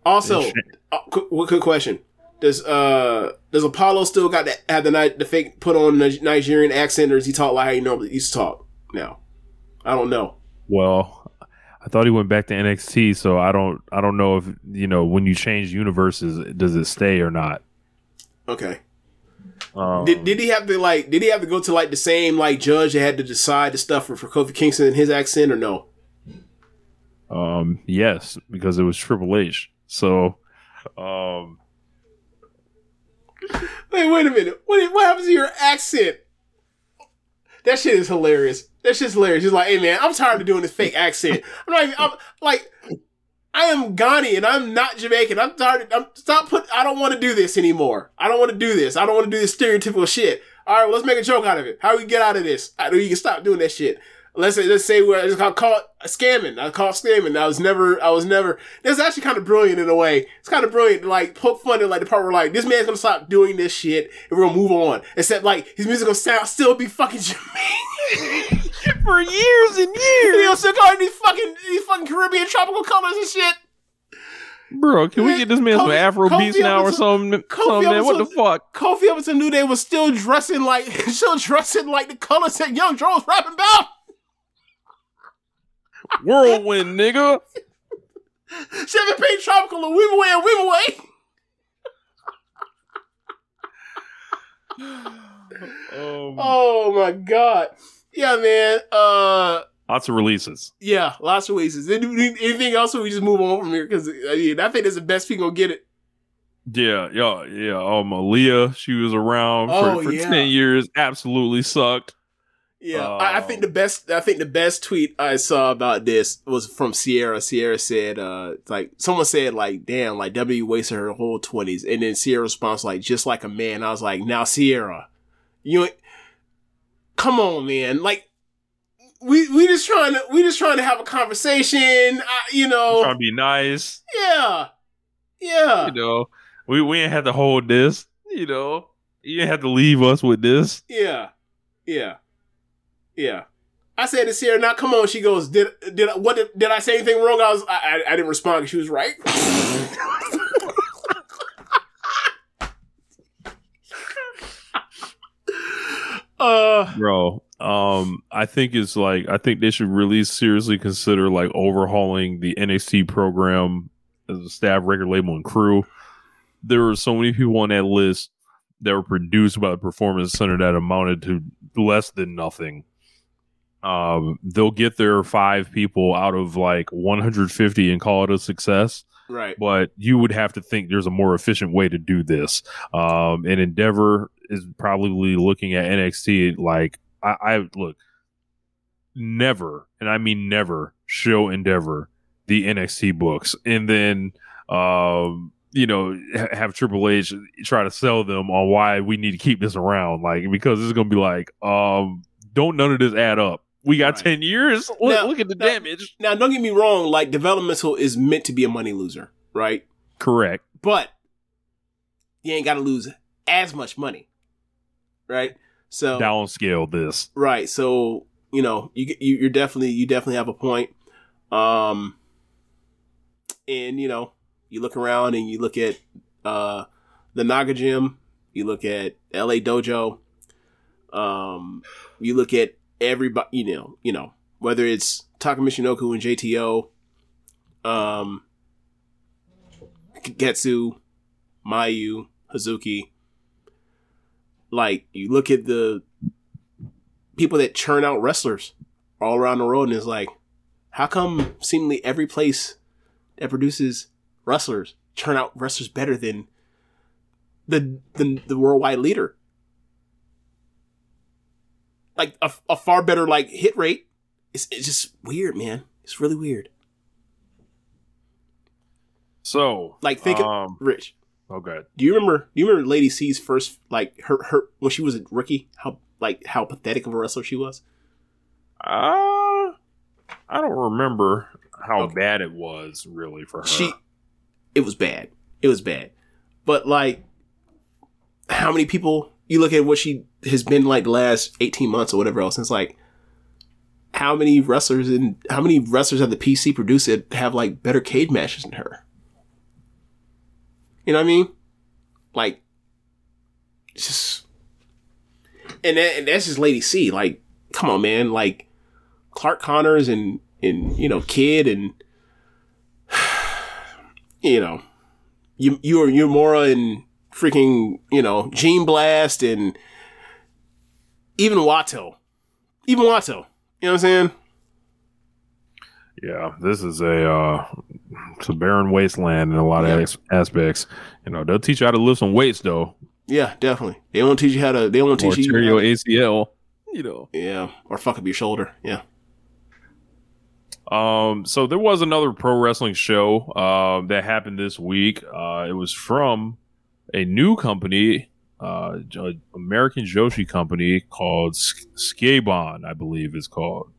Also, Yeah, uh, quick, quick question: Does uh does Apollo still got the have the the fake put on the Nigerian accent, or does he talk like how he normally used to talk now? I don't know. well. I thought he went back to NXT, so I don't. I don't know if you know when you change universes, does it stay or not? Okay. Um, Did, did he have to like? Did he have to go to like the same like judge that had to decide the stuff for, for Kofi Kingston and his accent or no? Um, yes, because it was Triple H. So, um, Wait, wait a minute. What what happens to your accent? That shit is hilarious. That shit's hilarious. He's like, hey man, I'm tired of doing this fake [LAUGHS] accent. I'm not even. I'm like, I am Ghani and I'm not Jamaican. I'm tired. I'm stop put. I don't want to do this anymore. I don't want to do this. I don't want to do this stereotypical shit. All right, well, let's make a joke out of it. How we get out of this? I know you can stop doing that shit. Let's say, let's say we're it's called, call scamming. I call it scamming. I was never, I was never. That's actually kind of brilliant in a way. It's kind of brilliant, to, like poke fun at like the part where like this man's gonna stop doing this shit and we're gonna move on. Except like his music gonna sound still be fucking [LAUGHS] Jamaican for years and you years, know, still calling these fucking these fucking Caribbean tropical colors and shit. bro. Can we get this man some Afro Kofi beats now or Upton- something? Kofi something man, what the fuck? Kofi up until New Day was still dressing like [LAUGHS] still dressing like the colors that Young Joe was rapping about. Whirlwind, nigga. Champagne tropical and weave away and weave away. Um, Oh my god. Yeah, man. Uh lots of releases. yeah, lots of releases. Anything else or we just move on from here? Because I mean, I think that's the best we gonna get it. Yeah, yeah, yeah. Um, Aliyah, she was around Oh, for, for yeah. ten years. Absolutely sucked. Yeah, I, I think Um, the best. I think the best tweet I saw about this was from Sierra. Sierra said, "Uh, like someone said, like, damn, like W wasted her whole twenties, and then Sierra responds like, just like a man. I was like, now Sierra, you, come on, man, like." We we just trying to we just trying to have a conversation, I, you know. Trying to be nice. Yeah, yeah, You know, we we ain't had to hold this. You know, you didn't have to leave us with this. yeah, yeah, yeah. I said to Sierra, now come on. She goes, did did what did, did I say anything wrong? I was I, I, I didn't respond. She was right. [LAUGHS] uh, bro. Um, I think it's like I think they should really seriously consider like overhauling the NXT program as a staff, record label, and crew. There were so many people on that list that were produced by the Performance Center that amounted to less than nothing. Um, they'll get their five people out of like 150 and call it a success right. but you would have to think there's a more efficient way to do this. Um, and Endeavor is probably looking at NXT like I, I look never, and I mean never, show Endeavor the NXT books, and then um, you know have Triple H try to sell them on why we need to keep this around, like because it's gonna be like um, don't none of this add up. We got Right. ten years. Look, Now- look at the now- damage. Now, don't get me wrong. Like developmental is meant to be a money loser, right? Correct. But you ain't got to lose as much money, right? So Downscale this. Right. So you know, you you you're definitely you definitely have a point. Um, and you know, you look around and you look at uh the Naga Gym, you look at L.A. Dojo, um, you look at everybody. You know, you know whether it's Taka Michinoku and JTO, um, Getsu, Mayu, Hazuki. Like you look at the people that churn out wrestlers all around the world, and it's like, how come seemingly every place that produces wrestlers churn out wrestlers better than the the, the worldwide leader? Like a, a far better like hit rate. It's it's just weird, man. It's really weird. So, Like think um, of Rich. okay. Do you remember? Do you remember Lady C's first like her her when she was a rookie? How like how pathetic of a wrestler she was. Uh, I don't remember how Okay. bad it was really for her. She, it was bad. It was bad. But like, how many people you look at what she has been like the last eighteen months or whatever else? And it's like, how many wrestlers and how many wrestlers have the PC produced that have like better cage matches than her? You know what I mean? Like, it's just, and that, and that's just Lady C. Like, come on, man. Like, Clark Connors and and you know Kid and [SIGHS] you know you you are Yumura and freaking you know Gene Blast and even Wato, even Wato. You know what I'm saying? yeah, this is a uh, it's a barren wasteland in a lot of Yeah. as- aspects. You know, they'll teach you how to lift some weights though, Yeah, definitely. They won't teach you how to. They won't teach you. your ACL. You know. yeah, or fuck up your shoulder. Yeah. Um, so there was another pro wrestling show uh, that happened this week. Uh, it was from a new company, uh, American Joshi company called Skabon, I believe is called,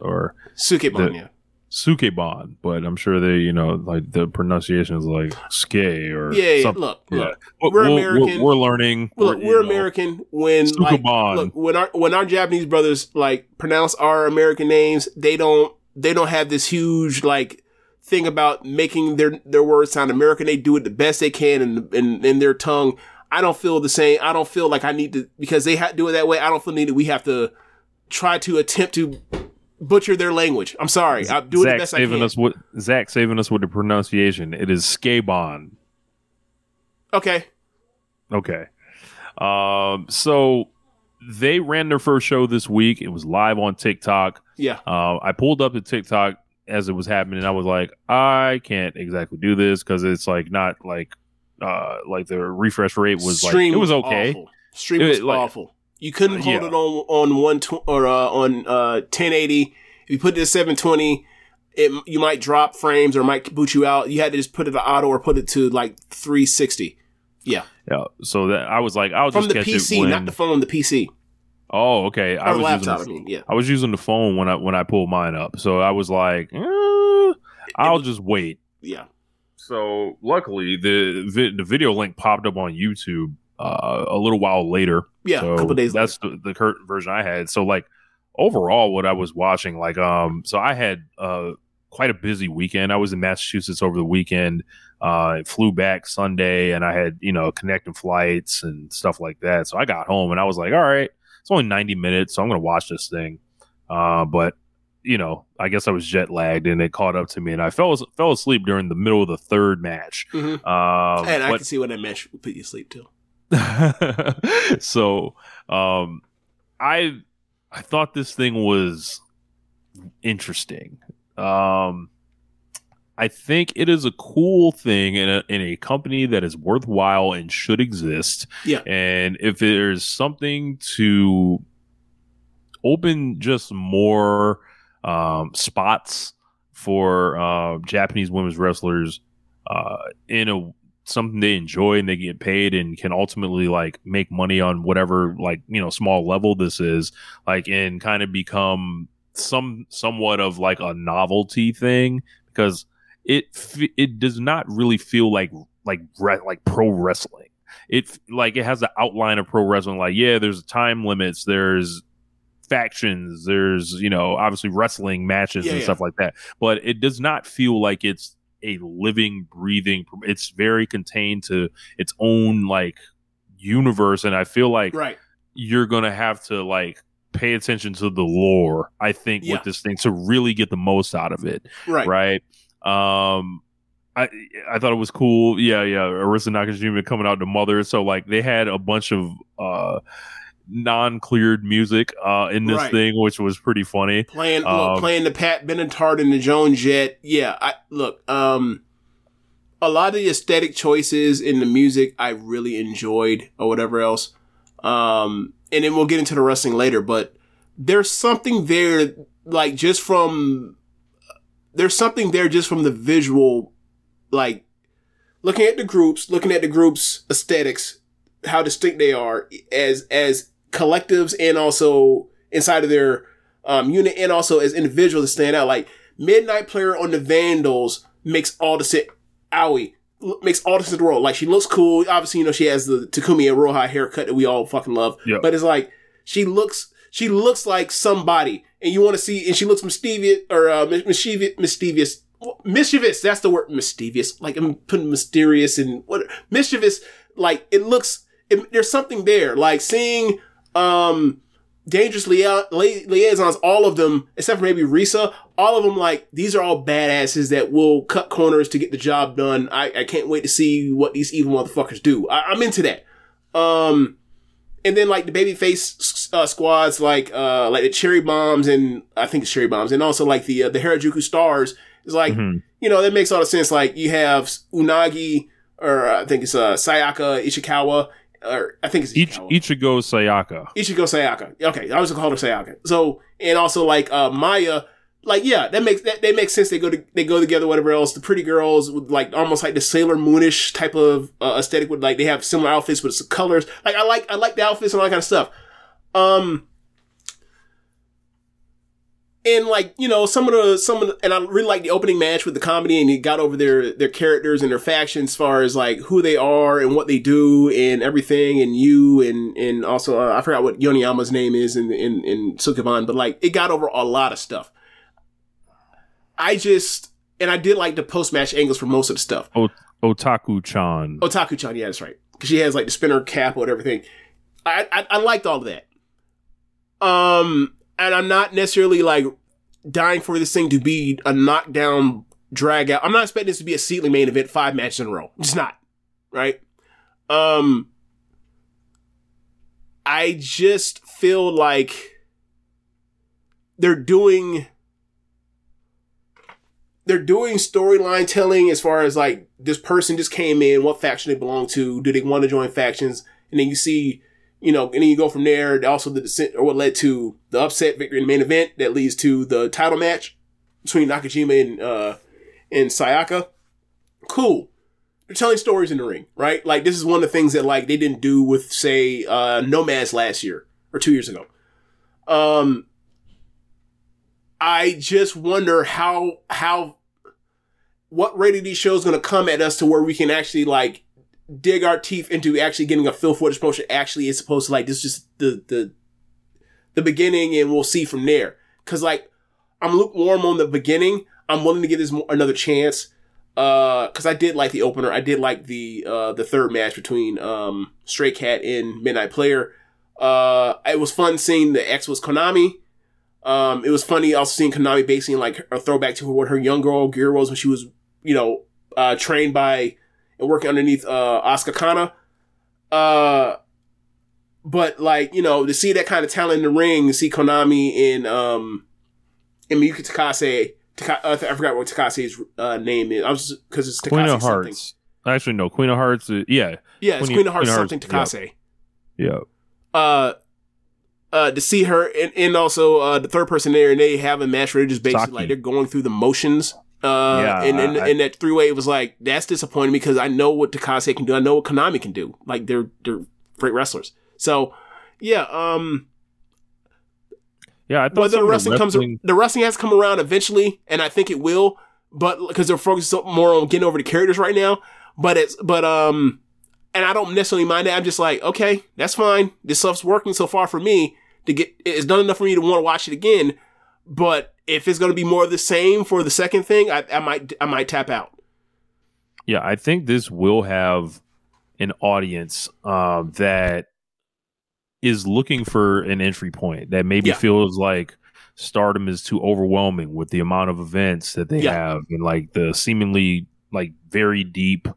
or Sukeban, The- yeah. Sukeban, but I'm sure they, you know, like the pronunciation is like Ske or Yeah, yeah. something. Look, Yeah. look. We're we'll- American. We're, we're learning. Look, we're know, American when like look when our when our Japanese brothers like pronounce our American names, they don't they don't have this huge like thing about making their their words sound American. They do it the best they can in in, in their tongue. I don't feel the same. I don't feel like I need to because they ha- do it that way. I don't feel needed. We have to try to attempt to butcher their language. I'm sorry. I'm doing the Zach best I saving can. us with Zach saving us with the pronunciation. It is Skabon. okay. Okay. Um, so they ran their first show this week. It was live on TikTok. Yeah. Uh, I pulled up the TikTok as it was happening. I was like, I can't exactly do this because it's like not like uh like the refresh rate was like it was okay. Awful. Stream It- was like- awful. You couldn't hold Yeah. it on on one tw- or uh, on uh 1080. If you put it at 720, it you might drop frames or might boot you out. You had to just put it to auto or put it to like 360 Yeah. Yeah. So that I was like, I'll from just the PC, when. not the phone. The PC oh, okay. I was laptop. I using. mean, yeah, I was using the phone when I when I pulled mine up. So I was like, eh, I'll just wait. yeah. So luckily, the the video link popped up on YouTube uh, a little while later. Yeah, so a couple days That's the, the current version I had. So like overall, what I was watching, like um, so I had uh quite a busy weekend. I was in Massachusetts over the weekend. Uh, flew back Sunday, and I had you know connecting flights and stuff like that. So I got home and I was like, all right, it's only ninety minutes, so I'm gonna watch this thing. Uh, but you know, I guess I was jet lagged and it caught up to me, and I fell fell asleep during the middle of the third match. Mhm. Um, and I but- can see what that mesh would put you to sleep too. [LAUGHS] so um i i thought this thing was interesting um i think it is a cool thing in a in a company that is worthwhile and should exist Yeah. and if there's something to open just more um spots for uh japanese women's wrestlers uh in a something they enjoy and they get paid and can ultimately like make money on whatever like you know small level this is like and kind of become some somewhat of like a novelty thing because it it does not really feel like like re- like pro wrestling it like it has the outline of pro wrestling like yeah there's time limits there's factions there's you know obviously wrestling matches Yeah, and yeah. stuff like that but it does not feel like it's a living breathing it's very contained to its own like universe and i feel like Right. you're gonna have to like pay attention to the lore i think Yeah. with this thing to really get the most out of it Right. right um I I thought it was cool. Yeah, yeah. Arisa Nakajima coming out to mother. So like they had a bunch of uh non-cleared music uh, in this Right. thing, which was pretty funny. playing look, Um, playing the Pat Benatar and the Joan Jett. Yeah, I look. Um, a lot of the aesthetic choices in the music I really enjoyed, or whatever else. Um, and then we'll get into the wrestling later, but there's something there, like just from there's something there just from the visual, like looking at the groups, looking at the groups' aesthetics, how distinct they are as as collectives and also inside of their um, unit and also as individuals that stand out. Like Midnight Player on the Vandals makes all the sense. Owie makes all the sense in the world. Like she looks cool. Obviously, you know she has the Takumi Iroha haircut that we all fucking love. Yep. But it's like she looks she looks like somebody, and you want to see, and she looks mischievous or uh, mischievous, mischievous, mischievous. That's the word, mischievous. Like I'm putting mysterious and what mischievous. Like it looks. It, there's something there. Like seeing um dangerous li- liaisons, all of them, except for maybe Risa, all of them like these are all badasses that will cut corners to get the job done. I, I can't wait to see what these evil motherfuckers do. I, I'm into that. Um, and then like the babyface uh, squads, like uh like the Cherry Bombs and I think it's Cherry Bombs, and also like the uh, the Harajuku Stars is like Mhm. you know that makes a lot of sense. Like you have Unagi or uh, I think it's uh Sayaka Ishikawa or I think it's Ishikawa. Ichigo Sayaka. Ichigo Sayaka. Okay, I was gonna call her Sayaka. So and also like uh Maya, like yeah, that makes that they make sense. They go to they go together, whatever else. The pretty girls with like almost like the Sailor Moonish type of uh, aesthetic with like they have similar outfits with the colors. Like I like I like the outfits and all that kind of stuff. Um and like you know some of the some of the, and I really like the opening match with the comedy and he got over their their characters and their factions as far as like who they are and what they do and everything and you and and also uh, I forgot what Yoneyama's name is in in in Sukeban but like it got over a lot of stuff. I just and I did like the post match angles for most of the stuff. Otaku Chan. Otaku Chan, yeah, that's right. Because she has like the spinner cap or everything. I, I I liked all of that. Um, and I'm not necessarily like dying for this thing to be a knockdown drag out. I'm not expecting this to be a Seatley main event five matches in a row. It's not, right? Um, I just feel like they're doing they're doing storyline telling as far as like this person just came in, what faction they belong to, do they want to join factions, and then you see, you know, and then you go from there. Also, the descent or what led to the upset victory in the main event that leads to the title match between Nakajima and uh and Sayaka. Cool. They're telling stories in the ring, right? Like this is one of the things that like they didn't do with say uh Nomads last year or two years ago. Um I just wonder how how what rated these shows going to come at us to where we can actually like dig our teeth into actually getting a feel for what this promotion actually is supposed to like. This is just the the the beginning, and we'll see from there. Because like I'm lukewarm on the beginning. I'm willing to give this another chance. Uh, because I did like the opener. I did like the uh the third match between um Stray Cat and Midnight Player. Uh, it was fun seeing the X was Konami. Um, it was funny also seeing Konami basing like a throwback to what her young girl gear was when she was, you know, uh, trained by and working underneath uh, Asuka Kana. Uh, but like you know to see that kind of talent in the ring, to see Konami in um in Miyuki Takase. Taka- uh, I forgot what Takase's uh, name is. I was because it's Takase Queen of something. Hearts. Actually, no. Queen of Hearts. uh, yeah. Yeah, it's Queen- Queen of Hearts Queen something Hearts, Takase. Yeah. uh uh to see her and, and also uh the third person there and they have a match where they're just basically Saki. like they're going through the motions uh Yeah, and and, I- and that three way it was like that's disappointing because I know what Takase can do. I know what Konami can do. Like they're they're great wrestlers. So yeah um Yeah. I thought whether the of wrestling comes the wrestling has to come around eventually and I think it will but because they're focused more on getting over the characters right now. But it's but um and I don't necessarily mind that. I'm just like okay that's fine. This stuff's working so far for me to get it's done enough for me to want to watch it again but if it's going to be more of the same for the second thing I, I might I might tap out Yeah, I think this will have an audience um, that is looking for an entry point that maybe Yeah. feels like stardom is too overwhelming with the amount of events that they Yeah. have and like the seemingly like very deep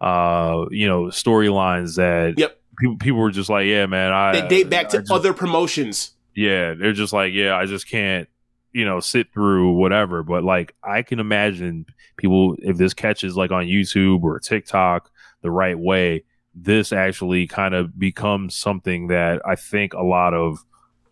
uh you know storylines that Yep. people, people were just like, yeah, man, I They date back I to just- other promotions. yeah, they're just like, yeah, I just can't, you know, sit through whatever. But like, I can imagine people if this catches like on YouTube or TikTok the right way, this actually kind of becomes something that I think a lot of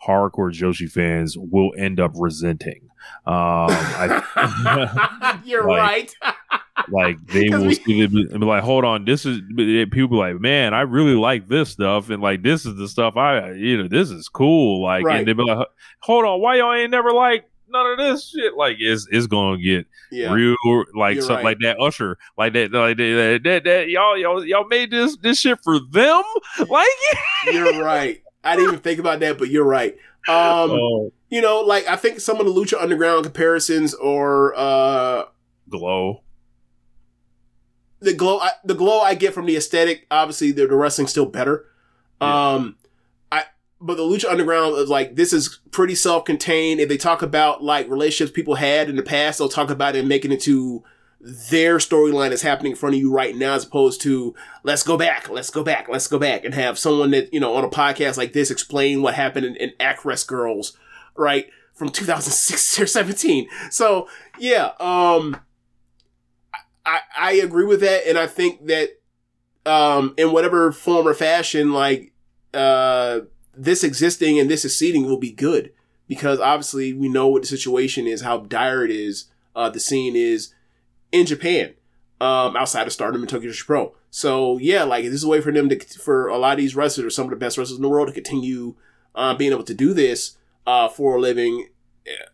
hardcore Joshi fans will end up resenting. Um, I, [LAUGHS] You're Like- right. [LAUGHS] like they will we- see it and be like, hold on, this is people be like, man, I really like this stuff, and like this is the stuff I, you know, this is cool. Like, Right. and they be like, hold on, why y'all ain't never like none of this shit? Like, it's it's gonna get yeah. real, like You're something right. like that Usher, like that, like that, that, that, y'all, y'all, y'all made this this shit for them, [LAUGHS] like, You're [LAUGHS] right. I didn't even think about that, but you're right. Um, oh, you know, like I think some of the Lucha Underground comparisons or uh glow, the glow I, the glow I get from the aesthetic, obviously the, the wrestling's still better. Um I but the Lucha Underground is like this is pretty self-contained. If they talk about like relationships people had in the past, they'll talk about it and make it into their storyline that's happening in front of you right now, as opposed to let's go back, let's go back, let's go back, and have someone that you know on a podcast like this explain what happened in, in Acrest Girls, right from 2006 [LAUGHS] or 17. So yeah, um, I I agree with that, and I think that um in whatever form or fashion, like uh this existing and this succeeding will be good. Because obviously we know what the situation is, how dire it is, uh the scene is in Japan, um outside of Stardom and Tokyo Joshi Pro. So yeah, like this is a way for them to for a lot of these wrestlers, or some of the best wrestlers in the world, to continue uh, being able to do this uh for a living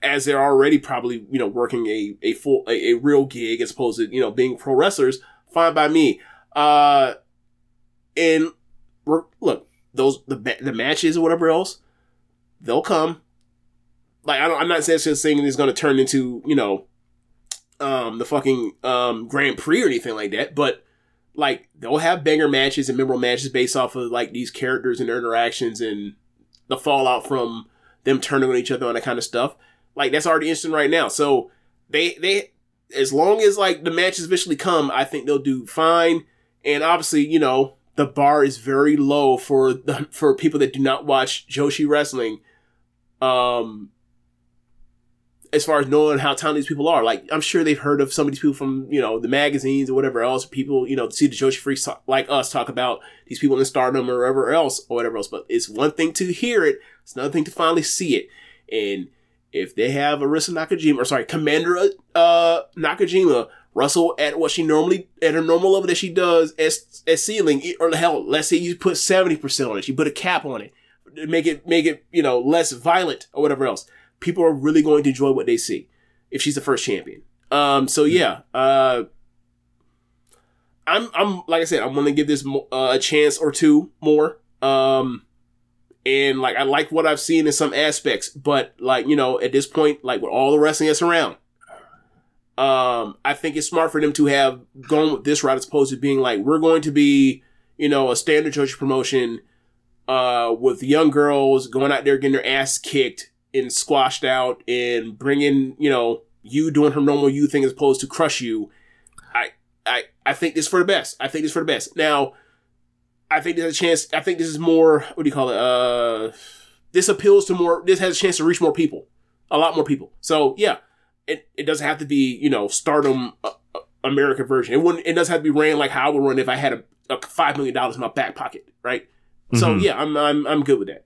as they're already probably you know working a a full a, a real gig as opposed to you know being pro wrestlers. Fine by me. Uh and look those the the matches or whatever else they'll come like I don't, I'm not saying it's going to turn into you know um the fucking um Grand Prix or anything like that but like they'll have banger matches and memorable matches based off of like these characters and their interactions and the fallout from them turning on each other and that kind of stuff. Like that's already instant right now. So they they as long as like the matches eventually come, I think they'll do fine. And obviously, you know, the bar is very low for the for people that do not watch Joshi wrestling. Um as far as knowing how talented these people are. Like I'm sure they've heard of some of these people from, you know, the magazines or whatever else. People, you know, see the Joshi freaks talk, like us talk about these people in stardom or wherever else or whatever else. But it's one thing to hear it, it's another thing to finally see it. And if they have Arisa Nakajima, or sorry, Commander uh, Nakajima wrestle at what she normally at her normal level that she does as as ceiling, or hell, let's say you put seventy percent on it, you put a cap on it, make it make it you know less violent or whatever else. People are really going to enjoy what they see if she's the first champion. Um, so yeah, uh, I'm I'm like I said, I'm gonna give this uh, a chance or two more. Um, and like I like what I've seen in some aspects, but like you know, at this point, like with all the wrestling that's around, um, I think it's smart for them to have gone with this route as opposed to being like we're going to be, you know, a standard church promotion, uh, with young girls going out there getting their ass kicked and squashed out and bringing you know you doing her normal you thing as opposed to crush you. I I I think this is for the best. I think this is for the best. Now. I think there's a chance. I think this is more. What do you call it? Uh, this appeals to more. This has a chance to reach more people, a lot more people. So yeah, it it doesn't have to be you know Stardom uh, uh, American version. It wouldn't. It doesn't have to be ran like how I would run if I had a, a five million dollars in my back pocket, right? So Mhm. yeah, I'm I'm I'm good with that.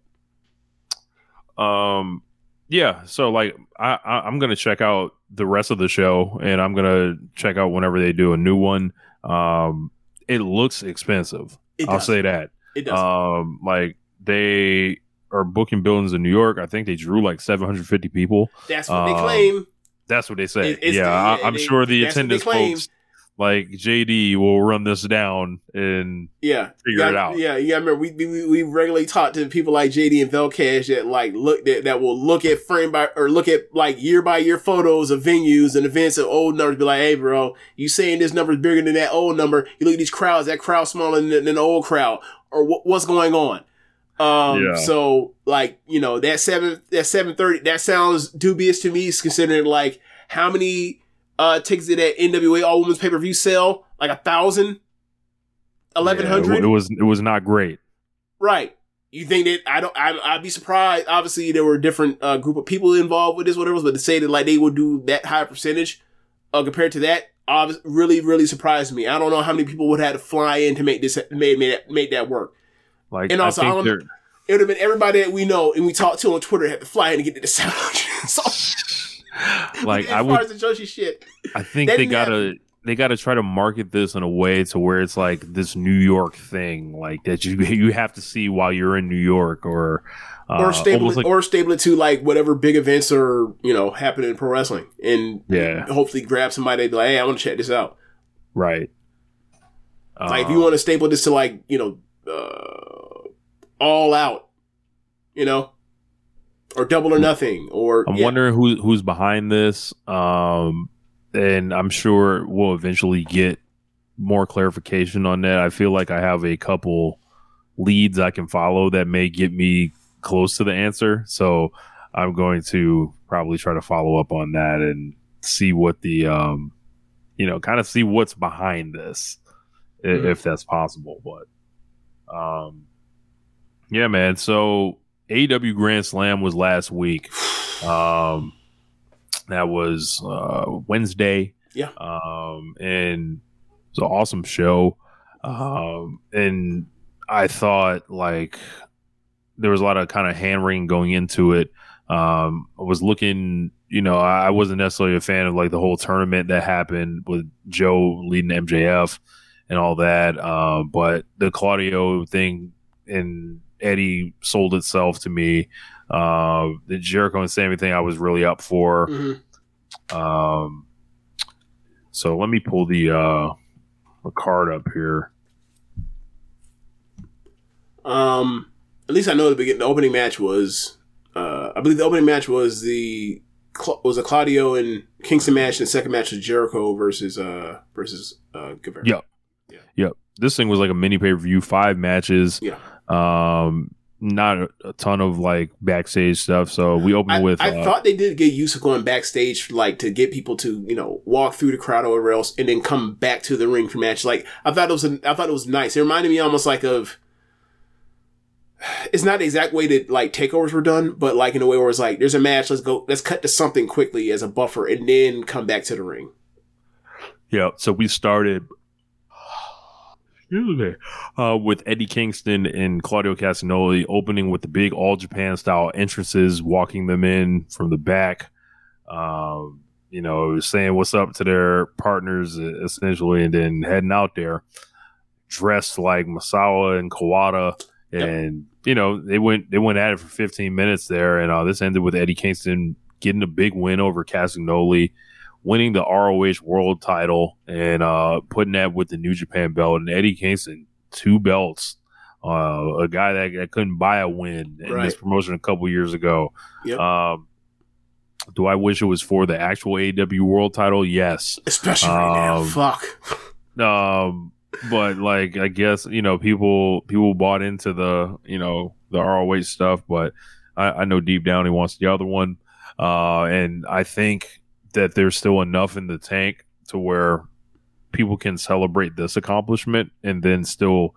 Um, yeah. So like, I, I I'm gonna check out the rest of the show, and I'm gonna check out whenever they do a new one. Um, it looks expensive. It I'll say that. It does. Um, like they are booking buildings in New York. I think they drew like 750 people. That's what they um, claim. That's what they say. It's yeah, the- I, I'm they- sure the that's what they attendance folks like JD will run this down and Yeah, figure yeah, it out. Yeah, yeah. I remember we, we we regularly talk to people like JD and Velcash that like look that, that will look at frame by or look at like year by year photos of venues and events and old numbers. Be like, hey, bro, you saying this number is bigger than that old number? You look at these crowds, that crowd smaller than, than the old crowd, or what, what's going on? Um, Yeah. so like you know that seven that seven thirty that sounds dubious to me, considering like how many uh tickets did that NWA All Women's Pay Per View sell? Like a thousand. Eleven Yeah, it was it was not great. Right. You think that I don't? I, I'd be surprised. Obviously, there were a different uh, group of people involved with this, whatever. But to say that like they would do that high percentage uh, compared to that, obvi- really, really surprised me. I don't know how many people would have to fly in to make this made, make that, make that work. Like, And also, I I think don't- It would have been everybody that we know and we talked to on Twitter had to fly in to get to the sound. [LAUGHS] so, [LAUGHS] like [LAUGHS] as I far would as the Joshi shit, I think they gotta they gotta try to market this in a way to where it's like this New York thing, like that you you have to see while you're in New York, or uh, or stable it, like or stable it to like whatever big events are you know happening in pro wrestling, and Yeah. hopefully grab somebody and be like, hey, I want to check this out. right. Like if you want to staple this to like you know uh, all out, you know, or double or nothing, or I'm yeah. wondering who who's behind this. Um, and I'm sure we'll eventually get more clarification on that. I feel like I have a couple leads I can follow that may get me close to the answer. So I'm going to probably try to follow up on that and see what the um, you know, kind of see what's behind this, i Mhm. if that's possible. But um, yeah, man. So AEW Grand Slam was last week. Um, that was uh, Wednesday. Yeah. Um, and it was an awesome show. Um, and I thought like there was a lot of kind of hand wringing going into it. Um, I was looking, you know, I I wasn't necessarily a fan of like the whole tournament that happened with Joe leading MJF and all that. Um, but the Claudio thing and Eddie sold itself to me. Uh, the Jericho and Sammy thing I was really up for. Mhm. Um, so let me pull the uh, the card up here. Um, at least I know the beginning. The opening match was, uh, I believe the opening match was the was a Claudio and Kingston match, and the second match was Jericho versus uh versus uh Guevara. Yep. This thing was like a mini pay per view, five matches. Yeah. Um, not a, a ton of like backstage stuff. So we opened I, with. I uh, thought they did get used to going backstage, like to get people to you know walk through the crowd or whatever else, and then come back to the ring for match. Like I thought it was, a, I thought it was nice. It reminded me almost like of. It's not the exact way that like takeovers were done, but like in a way where it's like, there's a match, let's go, let's cut to something quickly as a buffer, and then come back to the ring. Yeah, so we started excuse me, uh, with Eddie Kingston and Claudio Castagnoli opening with the big All Japan style entrances, walking them in from the back. Um, you know, saying what's up to their partners essentially, and then heading out there dressed like Misawa and Kawada. And you know they went they went at it for 15 minutes there, and uh, this ended with Eddie Kingston getting a big win over Castagnoli winning the ROH world title and uh, putting that with the New Japan belt and Eddie Kingston, two belts. Uh, a guy that, that couldn't buy a win in Right. this promotion a couple years ago. Yep. Um, do I wish it was for the actual AEW world title? Yes. Especially right now. Um, Fuck. Um, but like I guess you know people people bought into the you know the ROH stuff, but I, I know deep down he wants the other one. Uh, and I think that there's still enough in the tank to where people can celebrate this accomplishment and then still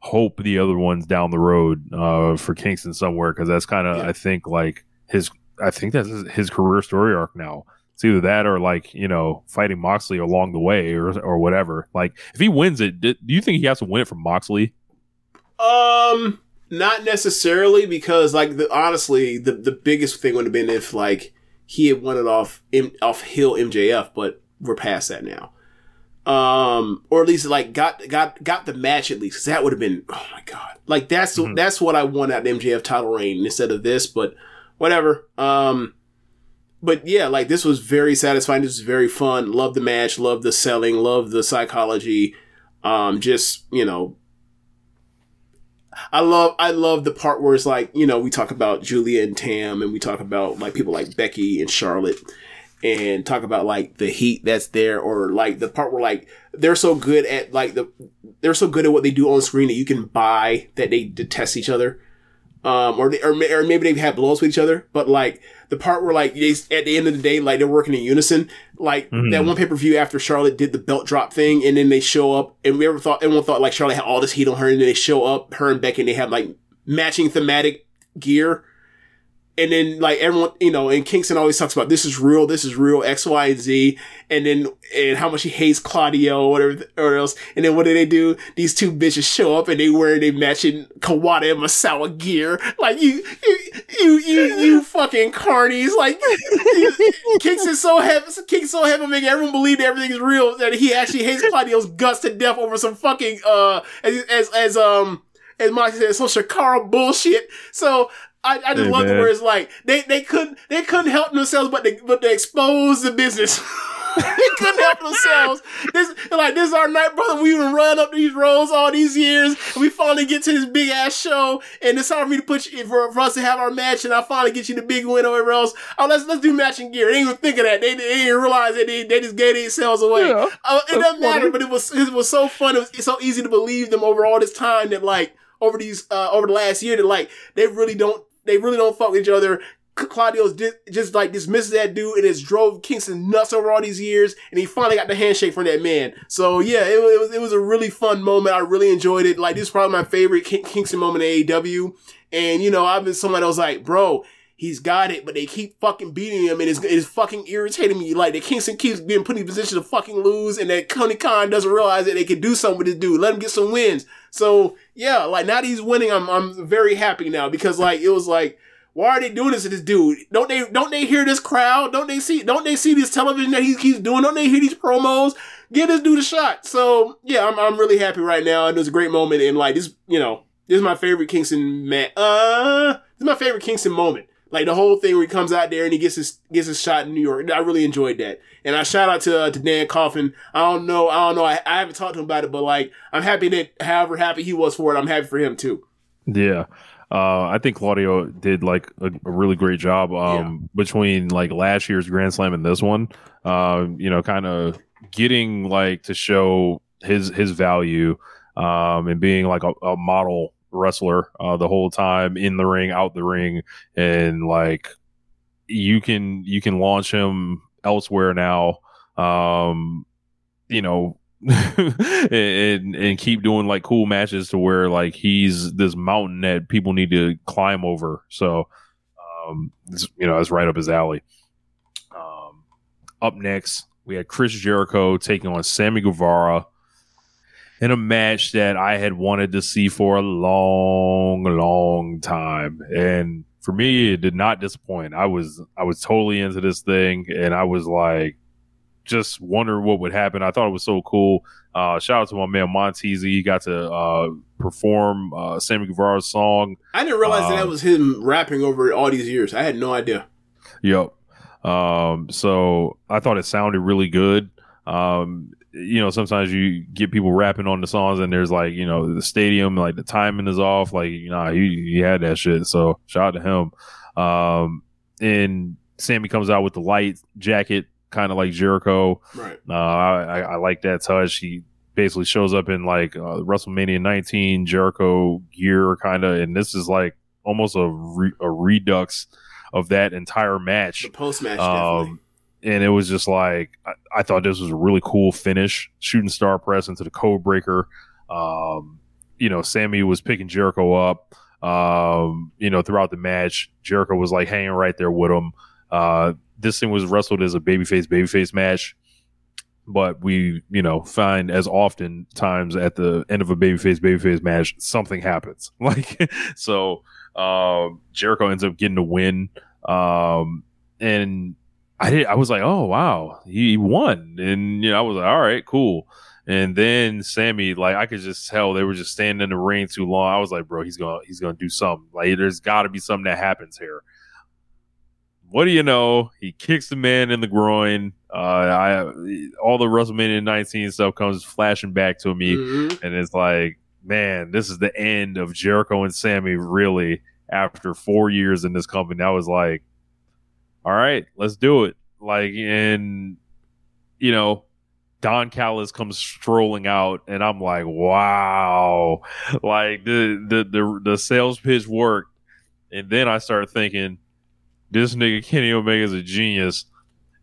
hope the other ones down the road uh, for Kingston somewhere because that's kind of Yeah. I think like his I think that's his, career story arc now. It's either that or like you know fighting Moxley along the way or or whatever. Like if he wins it, do do you think he has to win it from Moxley? Um, not necessarily because, like, the, honestly, the the biggest thing would have been if like he had won it off M, off Hill MJF, but we're past that now. Um, or at least like got got got the match at least. that would have been oh my god, like that's Mhm. that's what I want out of the MJF title reign instead of this. But whatever. Um, but yeah, like this was very satisfying. This was very fun. Love the match. Love the selling. Love the psychology. Um, just you know, I love I love the part where it's like you know we talk about Julia and Tam and we talk about like people like Becky and Charlotte and talk about like the heat that's there or like the part where like they're so good at like the they're so good at what they do on screen that you can buy that they detest each other um or they, or, or maybe they've had blows with each other but like the part where like they at the end of the day like they're working in unison like Mhm. that one pay-per-view after Charlotte did the belt drop thing and then they show up and we ever thought everyone thought like Charlotte had all this heat on her and then they show up her and Becky and they have like matching thematic gear. And then like everyone, you know, and Kingston always talks about this is real, this is real, X, Y, and Z, and then and how much he hates Claudio or whatever or else. And then what do they do? These two bitches show up and they wear they matching Kawada and Misawa gear. Like you, you, you, you, you fucking carnies. Like [LAUGHS] Kingston's so heavy, Kingston's so heavy, making everyone believe that everything is real that he actually hates Claudio's guts to death over some fucking uh as as, as um as Monty said, some Shakara bullshit. So I, I just Hey, love it man. where it's like they, they couldn't they couldn't help themselves but they but they expose the business. [LAUGHS] they couldn't help themselves. This like this is our night, brother. We been run up these roads all these years, and we finally get to this big ass show, and it's time for me to put you for, for us to have our match, and I finally get you the big win over else. Oh, let's let's do matching gear. They didn't even think of that. They, they didn't realize that they, they just gave themselves away. Yeah, Uh, it doesn't matter, but it was it was so fun. It was it's so easy to believe them over all this time that like over these uh over the last year that like they really don't they really don't fuck with each other. Claudio's di- just like dismisses that dude and it's drove Kingston nuts over all these years, and he finally got the handshake from that man. So yeah, it, it was it was a really fun moment. I really enjoyed it. Like this is probably my favorite King- Kingston moment in AEW. And you know, I've been someone that was like, bro, he's got it, but they keep fucking beating him, and it's, it's fucking irritating me. Like that Kingston keeps being put in a position to fucking lose, and that Tony Khan doesn't realize that they can do something with this dude. Let him get some wins. So yeah, like now he's winning, I'm I'm very happy now because like it was like. Why are they doing this to this dude? Don't they don't they hear this crowd? Don't they see don't they see this television that he keeps doing? Don't they hear these promos? Give this dude a shot. So yeah, I'm I'm really happy right now. And it was a great moment and like this, you know, this is my favorite Kingston man. Uh, this is my favorite Kingston moment. Like the whole thing where he comes out there and he gets his gets his shot in New York. I really enjoyed that. And I shout out to uh, to Dan Coffin. I don't know, I don't know. I, I haven't talked to him about it, but like I'm happy that however happy he was for it, I'm happy for him too. Yeah. Uh, I think Claudio did like a, a really great job um, between like last year's Grand Slam and this one. Uh, you know, kind of getting like to show his his value um, and being like a, a model wrestler uh, the whole time in the ring, out the ring, and like you can you can launch him elsewhere now. Um, you know, [LAUGHS] and and keep doing like cool matches to where like he's this mountain that people need to climb over. So, um, you know, that's right up his alley. Um, up next, we had Chris Jericho taking on Sammy Guevara in a match that I had wanted to see for a long, long time, and for me, it did not disappoint. I was I was totally into this thing, and I was like just wondering what would happen. I thought it was so cool. Uh, shout out to my man Montez. He got to uh, perform uh, Sammy Guevara's song. I didn't realize that that Um, was him rapping over all these years. I had no idea. Yep. Um, so I thought it sounded really good. Um, you know, sometimes you get people rapping on the songs and there's like, you know, the stadium, like the timing is off. Like, you know, he, he had that shit. So shout out to him. Um, and Sammy comes out with the light jacket, kind of like Jericho. Right. Uh, I, I, like that touch. He basically shows up in like uh, WrestleMania 19 Jericho gear, kind of, and this is like almost a re- a redux of that entire match. The post match, definitely. And it was just like I, I thought this was a really cool finish, shooting star press into the code breaker. Um, you know, Sammy was picking Jericho up. Um, you know, throughout the match, Jericho was like hanging right there with him. Uh, this thing was wrestled as a babyface babyface match, but we, you know, find as often times at the end of a babyface babyface match, something happens. [LAUGHS] Like, so um, Jericho ends up getting the win. Um, and I did. I was like, oh wow, he won, and you know, I was like, all right, cool. And then Sammy, like, I could just tell they were just standing in the ring too long. I was like, bro, he's gonna he's gonna do something. Like, there's got to be something that happens here. What do you know? He kicks the man in the groin. Uh, I all the WrestleMania 19 stuff comes flashing back to me, Mhm. and it's like, man, this is the end of Jericho and Sammy. Really, after four years in this company, I was like, all right, let's do it. Like, and you know, Don Callis comes strolling out, and I'm like, wow, like the the the, the sales pitch worked, and then I started thinking, this nigga Kenny Omega is a genius.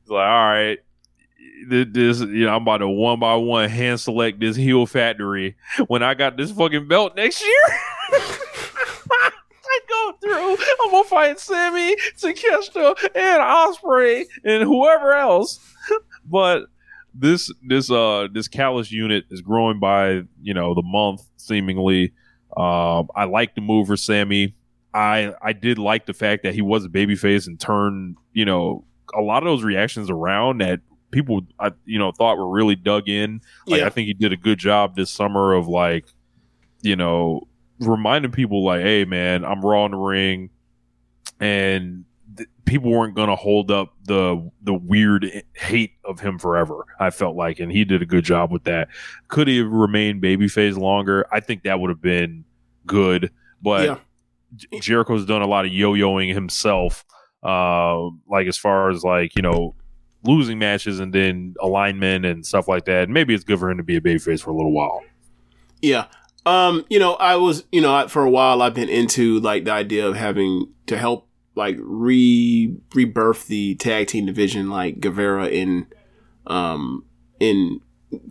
He's like, all right. This, you know, I'm about to one by one hand select this heel factory when I got this fucking belt next year. [LAUGHS] I'm gonna fight Sammy, Takeshita, and Ospreay, and whoever else. [LAUGHS] but this this uh this Callis unit is growing by you know the month seemingly. Um, I like the move for Sammy. I I did like the fact that he was a babyface and turned you know a lot of those reactions around that people I you know thought were really dug in. Like Yeah. I think he did a good job this summer of like you know reminding people like, hey man, I'm raw in the ring, and th- people weren't gonna hold up the the weird hate of him forever. I felt like, and he did a good job with that. Could he have remained babyface longer? I think that would have been good, but. yeah. J- Jericho's done a lot of yo-yoing himself, uh, like as far as like you know losing matches and then alignment and stuff like that. Maybe it's good for him to be a babyface for a little while. Yeah. Um, you know, I was, you know, for a while I've been into like the idea of having to help like re rebirth the tag team division like Guevara in um in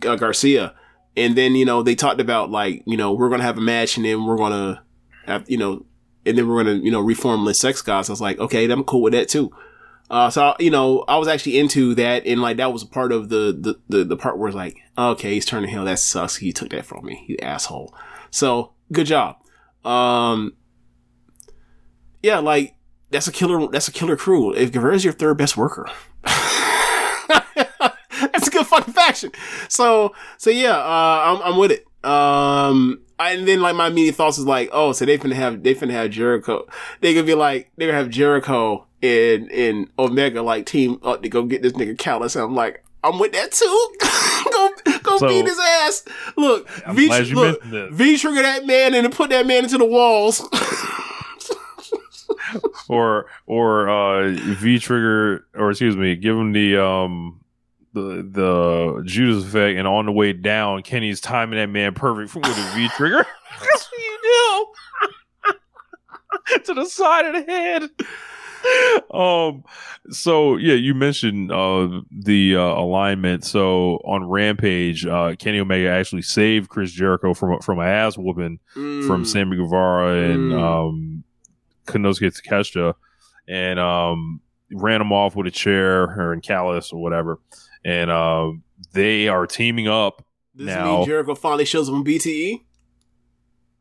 uh, Garcia. And then, you know, they talked about like, you know, we're going to have a match and then we're going to have, you know, and then we're going to, you know, reform the sex gods. I was like, okay, I'm cool with that too. Uh, so, you know, I was actually into that. And like, that was a part of the, the, the, the part where it's like, okay, he's turning heel. That sucks. He took that from me. You asshole. So good job. Um, yeah, like that's a killer. That's a killer crew. If Guevara's your third best worker, [LAUGHS] that's a good fucking faction. So, so yeah, uh, I'm, I'm with it. Um, and then like my immediate thoughts is like, oh, so they finna have, they finna have Jericho. They could be like, they gonna have Jericho and, and Omega like team up to go get this nigga Callis. And I'm like, I'm with that too. [LAUGHS] go, go So- beat his ass. Look, I'm V, look. V trigger that man and then put that man into the walls. [LAUGHS] Or or uh, V trigger, or excuse me, give him the um the the Judas effect, and on the way down, Kenny's timing that man perfect with a V trigger. That's [LAUGHS] what you do. to the side of the head. [LAUGHS] Um. So yeah, you mentioned uh the uh, alignment. So on Rampage, uh, Kenny Omega actually saved Chris Jericho from from an ass whooping from Mm. Sammy Guevara and Mm. um, Konosuke Takeshita, and um, ran him off with a chair or in Callis or whatever. And um, they are teaming up. Does now- mean Jericho finally shows up on BTE?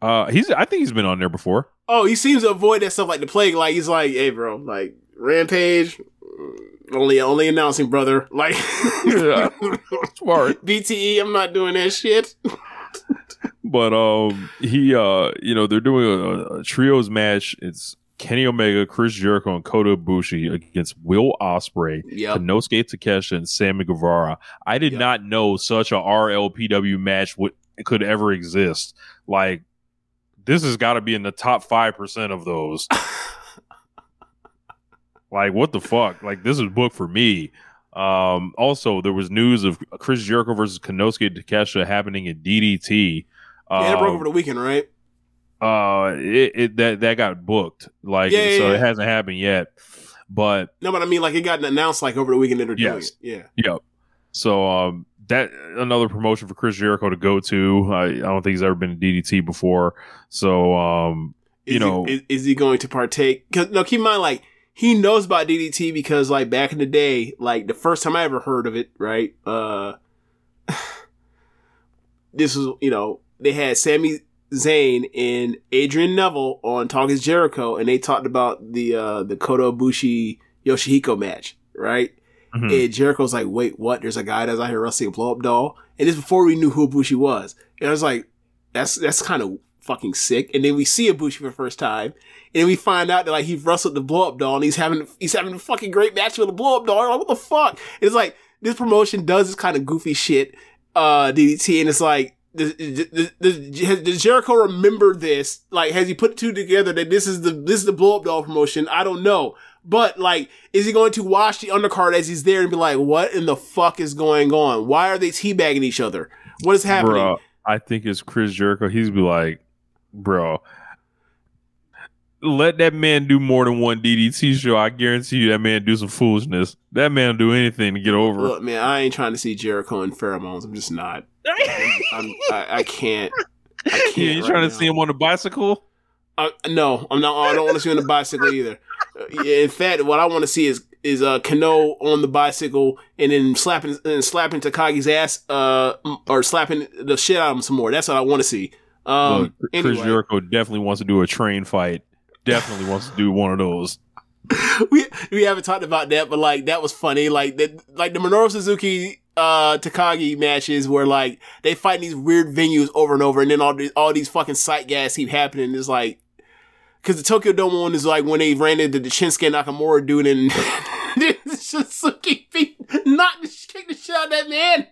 Uh, he's I think he's been on there before. Oh, he seems to avoid that stuff like the plague. Like he's like, hey, bro, like Rampage, mm, only only announcing, brother. [LAUGHS] Like, Yeah. Smart. [LAUGHS] BTE, I'm not doing that shit. But um, he uh, you know, they're doing a, a trios match. It's Kenny Omega, Chris Jericho, and Kota Ibushi against Will Ospreay, Yep. Konosuke Takeshita, and Sammy Guevara. I did Yep. not know such a RLPW match would could ever exist. Like this has got to be in the top five percent of those. [LAUGHS] like what the fuck? Like this is booked for me. Um, also, there was news of Chris Jericho versus Konosuke Takeshita happening at DDT. yeah, it broke Um, over the weekend, right? uh, it, it that that got booked. Like Yeah, yeah, so, yeah. it hasn't happened yet. But No, but I mean, like it got announced like over the weekend that they're doing Yes. it. Yeah. Yep. So um that another promotion for Chris Jericho to go to. I, I don't think he's ever been to DDT before. So um Is You know- he, is, is he going to partake? Cause no, keep in mind, like he knows about DDT because like back in the day, like the first time I ever heard of it, right? Uh, [SIGHS] this was you know they had Sami Zayn and Adrian Neville on Talk Talking Jericho, and they talked about the uh the Kota Ibushi Yoshihiko match, right? Mhm. And Jericho's like, wait, what? There's a guy that's out here wrestling a blow up doll. And this before we knew who Ibushi was. And I was like, that's, that's kind of fucking sick. And then we see Ibushi for the first time. And then we find out that like he wrestled the blow up doll and he's having, he's having a fucking great match with the blow up doll. I'm like, what the fuck? And it's like, this promotion does this kind of goofy shit, uh, DDT. And it's like, does, does, does, does Jericho remember this? Like, has he put two together that this is the, this is the blow up doll promotion? I don't know. But like, is he going to watch the undercard as he's there and be like, what in the fuck is going on? Why are they teabagging each other? What is happening? Bruh, I think it's Chris Jericho. He's be like, bro, let that man do more than one DDT show. I guarantee you that man do some foolishness. That man do anything to get over. Look, man, I ain't trying to see Jericho in pheromones. I'm just not. I'm, I, I can't. I can't. [LAUGHS] yeah, you right trying to see him on a bicycle? Uh, no, I'm not. I don't want to see him on a bicycle either. In fact, what I want to see is is uh, Kano on the bicycle and then slapping and slapping Takagi's ass, uh, or slapping the shit out of him some more. That's what I want to see. Um, Look, Chris anyway. Jericho definitely wants to do a train fight. Definitely wants to do one of those. [LAUGHS] we we haven't talked about that, but like that was funny. Like that, like the Minoru Suzuki uh Takagi matches where like they fight in these weird venues over and over, and then all these all these fucking sight gas keep happening. It's like because the Tokyo Dome one is like when they ran into the Shinsuke Nakamura dude and [LAUGHS] Suzuki beat the kick the shit out of that man.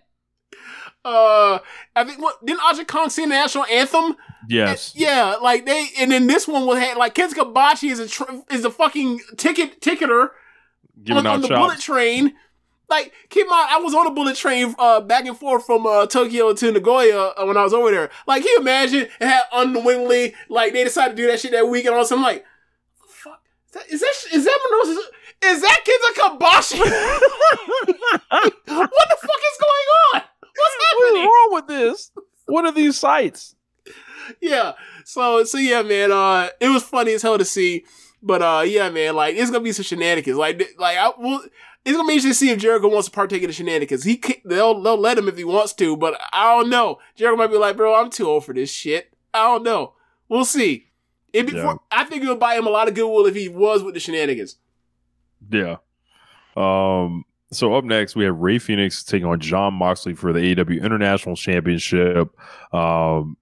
Uh, I think what didn't Aja Kong sing the national anthem? Yes. Yeah, like they, and then this one was had like Kensuke Bachi is a tr- is a fucking ticket ticketer Giving on, on the bullet train. Like, keep mind, I was on a bullet train uh, back and forth from uh, Tokyo to Nagoya uh, when I was over there. Like, can you imagine? It had unwittingly, like, they decided to do that shit that week, and all of a sudden, like, fuck, is that, is that, is that Minoru- is that Kensuke Kabashi? [LAUGHS] [LAUGHS] what the fuck is going on? What's happening? What's wrong with this? What are these sites? yeah. So so yeah, man. Uh, it was funny as hell to see. But uh, yeah, man. Like it's gonna be some shenanigans. Like like I will. It's gonna be interesting to see if Jericho wants to partake in the shenanigans. He ca- they'll they'll let him if he wants to, but I don't know. Jericho might be like, bro, I'm too old for this shit. I don't know. We'll see. It be, Yeah. I think it would buy him a lot of goodwill if he was with the shenanigans. Yeah. Um. So up next, we have Rey Fenix taking on Jon Moxley for the AEW International Championship. Um,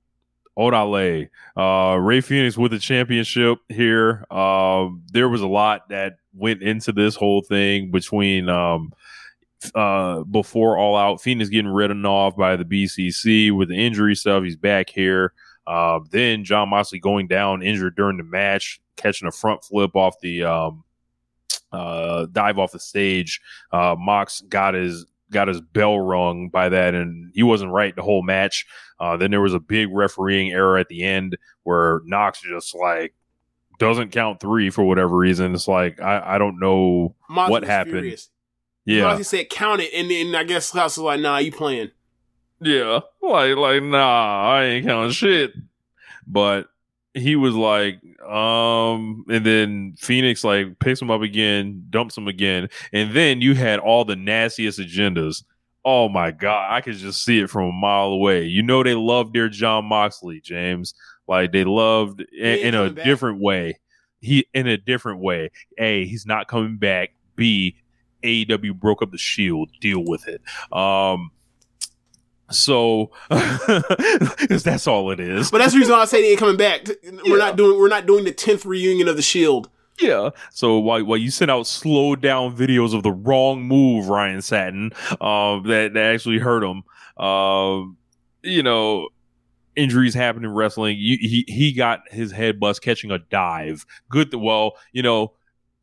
Odale, uh, Rey Fenix with the championship here. Um, there was a lot that went into this whole thing between um, uh, before All Out. Fenix getting ridden off by the BCC with the injury stuff. He's back here. Uh, then Jon Moxley going down injured during the match, catching a front flip off the um, uh, dive off the stage. Uh, Mox got his got his bell rung by that, and he wasn't right the whole match. Uh, then there was a big refereeing error at the end where Knox just like doesn't count three for whatever reason. It's like I, I don't know Moxley what happened. furious. Yeah, Moxley said count it, and then I guess Klaus was like, nah, you playing. Yeah, like like nah, I ain't counting shit. But he was like, um, and then Fenix like picks him up again, dumps him again, and then you had all the nastiest agendas. Oh my god, I could just see it from a mile away. You know they loved their Jon Moxley, James. Like they loved in, in a back. different way. He in a different way. A, he's not coming back. B, AEW broke up the Shield. Deal with it. Um, so [LAUGHS] because that's all it is. But that's the reason why I say they ain't coming back. We're not doing we're not doing the tenth reunion of the Shield. Yeah. So while while you send out slowed down videos of the wrong move, Ryan Satin, um, that that actually hurt him. Um, you know, injuries happen in wrestling. You, he he got his head bust catching a dive. Good. th- well, you know.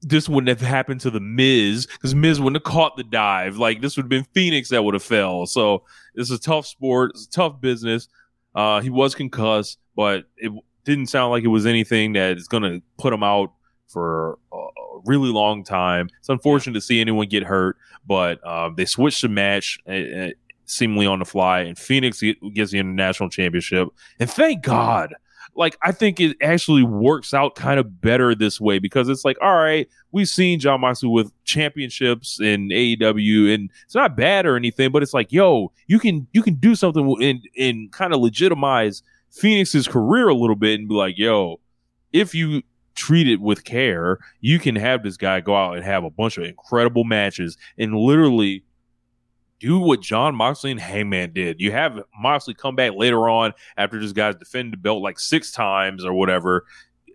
This wouldn't have happened to the Miz because Miz wouldn't have caught the dive. Like this would have been Fenix that would have fell. So it's a tough sport. It's a tough business. Uh, he was concussed, but it didn't sound like it was anything that is going to put him out for a really long time. It's unfortunate to see anyone get hurt, but um, they switched the match uh, seemingly on the fly, and Fenix gets the international championship. And thank God. Like I think it actually works out kind of better this way because it's like, all right, we've seen Jon Moxley with championships in AEW, and it's not bad or anything, but it's like, yo, you can you can do something and and kind of legitimize Fenix's career a little bit and be like, yo, if you treat it with care, you can have this guy go out and have a bunch of incredible matches and literally do what Jon Moxley and Hangman did. You have Moxley come back later on after this guy's defended the belt like six times or whatever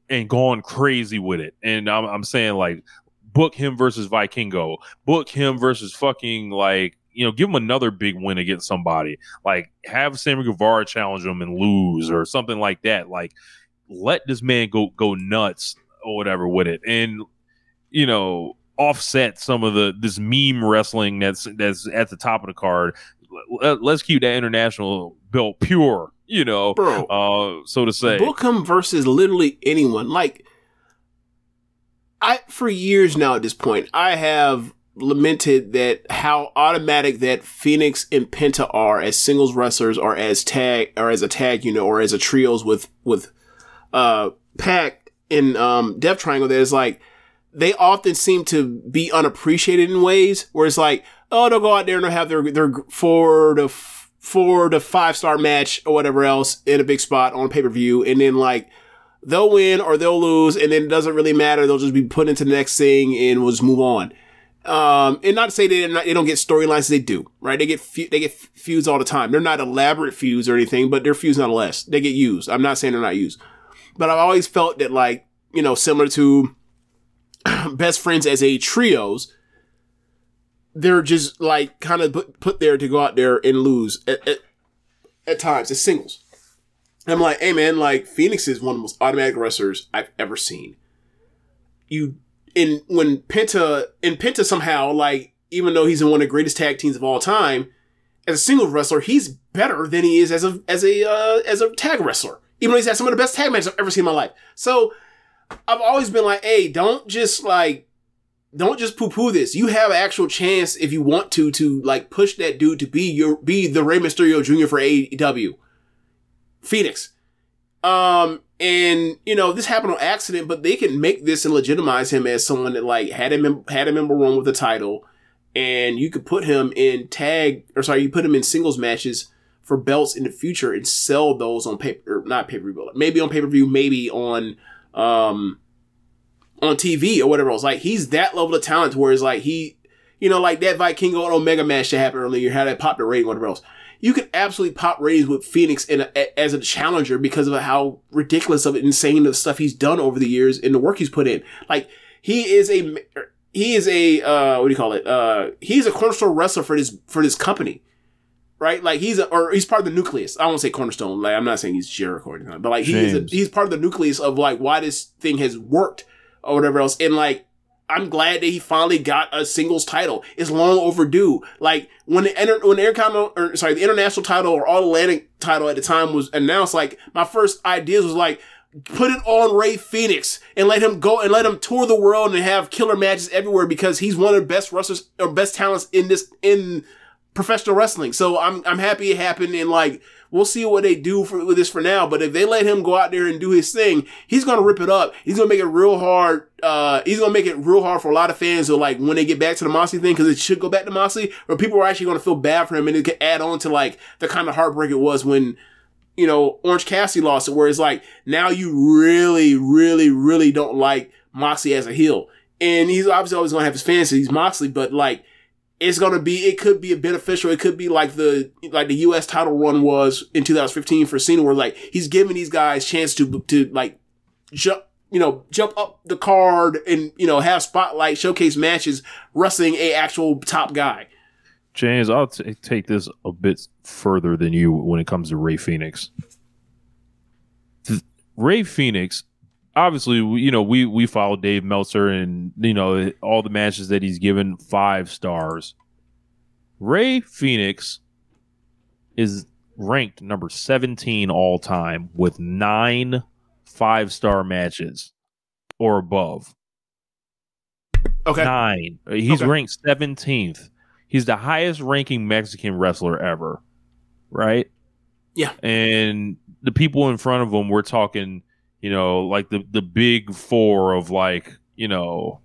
and gone crazy with it. And I'm, I'm saying like book him versus Vikingo, book him versus fucking like you know, give him another big win against somebody. Like have Sammy Guevara challenge him and lose or something like that. Like let this man go go nuts or whatever with it. And you know, offset some of the this meme wrestling that's that's at the top of the card. Let, us keep that international belt pure, you know, Bro. uh, so to say. Book him versus literally anyone. Like I for years now at this point, I have lamented that how automatic that Fenix and Penta are as singles wrestlers or as tag or as a tag unit or as a trios with with uh pact in um, Death Triangle that is like they often seem to be unappreciated in ways where it's like, oh, they'll go out there and they'll have their their four to f- four to five star match or whatever else in a big spot on pay per view, and then like they'll win or they'll lose, and then it doesn't really matter. They'll just be put into the next thing and we'll just move on. Um, and not to say they not, they don't get storylines, they do, right? They get fe- they get feuds all the time. They're not elaborate feuds or anything, but they're feuds nonetheless. They get used. I'm not saying they're not used, but I've always felt that like you know similar to [CLEARS THROAT] best friends as a trios, they're just like kind of put, put there to go out there and lose at, at, at times as singles. I'm like, hey man, like Fenix is one of the most automatic wrestlers I've ever seen. You in when Penta in Penta somehow like even though he's in one of the greatest tag teams of all time, as a single wrestler, he's better than he is as a as a uh, as a tag wrestler. Even though he's had some of the best tag matches I've ever seen in my life. So I've always been like, hey, don't just like don't just poo poo this. You have an actual chance if you want to to like push that dude to be your be the Rey Mysterio Jr. for AEW. Fenix. Um, and you know this happened on accident, but they can make this and legitimize him as someone that like had him had him in one with the title, and you could put him in tag or sorry, you put him in singles matches for belts in the future and sell those on paper, or not pay per view, maybe on pay per view, maybe on um on TV or whatever else. Like he's that level of talent where it's like he, you know, like that Vikingo and Omega match that happened earlier, had that popped the rating, whatever else you could absolutely pop ratings with Fenix in a, as a challenger because of how ridiculous of insane the stuff he's done over the years and the work he's put in. Like he is a he is a uh, what do you call it? Uh, he's a cornerstone wrestler for this for this company, right? Like he's a, or he's part of the nucleus. I won't say cornerstone. Like I'm not saying he's Jericho or anything, but like he's a, he's part of the nucleus of like why this thing has worked or whatever else. And like I'm glad that he finally got a singles title. It's long overdue. Like when the inter- when the Intercontinental, or sorry, the international title or All Atlantic title at the time was announced, like my first ideas was like, put it on Rey Fenix and let him go and let him tour the world and have killer matches everywhere because he's one of the best wrestlers or best talents in this in professional wrestling. So I'm I'm happy it happened and like we'll see what they do for, with this for now. But if they let him go out there and do his thing, he's gonna rip it up. He's gonna make it real hard. Uh, he's gonna make it real hard for a lot of fans. So like when they get back to the Moxley thing, because it should go back to Moxley, or people are actually gonna feel bad for him, and it could add on to like the kind of heartbreak it was when. You know, Orange Cassidy lost it, where it's like now you really, really, really don't like Moxley as a heel, and he's obviously always gonna have his fans. He's Moxley, but like it's gonna be it could be a beneficial. It could be like the like the U.S. title run was in 2015 for Cena, where like he's giving these guys chance to to like jump you know jump up the card and you know have spotlight showcase matches wrestling a actual top guy. James, I'll t- take this a bit further than you when it comes to Rey Fenix. Ray Rey Fenix, obviously, we- you know, we we follow Dave Meltzer and you know all the matches that he's given five stars. Rey Fenix is ranked number 17 all time with nine five star matches or above. Okay, Nine. He's Okay. ranked 17th. He's the highest ranking Mexican wrestler ever. Right? Yeah. And the people in front of him, we're talking, you know, like the, the big four of like, you know,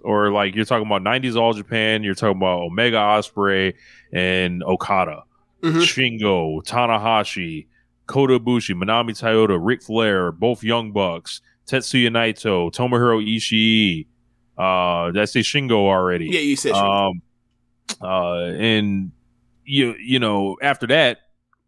or like you're talking about 90s All Japan, you're talking about Omega Ospreay and Okada, Mhm. Shingo, Tanahashi, Kota Ibushi, Manami Toyota, Ric Flair, both Young Bucks, Tetsuya Naito, Tomohiro Ishii. Uh, did I say Shingo already? yeah, you said Shingo. Um, uh, and you you know after that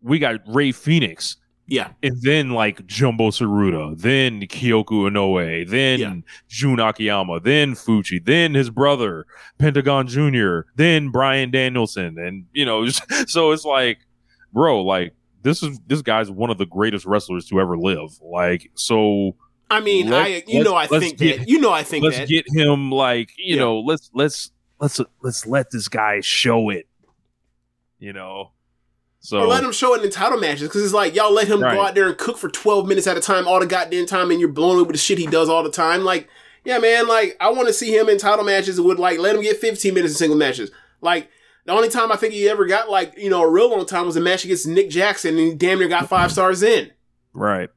we got Rey Fenix, yeah, and then like Jumbo Tsuruta, then Kyoko Inoue, then Yeah. Jun Akiyama, then Fuji, then his brother Pentagon Junior, then Bryan Danielson, and you know [LAUGHS] so it's like, bro, like this is this guy's one of the greatest wrestlers to ever live. Like so I mean, I you know I think get- that you know I think let's that get him like you Yeah. know let's let's let's let's let this guy show it you know so or let him show it in title matches because it's like y'all let him Right. go out there and cook for 12 minutes at a time all the goddamn time and you're blown away with the shit he does all the time. Like yeah man like i want to see him in title matches would like let him get 15 minutes in single matches. Like the only time i think he ever got like you know a real long time was a match against nick jackson and he damn near got five stars in. Right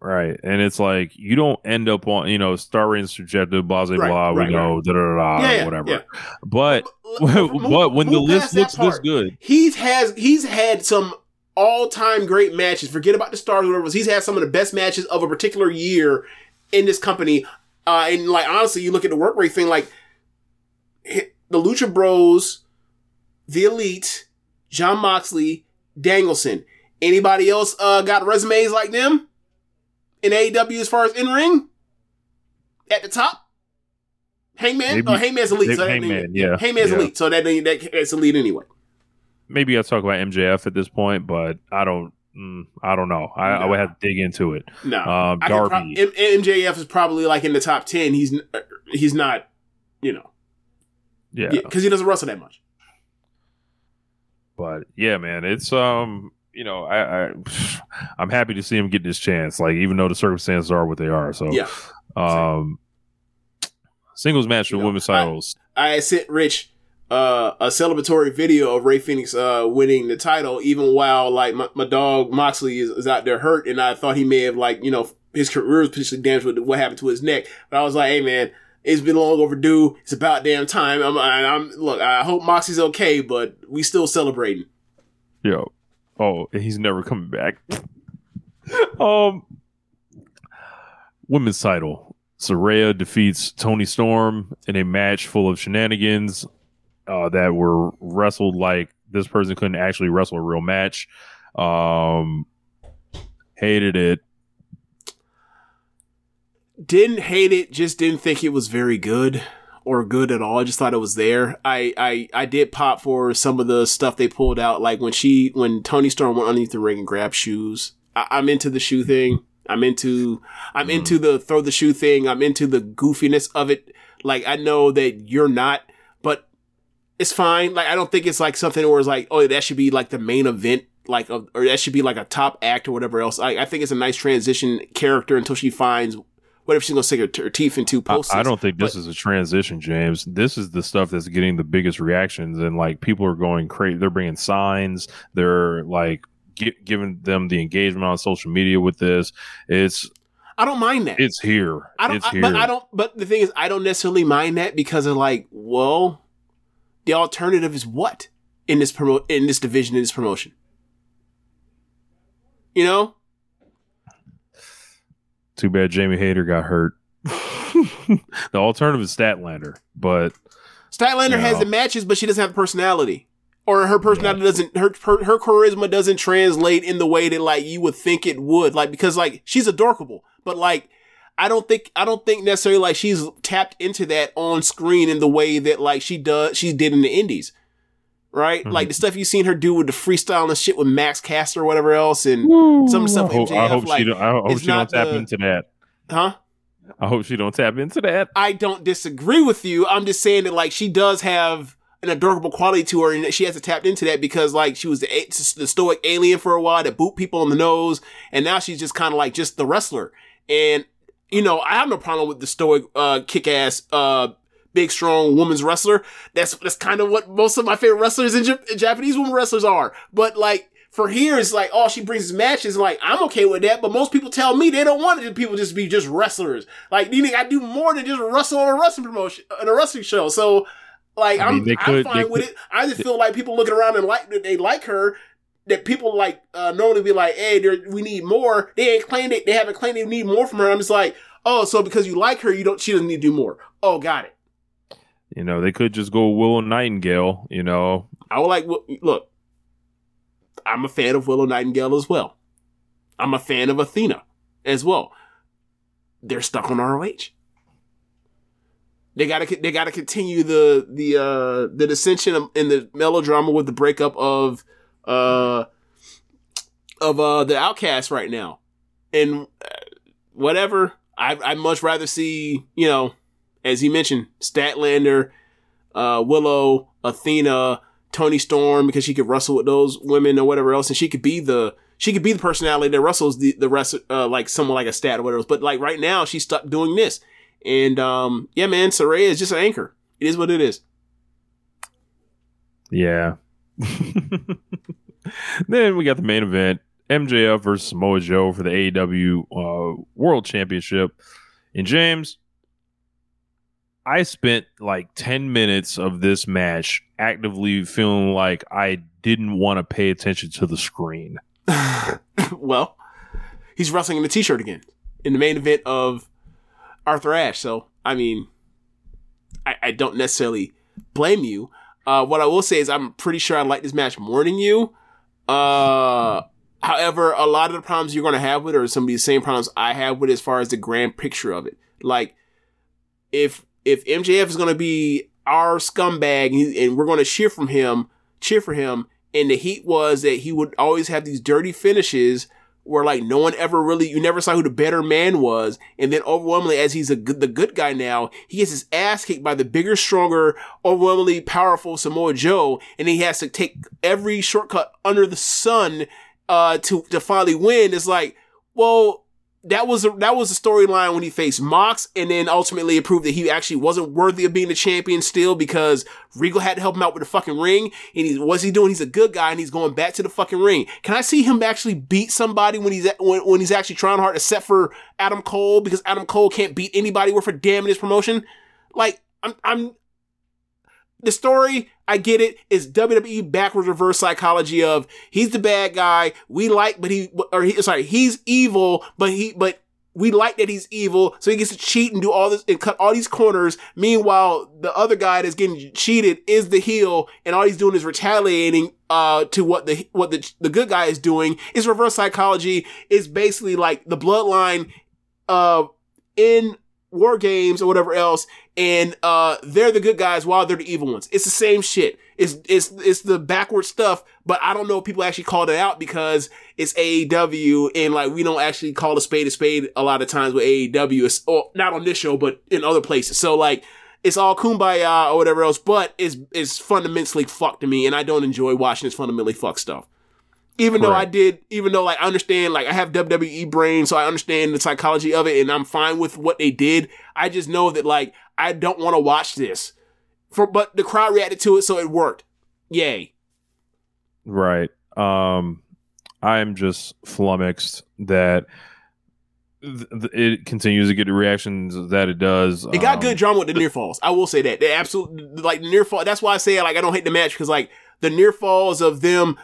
Right. And it's like you don't end up on, you know, star ratings subjective, blah, blah, Right, blah, we right, know, da, da, da, da, Yeah, yeah, whatever. yeah. But, Move- [LAUGHS] but when the list looks this good, He's has he's had some all time great matches. Forget about the stars, whatever. it was. He's had some of the best matches of a particular year in this company. Uh, and like honestly, you look at the work rate thing, like the Lucha Bros, the Elite, Jon Moxley, Danielson. Anybody else uh, got resumes like them in AEW as far as in ring at the top? Hangman, Maybe- oh, Hangman's elite. so Hangman, yeah, Hangman's yeah. elite. So that that it's elite anyway. maybe I'll talk about MJF at this point, but I don't, mm, I don't know. I, I would have to dig into it. No, Um, could pro- Darby. M- MJF is probably like in the top ten. He's n- he's not, you know, Yeah. because he doesn't wrestle that much. But yeah, man, it's um, you know, I, I [SIGHS] I'm happy to see him get this chance. Like, even though the circumstances are what they are. So Yeah, um, singles match with women's titles. I sent Rich uh, a celebratory video of Rey Fenix uh, winning the title, even while like my, my dog Moxley is, is out there hurt, and I thought he may have like you know his career was potentially damaged with what happened to his neck. But I was like, hey man. It's been long overdue. It's about damn time. I'm, I- I'm look. I hope Moxie's okay, but we still celebrating. Yo, oh, he's never coming back. um, women's title. Saraya defeats Toni Storm in a match full of shenanigans uh, that were wrestled like this person couldn't actually wrestle a real match. Um, hated it. didn't hate it just didn't think it was very good or good at all. I just thought it was there. I i i did pop for some of the stuff they pulled out like when she when toni storm went underneath the ring and grabbed shoes. I, i'm into the shoe thing. I'm into i'm mm-hmm. into the throw the shoe thing. I'm into the goofiness of it. Like i know that you're not but it's fine. Like i don't think it's like something where it's like oh that should be like the main event like of, or that should be like a top act or whatever else. I, I think it's a nice transition character until she finds what if she's gonna stick her, her teeth into I, posts? I don't think this is a transition, James. This is the stuff that's getting the biggest reactions, and like people are going crazy. They're bringing signs. They're like gi- giving them the engagement on social media with this. It's I don't mind that. it's here. I don't. it's I, here. but I don't. But the thing is, I don't necessarily mind that because of like, well, the alternative is what in this promo in this division in this promotion. You know, Too bad Jamie Hayter got hurt. [LAUGHS] the alternative is Statlander, but Statlander has the matches, but she doesn't have the personality, or her personality doesn't her, her her charisma doesn't translate in the way that like you would think it would. Like because like she's adorable, but like I don't think I don't think necessarily like she's tapped into that on screen in the way that like she does she did in the indies. Right? Mhm. Like the stuff you've seen her do with the freestyle and shit with Max Caster or whatever else and some of the stuff I hope, with I hope like, she don't. I hope she don't tap the- into that. huh? I hope she don't tap into that. I don't disagree with you. I'm just saying that like she does have an adorable quality to her, and that she hasn't tapped into that because like she was the, the stoic alien for a while that boot people on the nose, and now she's just kind of like just the wrestler. And you know, I have no problem with the stoic, uh, kick ass, uh, big strong woman's wrestler. That's that's kind of what most of my favorite wrestlers in Jap- Japanese women wrestlers are. But like. For here, it's like, oh, she brings matches. Like, I'm okay with that, but most people tell me they don't want it. People just be just wrestlers. Like, you think I do more than just wrestle on a wrestling promotion, on a wrestling show. So, like, I mean, I'm, they could- I'm fine with could- it. I just feel like people looking around and like that they like her. That people like uh, normally be like, hey, we need more. They ain't claimed it. They haven't claimed they need more from her. I'm just like, oh, so because you like her, you don't. She doesn't need to do more. Oh, got it. You know, they could just go Willow Nightingale. You know, I would like look. I'm a fan of Willow Nightingale as well. I'm a fan of Athena as well. They're stuck on ROH. They gotta they gotta continue the the uh the dissension in the melodrama with the breakup of uh of uh the Outcast right now, and uh, whatever. I I'd much rather see you know, as he mentioned, Statlander, uh, Willow, Athena, Toni Storm because she could wrestle with those women or whatever else, and she could be the she could be the personality that wrestles the the rest uh, like someone like a stat or whatever. else. But like right now, she's stuck doing this, and um yeah, man, Saraya is just an anchor. It is what it is. yeah. [LAUGHS] then we got the main event. MJF versus Samoa Joe for the AEW uh, World Championship. And James, I spent like 10 minutes of this match actively feeling like I didn't want to pay attention to the screen. [LAUGHS] well, he's wrestling in a t-shirt again in the main event of Arthur Ashe. So, I mean, I, I don't necessarily blame you. Uh, what I will say is I'm pretty sure I like this match more than you. Uh, however, a lot of the problems you're going to have with it are some of the same problems I have with it as far as the grand picture of it. Like, if if MJF is going to be our scumbag and, he- and we're going to cheer from him, cheer for him, and the heat was that he would always have these dirty finishes where like no one ever really, you never saw who the better man was. And then overwhelmingly, as he's a good, the good guy now, he gets his ass kicked by the bigger, stronger, overwhelmingly powerful Samoa Joe. And he has to take every shortcut under the sun, uh, to, to finally win. It's like, well, that was a, that was a storyline when he faced Mox, and then ultimately it proved that he actually wasn't worthy of being the champion still because Regal had to help him out with the fucking ring. And he what's he doing? He's a good guy, and he's going back to the fucking ring. Can I see him actually beat somebody when he's at, when, when he's actually trying hard, except for Adam Cole because Adam Cole can't beat anybody worth a damn in his promotion? Like I'm I'm the story, I get it. it, is WWE backwards reverse psychology of he's the bad guy, we like, but he, or he, sorry, he's evil, but he, but we like that he's evil, so he gets to cheat and do all this and cut all these corners. Meanwhile, the other guy that's getting cheated is the heel, and all he's doing is retaliating uh to what the what the the good guy is doing. Is reverse psychology is basically like the bloodline uh in war games or whatever else, and uh they're the good guys while they're the evil ones. It's the same shit. It's it's it's the backward stuff, but I don't know if people actually called it out because it's AEW and like we don't actually call a spade a spade a lot of times with AEW. It's or not on this show, but in other places. So like it's all kumbaya or whatever else, but it's it's fundamentally fucked to me, and I don't enjoy watching this fundamentally fucked stuff even though I did, even though like I understand, like I have WWE brain, so I understand the psychology of it, and I'm fine with what they did. I just know that like I don't want to watch this. For but the crowd reacted to it, so it worked. Yay! Right. Um, I'm just flummoxed that th- th- it continues to get the reactions that it does. It got Um, good drama with the near falls. I will say that. They absolutely like near fall. That's why I say like I don't hate the match because like the near falls of them.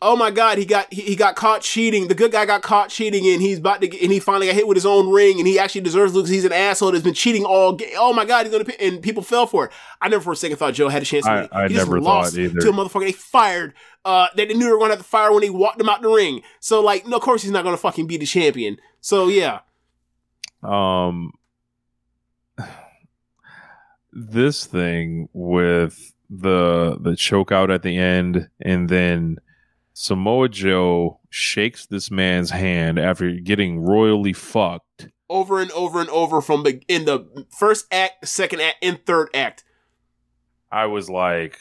Oh my God, he got he, he got caught cheating. The good guy got caught cheating, and he's about to get, and he finally got hit with his own ring, and he actually deserves lose. He's an asshole that's been cheating all. Ga- oh my God, he's gonna. And people fell for it. I never for a second thought Joe had a chance. to I- win. I he never lost thought either. to a motherfucker they fired. Uh, that they knew they were gonna have to fire when they walked him out the ring. So like, no, of course he's not gonna fucking be the champion. So yeah, um this thing with the the choke out at the end and then Samoa Joe shakes this man's hand after getting royally fucked. over and over and over from the in the first act, second act, and third act. I was like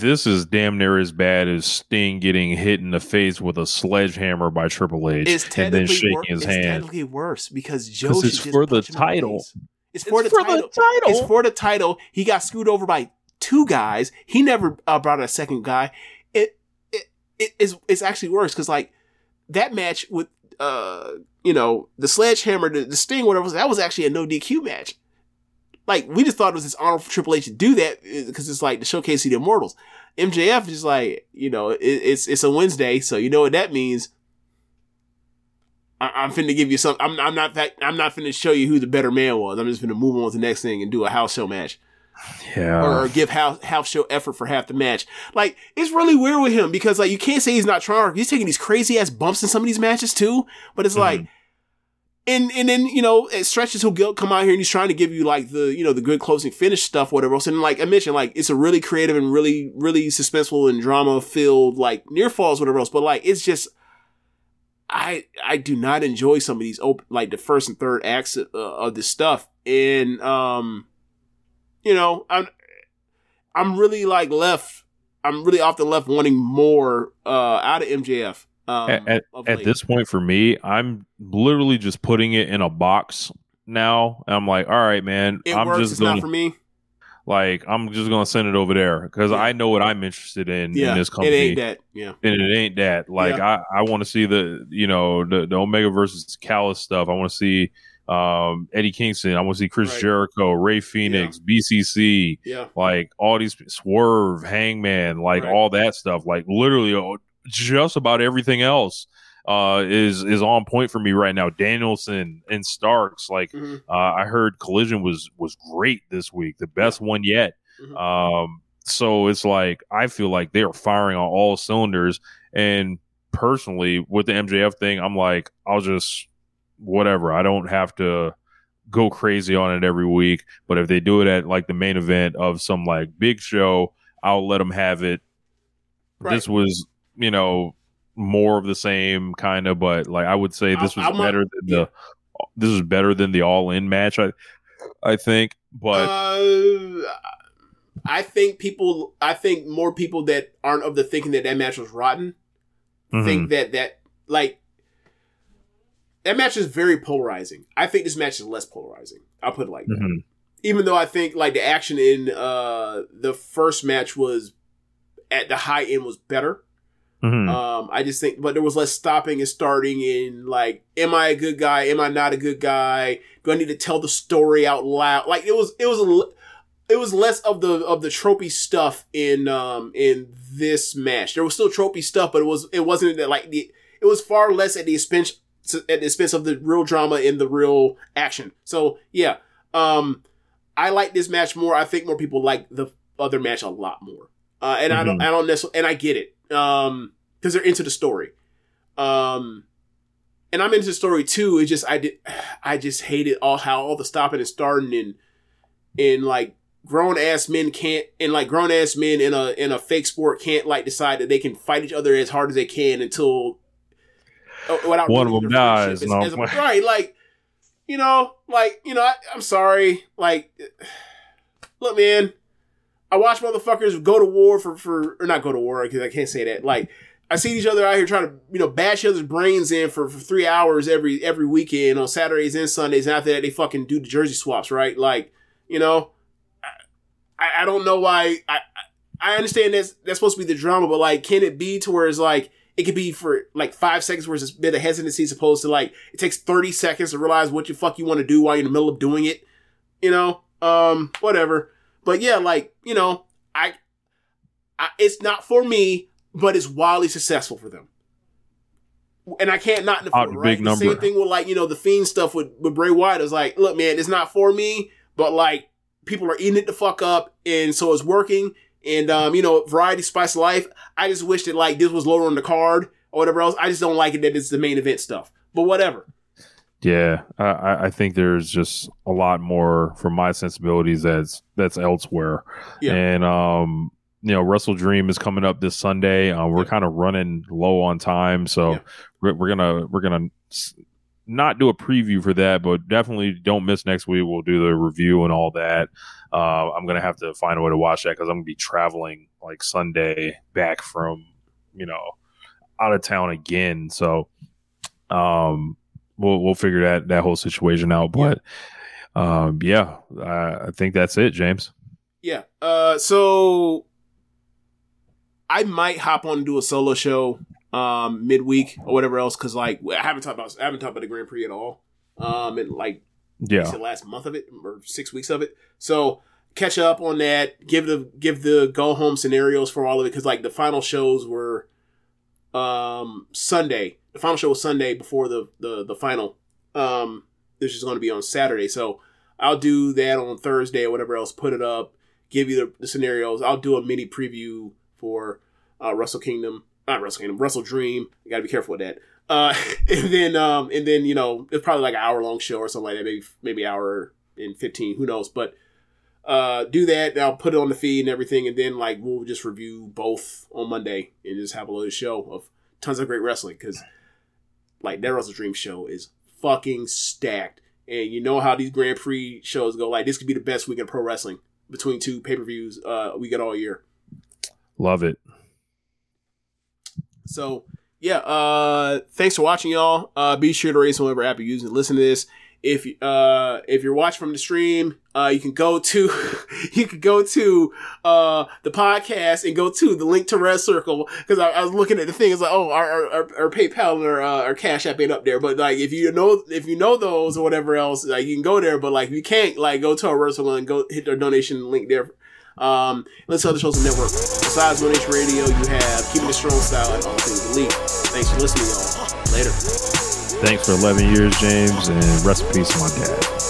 this is damn near as bad as Sting getting hit in the face with a sledgehammer by Triple H It's and then shaking wor- his it's hand. technically worse because Joe it's for the punch him in title. face. It's for, It's the, for the title. title. It's for the title. He got screwed over by two guys. He never uh, brought a second guy. It is it's actually worse because like that match with uh you know the sledgehammer the, the sting whatever that was actually a no DQ match. Like we just thought it was this honor for Triple H to do that because it's like to showcase the immortals. MJF is like you know it, it's it's a Wednesday, so you know what that means. I, I'm finna give you some. I'm, I'm not that. I'm not finna show you who the better man was. I'm just finna move on to the next thing and do a house show match yeah. or, or give house house show effort for half the match. Like it's really weird with him because like you can't say he's not trying. He's taking these crazy ass bumps in some of these matches too. But it's like, and and then you know it stretches he'll come out here and he's trying to give you like the you know the good closing finish stuff whatever else. And like I mentioned, like it's a really creative and really really suspenseful and drama filled like near falls whatever else. But like it's just. I I do not enjoy some of these open like the first and third acts uh, of this stuff, and um, you know, I'm I'm really like left. I'm really often left wanting more uh out of MJF. Um, at, at, this point for me, I'm literally just putting it in a box now. I'm like, all right, man, it I'm works. just It's gonna not for me. like I'm just gonna send it over there because Yeah. I know what I'm interested in Yeah, in this company. it ain't that. Yeah, and it ain't that. Like Yeah. I, I want to see the you know the, the Omega versus Callis stuff. I want to see um, Eddie Kingston. I want to see Chris Right. Jericho, Rey Fenix, BCC, yeah, like all these Swerve, Hangman, like Right. all that stuff. Like literally, uh, just about everything else uh, is is on point for me right now. Danielson and Starks, like Mhm. uh, I heard Collision was was great this week, the best one yet. Mhm. Um, so it's like I feel like they are firing on all cylinders. And personally, with the MJF thing, I'm like, I'll just whatever. I don't have to go crazy on it every week. But if they do it at like the main event of some like big show, I'll let them have it. Right. This was, you know, more of the same kind of, but like I would say this was I'm better than the this is better than the all in match. I I think, but uh, I think people. I think more people that aren't of the thinking that that match was rotten mhm. think that that like that match is very polarizing. I think this match is less polarizing. I'll put it like that. Mhm. Even though I think like the action in uh the first match was at the high end was better. Mhm. Um, I just think, but there was less stopping and starting in like, am I a good guy? Am I not a good guy? Do I need to tell the story out loud? Like it was, it was a, it was less of the of the tropey stuff in um in this match. There was still tropey stuff, but it was it wasn't that like the it was far less at the expense at the expense of the real drama and the real action. So yeah, um, I like this match more. I think more people like the other match a lot more. Uh, and I don't, I don't necessarily, and I get it. Um, because they're into the story. Um, and I'm into the story too. It's just I did, [SIGHS] I just hated all how all the stopping and starting and and like grown ass men can't and like grown ass men in a in a fake sport can't like decide that they can fight each other as hard as they can until Uh, without One of them dies, As- no. as a- [LAUGHS] right? Like you know, like you know, I, I'm sorry. Like, look, man, I watch motherfuckers go to war for for or not go to war because I can't say that. Like, I see each other out here trying to you know bash each other's brains in for, for three hours every every weekend on Saturdays and Sundays. And after that, they fucking do the jersey swaps, right? Like, you know, I, I don't know why. I I understand that's that's supposed to be the drama, but like, can it be to where it's like it could be for like five seconds where it's a bit of hesitancy, as opposed to like it takes thirty seconds to realize what the fuck you want to do while you're in the middle of doing it. You know, um, whatever. But yeah, like you know, I, I it's not for me, but it's wildly successful for them. And I can't not for it, right? the same thing with like you know the fiend stuff with with Bray Wyatt. It's like, look, man, it's not for me, but like people are eating it the fuck up, and so it's working. And um, you know, variety, spice of life. I just wish that like this was lower on the card or whatever else. I just don't like it that it's the main event stuff. But whatever. Yeah, I- I, think there's just a lot more for my sensibilities that's that's elsewhere. Yeah. And um, you know, Wrestle Dream is coming up this Sunday. Uh, we're Yeah. kind of running low on time, so Yeah. we're, we're gonna we're gonna not do a preview for that, but definitely don't miss next week. We'll do the review and all that. Uh, I'm gonna have to find a way to watch that because I'm gonna be traveling like Sunday back from you know out of town again. So um we'll we'll figure that that whole situation out. But um yeah, I, I think that's it, James. Yeah. Uh, so I might hop on and do a solo show um midweek or whatever else because like I haven't talked about I haven't talked about the Grand Prix at all. Um, and like Yeah. the last month of it or six weeks of it. So catch up on that. Give the give the go home scenarios for all of it because like the final shows were um Sunday. The final show was Sunday before the the the final. Um, this is going to be on Saturday. So I'll do that on Thursday or whatever else. Put it up. Give you the, the scenarios. I'll do a mini preview for uh, Wrestle Kingdom. Not Wrestle Kingdom. Wrestle Dream. You got to be careful with that. Uh, [LAUGHS] and then um, and then you know it's probably like an hour long show or something like that. Maybe maybe hour and fifteen. Who knows? But uh, do that. and I'll put it on the feed and everything, and then like we'll just review both on Monday and just have a little show of tons of great wrestling because like that Wrestle Dream show is fucking stacked. And you know how these Grand Prix shows go. Like this could be the best week in pro wrestling between two pay per views uh, we get all year. Love it. So yeah, uh, thanks for watching, y'all. Uh, be sure to on whatever app you're using listen to this. if uh if you're watching from the stream, uh you can go to [LAUGHS] you can go to uh the podcast and go to the link to Red Circle because I, I was looking at the thing. It's like oh our our, our, PayPal or uh, our Cash App ain't up there, but like if you know if you know those or whatever else, like you can go there. But like you can't, like go to our Red Circle and go hit their donation link there. Um, let's other shows on the network. Besides One Nation Radio, you have Keeping It Strong Style and All Things Elite. Thanks for listening, y'all. Later. Thanks for 11 years, James, and rest in peace, my dad.